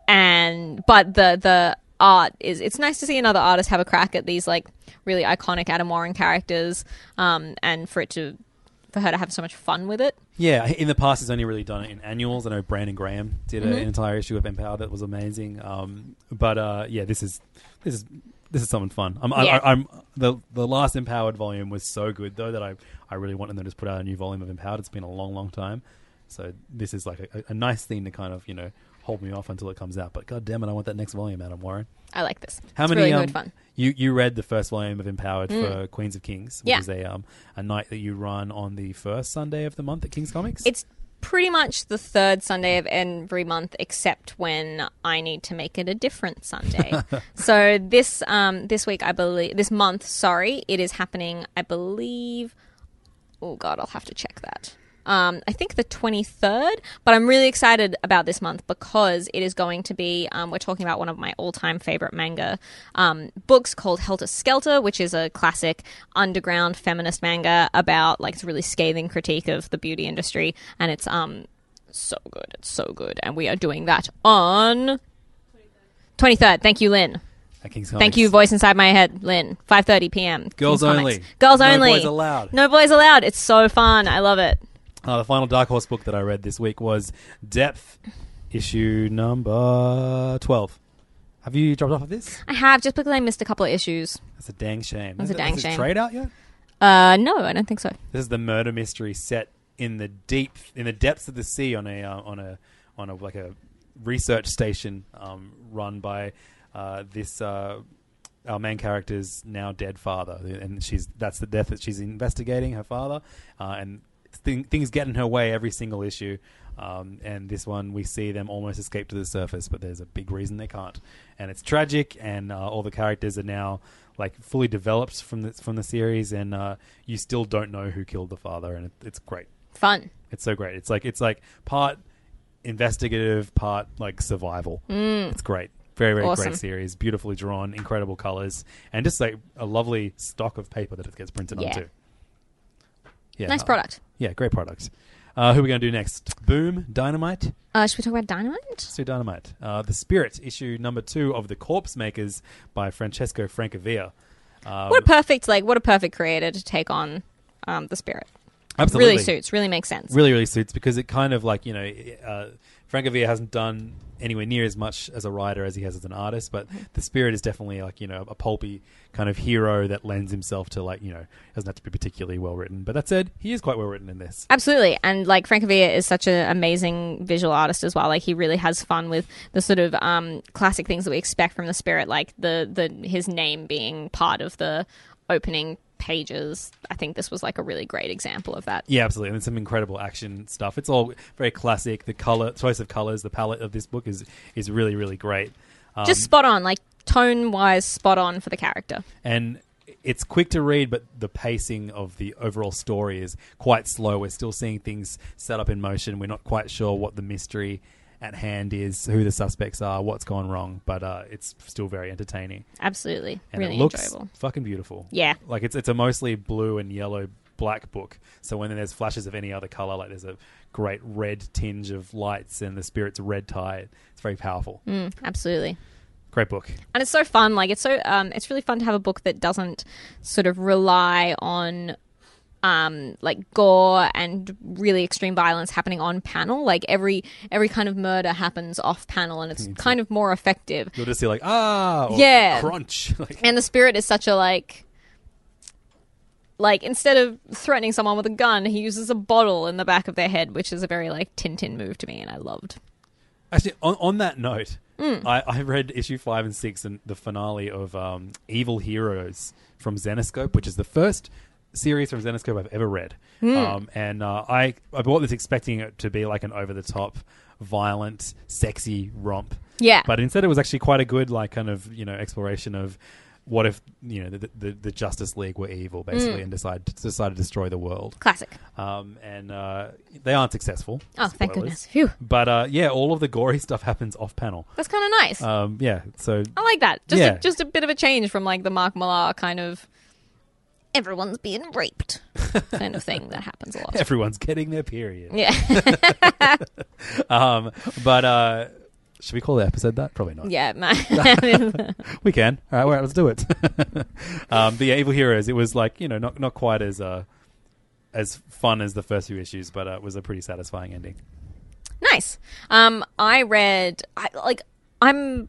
And but the the art is it's nice to see another artist have a crack at these like really iconic Adam Warren characters, um, and for it to for her to have so much fun with it. Yeah, in the past, he's only really done it in annuals. I know Brandon Graham did Mhm. an entire issue of Empower that was amazing. Um, but uh, yeah, this is this is this is something fun. I'm, Yeah. I, I'm the the last Empowered volume was so good though that I I really want them to just put out a new volume of Empowered. It's been a long, long time, so this is like a, a nice thing to kind of you know hold me off until it comes out. But god damn it, I want that next volume, Adam Warren. I like this. How It's many? really um, good fun. You you read the first volume of Empowered Mm. for Queens of Kings, which Yeah. is a um a night that you run on the first Sunday of the month at Kings Comics. It's pretty much the third Sunday of every month, except when I need to make it a different Sunday. so this um, this week, I believe this month, sorry, it is happening. I believe. Oh God, I'll have to check that. Um, I think the 23rd, but I'm really excited about this month because it is going to be. Um, we're talking about one of my all time favorite manga um, books called Helter Skelter, which is a classic underground feminist manga about like it's a really scathing critique of the beauty industry, and it's um so good. It's so good, and we are doing that on 23rd. Thank you, Lynn. Thank you, voice inside my head, Lynn. 5:30 p.m. Girls King's only. Comics. Girls No only. boys allowed. No boys allowed. It's so fun. I love it. Uh, the final Dark Horse book that I read this week was Depth, issue number 12. Have you dropped off of this? I have just because I missed a couple of issues. That's a dang shame. That's a Has it- dang it shame. trade out yet? Uh, no, I don't think so. This is the murder mystery set in the deep, in the depths of the sea on a, uh, on a, on a like a research station um, run by uh, this uh, our main character's now dead father, and she's that's the death that she's investigating her father, uh, and thing, things get in her way every single issue. Um, and this one, we see them almost escape to the surface, but there's a big reason they can't, and it's tragic. And uh, all the characters are now like fully developed from the from the series, and uh, you still don't know who killed the father, and it, it's great. Fun. It's so great. It's like it's like part investigative, part like survival. It's great. Very very Awesome. great series. Beautifully drawn, incredible colors, and just like a lovely stock of paper that it gets printed Yeah. onto. Yeah, Nice product. Yeah, great product. Uh, who are we going to do next? Boom, Dynamite. Uh, should we talk about Dynamite? Let's Dynamite. Uh, the Spirit, issue number two of The Corpse Makers by Francesco Francavilla. Um, what a perfect like what a perfect creator to take on um, the spirit. absolutely. Really suits. Really makes sense. really really suits because it kind of like you know uh, Francavilla hasn't done anywhere near as much as a writer as he has as an artist but the spirit is definitely like you know a pulpy kind of hero that lends himself to like you know doesn't have to be particularly well written. But that said he is quite well written in this. Absolutely, and like Francavilla is such an amazing visual artist as well. Like he really has fun with the sort of um, classic things that we expect from the spirit, like the the his name being part of the opening pages. I think this was like a really great example of that. yeah absolutely and some incredible action stuff it's all very classic the color choice of colors the palette of this book is is really really great um, Just spot on, like tone wise, spot on for the character. and it's quick to read, but the pacing of the overall story is quite slow. We're still seeing things set up in motion. We're not quite sure what the mystery at hand is, who the suspects are, what's gone wrong, but uh, it's still very entertaining Absolutely, and really it looks enjoyable. fucking beautiful. Yeah. like it's it's a mostly blue and yellow black book. So when there's flashes of any other color, like there's a great red tinge of lights and the spirit's red tie, it's very powerful. Mm, absolutely. Great book. and it's so fun like it's so um it's really fun to have a book that doesn't sort of rely on um like gore and really extreme violence happening on panel like every every kind of murder happens off panel and it's kind of more effective You'll just see like ah, or Yeah. crunch. and the spirit is such a like like instead of threatening someone with a gun he uses a bottle in the back of their head which is a very like tintin move to me and i loved Actually, on, on that note, Hmm. I, I read issue five and six and the finale of um, Evil Heroes from Zenescope, which is the first series from Zenescope I've ever read. Hmm. Um, and uh, I, I bought this expecting it to be like an over the top, violent, sexy romp. Yeah. But instead, it was actually quite a good, like, kind of, you know, exploration of what if, you know, the, the, the Justice League were evil, basically, and decide, decide to destroy the world. classic Um, and uh, they aren't successful. oh thank goodness Phew. But uh, yeah, all of the gory stuff happens off panel. that's kind of nice Um, yeah, so I like that. Just Yeah. a, just a bit of a change from like the Mark Millar kind of everyone's being raped kind of thing that happens a lot. everyone's getting their period. Yeah, Um, but uh, should we call the episode that? Probably not. yeah, man. We can. All right, right let's do it. um, the Evil Heroes. It was like you know not not quite as uh, as fun as the first few issues, but uh, it was a pretty satisfying ending. nice. Um, I read I, like I'm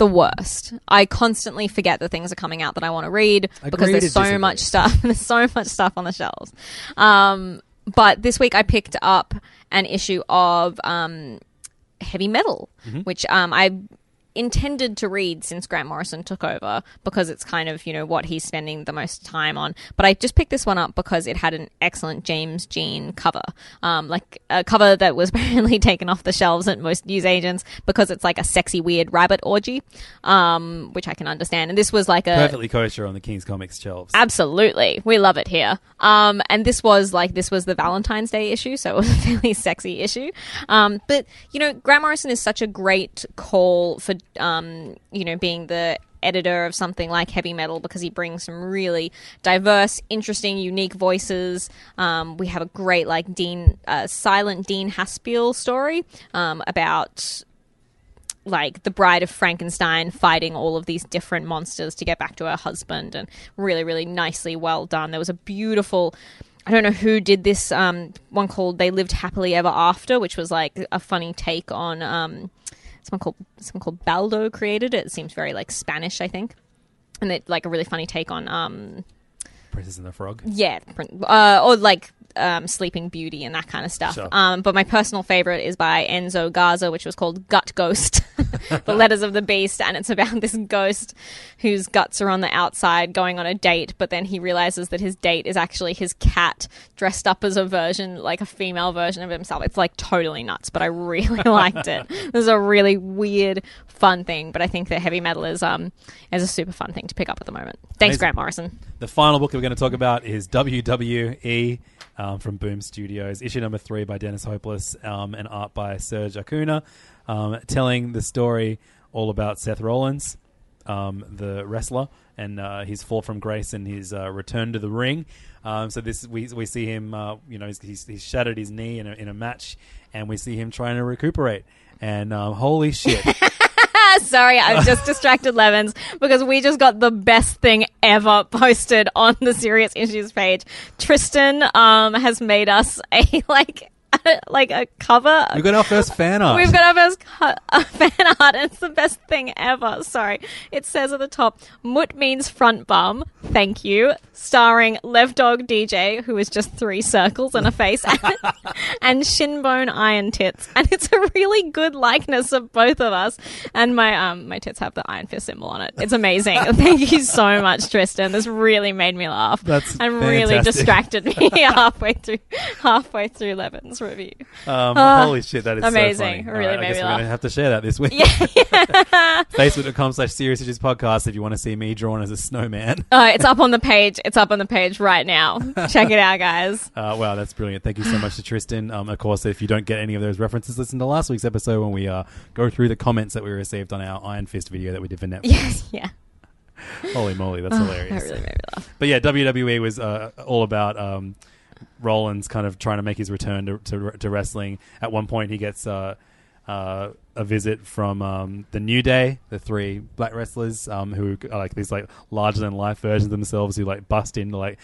the worst. I constantly forget that things are coming out that I want to read because there's so disagree. much stuff. there's so much stuff on the shelves. Um, but this week I picked up an issue of um, heavy metal, Mm-hmm. which um, I intended to read since Grant Morrison took over because it's kind of, you know, what he's spending the most time on. But I just picked this one up because it had an excellent James Jean cover. Um, like a cover that was apparently taken off the shelves at most newsagents because it's like a sexy, weird rabbit orgy, um, which I can understand. And this was like a. Perfectly kosher on the King's Comics shelves. Absolutely. We love it here. Um, and this was like, this was the Valentine's Day issue, so it was a fairly sexy issue. Um, but, you know, Grant Morrison is such a great call for, um, you know, being the editor of something like heavy metal because he brings some really diverse, interesting, unique voices. Um, we have a great, like, Dean, uh, silent Dean Haspiel story um, about like the bride of Frankenstein fighting all of these different monsters to get back to her husband and really really nicely well done. There was a beautiful I don't know who did this um, one called They Lived Happily Ever After, which was like a funny take on um, someone called someone called Baldo created it. It seems very like Spanish, I think. And it like a really funny take on um Princess and the Frog. yeah, print- uh, or like um, Sleeping Beauty and that kind of stuff. Sure. Um, but my personal favorite is by Enzo Garza, which was called Gut Ghost, The Letters of the Beast, and it's about this ghost whose guts are on the outside going on a date, but then he realizes that his date is actually his cat dressed up as a version, like a female version of himself. It's like totally nuts, but I really liked it. This is a really weird, fun thing, but I think that heavy metal is um is a super fun thing to pick up at the moment. Thanks, Amazing. Grant Morrison. The final book that we're going to talk about is WWE um, from Boom Studios, issue number three by Dennis Hopeless um, and art by Serge Acuna, um, telling the story all about Seth Rollins, um, the wrestler, and uh, his fall from grace and his uh, return to the ring. Um, so this we we see him, uh, you know, he's, he's, shattered his knee in a, in a match, and we see him trying to recuperate. And holy shit! Sorry, I've just distracted Levins because we just got the best thing ever posted on the Serious Issues page. Tristan um has made us a like like a cover. we got our first fan art. We've got our first uh, fan art, and it's the best thing ever. Sorry. It says at the top, Mut means front bum, thank you, starring Lev Dog DJ, who is just three circles and a face, and, and Shinbone Iron Tits. And it's a really good likeness of both of us. And my um my tits have the Iron Fist symbol on it. It's amazing. thank you so much, Tristan. This really made me laugh. That's and really distracted me halfway through halfway through Levin's review. Um, Ah, holy shit, that is amazing. So funny. really All right, made I guess me we're laugh. gonna have to share that this week. Yeah. Facebook.com slash serious issues podcast if you want to see me drawn as a snowman. Uh, it's up on the page. It's up on the page right now. Check it out, guys. Uh, wow, that's brilliant. Thank you so much to Tristan. Um, of course, if you don't get any of those references, listen to last week's episode when we uh, go through the comments that we received on our Iron Fist video that we did for Netflix. Yes, yeah. Holy moly, that's That hilarious. really made me laugh. But yeah, WWE was uh, all about um, Rollins kind of trying to make his return to, to, to wrestling. At one point, he gets uh, uh, a visit from um, the New Day, the three black wrestlers um, who are like these like larger than life versions of themselves who like bust into like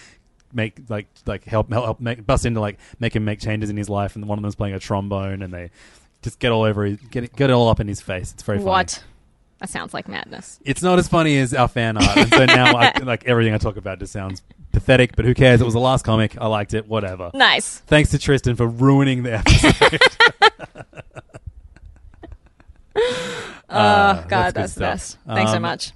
make like like help help, help make bust into like make him make changes in his life. And one of them's playing a trombone, and they just get all over his, get it, get it all up in his face. It's very funny. What? That sounds like madness. It's not as funny as our fan art, and so now I, like everything I talk about just sounds pathetic. But who cares? It was the last comic. I liked it. Whatever. Nice. Thanks to Tristan for ruining the episode. Oh, Uh, God, good that's, the best. Thanks so Um, much.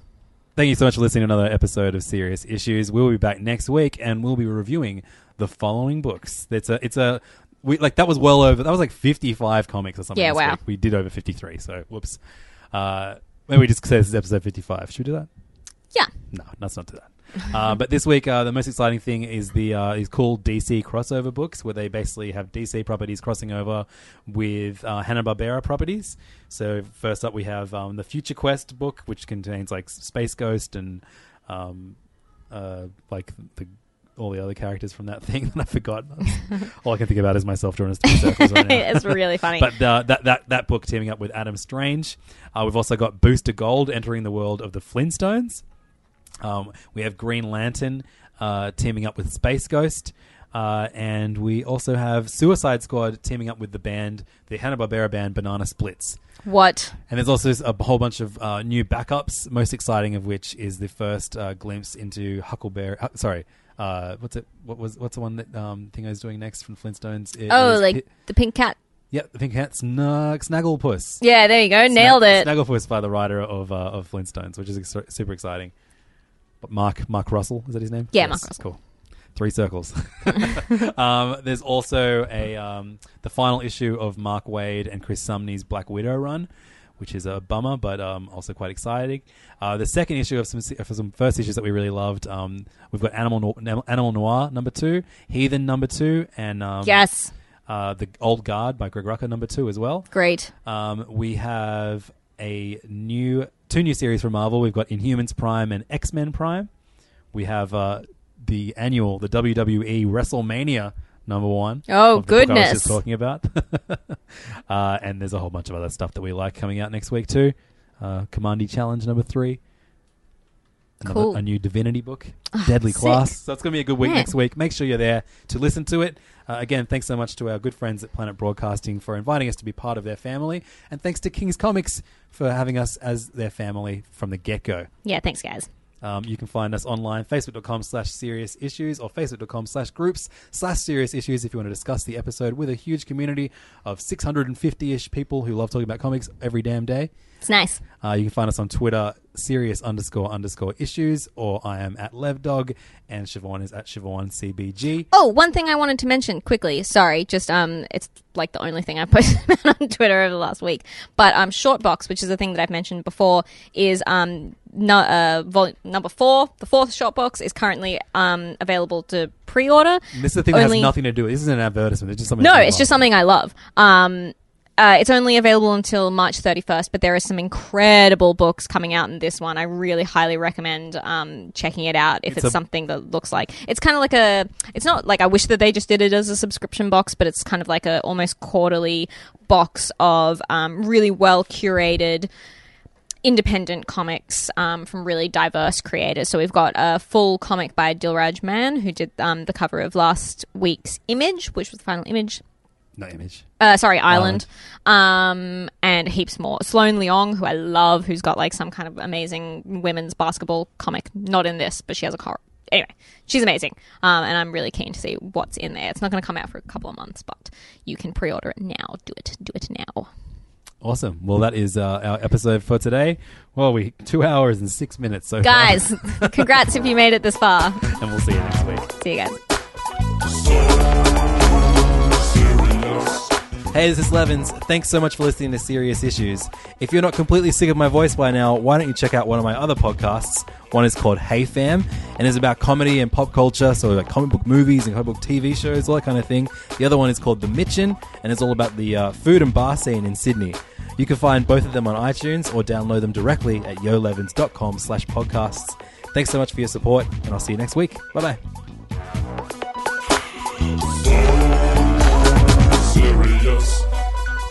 Thank you so much for listening to another episode of Serious Issues. We'll be back next week, and we'll be reviewing the following books. It's a, it's a, we like that was well over. That was like fifty-five comics or something. Yeah, this wow. week. We did over fifty-three. So whoops. Uh, maybe we just say this is episode fifty-five. Should we do that? Yeah. No, let's not do that. uh, but this week, uh, the most exciting thing is the uh, is cool DC crossover books, where they basically have DC properties crossing over with uh, Hanna Barbera properties. So first up, we have um, the Future Quest book, which contains like Space Ghost and um, uh, like the all the other characters from that thing that I forgot. all I can think about is myself drawing as three circles right it's really funny. But uh, that that that book teaming up with Adam Strange. Uh, we've also got Booster Gold entering the world of the Flintstones. Um, we have Green Lantern uh, teaming up with Space Ghost. Uh, and we also have Suicide Squad teaming up with the band, the Hanna Barbera band Banana Splits. what? And there's also a whole bunch of uh, new backups. Most exciting of which is the first uh, glimpse into Huckleberry. Hu- sorry, uh, what's it? What was what's the one that um, was doing next from Flintstones? It Oh, like the pink cat. Yep, I think that's Snug, Snagglepuss. Yeah, there you go. Nailed Snag- it. Snagglepuss by the writer of uh, of Flintstones, which is ex- super exciting. But Mark Mark Russell is that his name? Yeah, Mark Russell. Cool. Three circles. um, there's also a um, the final issue of Mark Waid and Chris Samnee's Black Widow run, which is a bummer, but um, also quite exciting. Uh, the second issue of some for some first issues that we really loved. Um, we've got Animal No- Animal Noir number two, Heathen number two, and um, Yes. uh, the Old Guard by Greg Rucka number two as well. Great. Um, we have a new two new series from Marvel. We've got Inhumans Prime and X Men Prime. We have uh, the annual, the WWE WrestleMania number one. Oh, of the book I was goodness. just talking about. uh, and there's a whole bunch of other stuff that we like coming out next week too. Uh, Kamandi Challenge number three. Another, Cool. A new Divinity book, Ah, Deadly sick. Class. So it's going to be a good week Man. next week. Make sure you're there to listen to it. Uh, again, thanks so much to our good friends at Planet Broadcasting for inviting us to be part of their family. And thanks to King's Comics for having us as their family from the get go. Yeah, thanks, guys. Um, you can find us online, facebook.com slash serious issues or facebook.com slash groups slash serious issues if you want to discuss the episode with a huge community of 650-ish people who love talking about comics every damn day. It's nice. Uh, you can find us on Twitter, serious underscore underscore issues, or I am at Levdog, and Siobhan is at Siobhan CBG. Oh, one thing I wanted to mention quickly. Sorry, just um, it's like the only thing I posted on Twitter over the last week. But um, Shortbox, which is a thing that I've mentioned before, is um, no, uh, vol- number four. The fourth Shortbox is currently um available to pre-order. This is the thing that Only- has nothing to do with This isn't an advertisement. It's just something. No, it's just something I love. Um, uh, it's only available until March 31st, but there are some incredible books coming out in this one. I really highly recommend um, checking it out if It's it's, a- something that looks like it's kind of like a. It's not like I wish that they just did it as a subscription box, but it's kind of like a almost quarterly box of um, really well curated independent comics um, from really diverse creators. So we've got a full comic by Dilraj Mann, who did um, the cover of last week's Image, which was the final image. No image. Uh, sorry, Island. Um, and heaps more. Sloane Leong, who I love, who's got like some kind of amazing women's basketball comic. Not in this, but she has a car. Anyway, she's amazing. Um, and I'm really keen to see what's in there. It's not going to come out for a couple of months, but you can pre order it now. Do it. Do it now. Awesome. Well, that is uh, our episode for today. Well, we two hours and six minutes so far. Guys, congrats if you made it this far. and we'll see you next week. See you guys. Hey, this is Levins. Thanks so much for listening to Serious Issues. If you're not completely sick of my voice by now, why don't you check out one of my other podcasts? One is called Hey Fam, and is about comedy and pop culture, so like comic book movies and comic book TV shows, all that kind of thing. The other one is called The Mitchin, and it's all about the uh, food and bar scene in Sydney. You can find both of them on iTunes or download them directly at yolevins.com slash podcasts. Thanks so much for your support, and I'll see you next week. Bye bye.